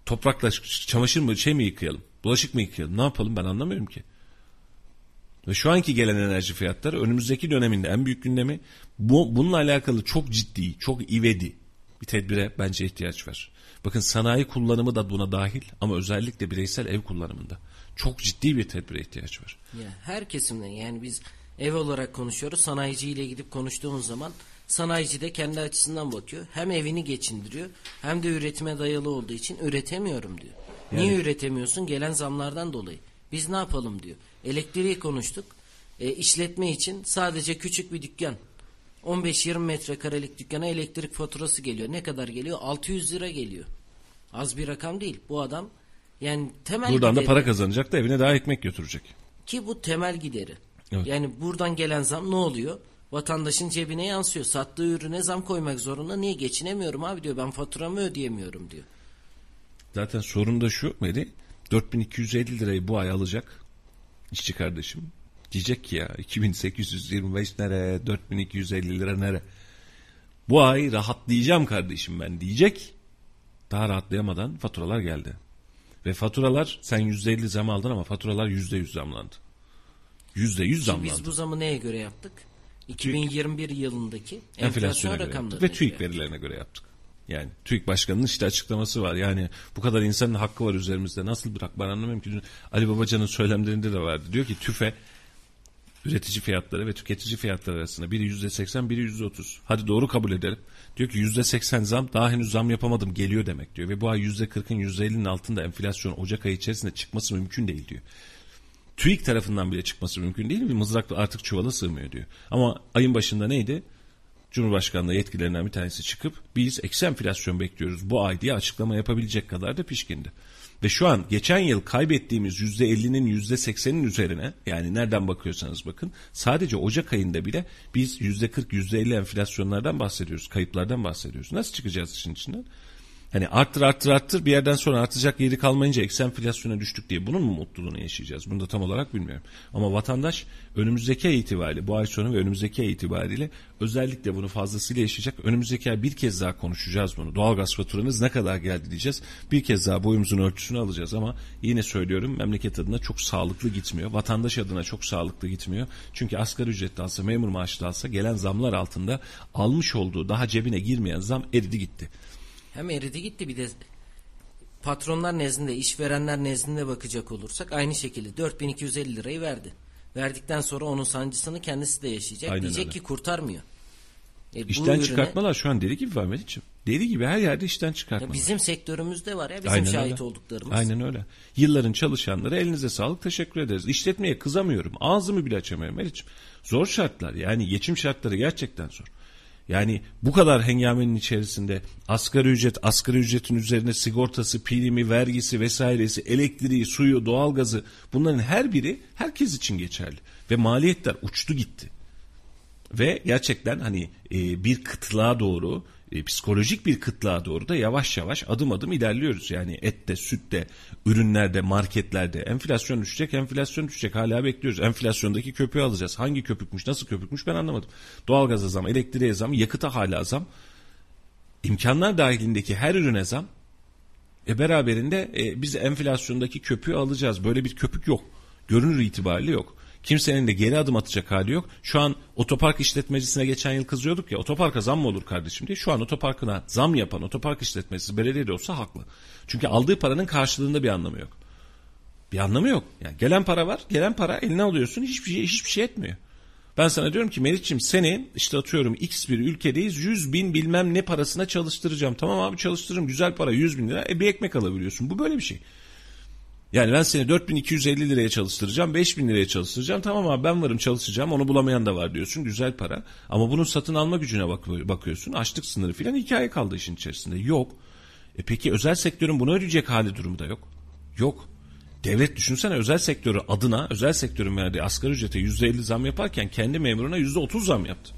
Speaker 2: Toprakla çamaşır mı şey mi yıkayalım? Bulaşık mı yıkayalım? Ne yapalım ben anlamıyorum ki. Ve şu anki gelen enerji fiyatları önümüzdeki döneminde en büyük gündemi bu, bununla alakalı çok ciddi, çok ivedi bir tedbire bence ihtiyaç var. Bakın sanayi kullanımı da buna dahil ama özellikle bireysel ev kullanımında çok ciddi bir tedbire ihtiyaç var.
Speaker 3: Ya her kesimden yani biz ev olarak konuşuyoruz. Sanayiciyle gidip konuştuğumuz zaman sanayici de kendi açısından bakıyor. Hem evini geçindiriyor hem de üretime dayalı olduğu için üretemiyorum diyor. Niye
Speaker 2: Yani-
Speaker 3: üretemiyorsun? Gelen zamlardan dolayı. Biz ne yapalım diyor. Elektriği konuştuk. E, işletme için sadece küçük bir dükkan. 15-20 metrekarelik dükkana elektrik faturası geliyor. Ne kadar geliyor? 600 lira geliyor. Az bir rakam değil. Bu adam yani temel
Speaker 2: Buradan da
Speaker 3: gideri-
Speaker 2: para kazanacak da evine daha ekmek götürecek.
Speaker 3: ki bu temel gideri.
Speaker 2: Evet.
Speaker 3: Yani buradan gelen zam ne oluyor? Vatandaşın cebine yansıyor. Sattığı ürüne zam koymak zorunda. Niye geçinemiyorum abi diyor. Ben faturamı ödeyemiyorum diyor.
Speaker 2: Zaten sorun da şu Meri 4250 lirayı bu ay alacak işçi kardeşim. Diyecek ki ya 2825 nere 4250 lira nere. Bu ay rahatlayacağım kardeşim ben diyecek. Daha rahatlayamadan faturalar geldi. Ve faturalar sen %50 zam aldın ama faturalar %100 zamlandı. %100
Speaker 3: Ki
Speaker 2: zamlandı.
Speaker 3: biz bu zamı neye göre yaptık? 2021 yılındaki enflasyon rakamlarına
Speaker 2: yaptık ve TÜİK verilerine göre yaptık. Yani TÜİK Başkanı'nın işte açıklaması var. Yani bu kadar insanın hakkı var üzerimizde. Nasıl bırak ben anlamıyorum ki. Dün Ali Babacan'ın söylemlerinde de vardı. Diyor ki tüfe üretici fiyatları ve tüketici fiyatları arasında biri yüzde seksen biri yüzde otuz. Hadi doğru kabul edelim. Diyor ki yüzde seksen zam daha henüz zam yapamadım geliyor demek diyor. Ve bu ay yüzde kırkın yüzde ellinin altında enflasyon Ocak ayı içerisinde çıkması mümkün değil diyor. TÜİK tarafından bile çıkması mümkün değil. Bir mızrak da artık çuvala sığmıyor diyor. Ama ayın başında neydi? Cumhurbaşkanlığı yetkililerinden bir tanesi çıkıp biz eksi enflasyon bekliyoruz bu ay diye açıklama yapabilecek kadar da pişkindi. Ve şu an geçen yıl kaybettiğimiz %50'nin %80'in üzerine yani nereden bakıyorsanız bakın sadece Ocak ayında bile biz %40 %50 enflasyonlardan bahsediyoruz. Kayıplardan bahsediyoruz. Nasıl çıkacağız işin içinden? Hani arttır arttır arttır bir yerden sonra artacak yeri kalmayınca eksi enflasyona düştük diye bunun mu mutluluğunu yaşayacağız? Bunu da tam olarak bilmiyorum. Ama vatandaş önümüzdeki ay itibariyle bu ay sonu ve önümüzdeki ay itibariyle özellikle bunu fazlasıyla yaşayacak. Önümüzdeki ay bir kez daha konuşacağız bunu. Doğalgaz faturanız ne kadar geldi diyeceğiz. Bir kez daha boyumuzun ölçüsünü alacağız ama yine söylüyorum memleket adına çok sağlıklı gitmiyor. Vatandaş adına çok sağlıklı gitmiyor. Çünkü asgari ücretli alsa memur maaşı da alsa gelen zamlar altında almış olduğu daha cebine girmeyen zam eridi gitti.
Speaker 3: Hem eridi gitti bir de patronlar nezdinde, işverenler nezdinde bakacak olursak aynı şekilde 4250 lirayı verdi. Verdikten sonra onun sancısını kendisi de yaşayacak.
Speaker 2: Aynen
Speaker 3: Diyecek
Speaker 2: öyle.
Speaker 3: ki kurtarmıyor. E,
Speaker 2: İşten
Speaker 3: ürüne-
Speaker 2: çıkartmalar şu an deli gibi var Melih'ciğim. Deli gibi her yerde işten
Speaker 3: Ya
Speaker 2: çıkartmalar.
Speaker 3: bizim sektörümüzde var ya bizim
Speaker 2: Aynen
Speaker 3: şahit
Speaker 2: öyle.
Speaker 3: olduklarımız.
Speaker 2: Aynen öyle. Yılların çalışanları elinize sağlık teşekkür ederiz. İşletmeye kızamıyorum. Ağzımı bile açamıyorum Melih'ciğim. Zor şartlar yani geçim şartları gerçekten zor. Yani bu kadar hengamenin içerisinde asgari ücret, asgari ücretin üzerine sigortası, primi, vergisi vesairesi, elektriği, suyu, doğalgazı bunların her biri herkes için geçerli. Ve maliyetler uçtu gitti. Ve gerçekten hani e, bir kıtlığa doğru e, psikolojik bir kıtlığa doğru da yavaş yavaş adım adım ilerliyoruz. Yani ette, sütte, ürünlerde, marketlerde enflasyon düşecek, enflasyon düşecek. Hala bekliyoruz. Enflasyondaki köpüğü alacağız. Hangi köpükmüş, nasıl köpükmüş ben anlamadım. Doğalgaza zam, elektriğe zam, yakıta hala zam. İmkanlar dahilindeki her ürüne zam. E beraberinde e, biz enflasyondaki köpüğü alacağız. Böyle bir köpük yok. Görünür itibariyle yok. Kimsenin de geri adım atacak hali yok. Şu an otopark işletmecisine geçen yıl kızıyorduk ya otoparka zam mı olur kardeşim diye. Şu an otoparkına zam yapan otopark işletmecisi belediye de olsa haklı. Çünkü aldığı paranın karşılığında bir anlamı yok. Bir anlamı yok. Yani gelen para var. Gelen para eline alıyorsun hiçbir şey, hiçbir şey etmiyor. Ben sana diyorum ki Meriç'ciğim seni işte atıyorum X bir ülkedeyiz 100 bin bilmem ne parasına çalıştıracağım. Tamam abi çalıştırırım güzel para 100 bin lira. E bir ekmek alabiliyorsun. Bu böyle bir şey. Yani ben seni 4250 liraya çalıştıracağım, 5000 liraya çalıştıracağım. Tamam abi ben varım çalışacağım. Onu bulamayan da var diyorsun. Güzel para. Ama bunun satın alma gücüne bak bakıyorsun. Açlık sınırı filan hikaye kaldı işin içerisinde. Yok. E peki özel sektörün bunu ödeyecek hali durumu da yok. Yok. Devlet düşünsene özel sektörü adına özel sektörün verdiği asgari ücrete %50 zam yaparken kendi memuruna %30 zam yaptı.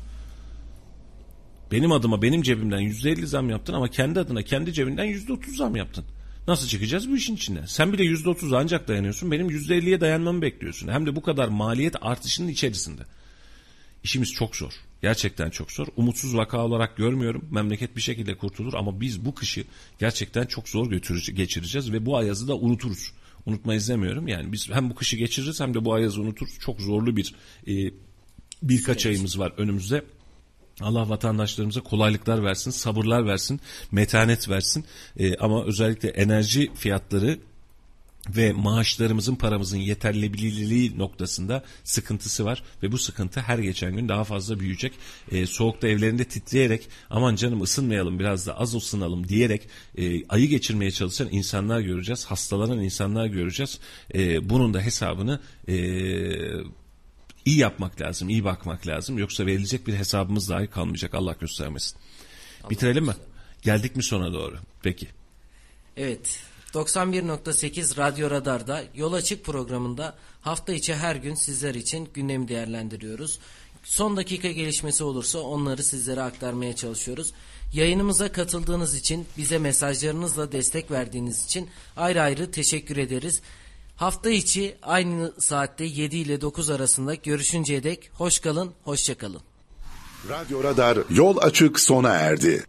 Speaker 2: Benim adıma benim cebimden %50 zam yaptın ama kendi adına kendi cebinden %30 zam yaptın. Nasıl çıkacağız bu işin içinden? Sen bile %30 ancak dayanıyorsun. Benim %50'ye dayanmamı bekliyorsun. Hem de bu kadar maliyet artışının içerisinde. İşimiz çok zor. Gerçekten çok zor. Umutsuz vaka olarak görmüyorum. Memleket bir şekilde kurtulur ama biz bu kışı gerçekten çok zor geçireceğiz ve bu ayazı da unuturuz. unutmayız demiyorum. Yani biz hem bu kışı geçiririz hem de bu ayazı unuturuz. Çok zorlu bir e, birkaç ayımız var önümüzde. Allah vatandaşlarımıza kolaylıklar versin, sabırlar versin, metanet versin. E, ama özellikle enerji fiyatları ve maaşlarımızın paramızın yeterliliği noktasında sıkıntısı var ve bu sıkıntı her geçen gün daha fazla büyüyecek. E, soğukta evlerinde titreyerek aman canım ısınmayalım biraz da az ısınalım diyerek e, ayı geçirmeye çalışan insanlar göreceğiz. Hastalanan insanlar göreceğiz. E, bunun da hesabını e, iyi yapmak lazım, iyi bakmak lazım. Yoksa verilecek bir hesabımız dahi kalmayacak. Allah göstermesin. Bitirelim mi? Geldik mi sona doğru? Peki.
Speaker 3: Evet. 91.8 Radyo Radar'da Yol Açık programında hafta içi her gün sizler için gündemi değerlendiriyoruz. Son dakika gelişmesi olursa onları sizlere aktarmaya çalışıyoruz. Yayınımıza katıldığınız için, bize mesajlarınızla destek verdiğiniz için ayrı ayrı teşekkür ederiz. Hafta içi aynı saatte 7 ile 9 arasında görüşünceye dek hoş kalın, hoşça kalın.
Speaker 1: Radyo Radar yol açık sona erdi.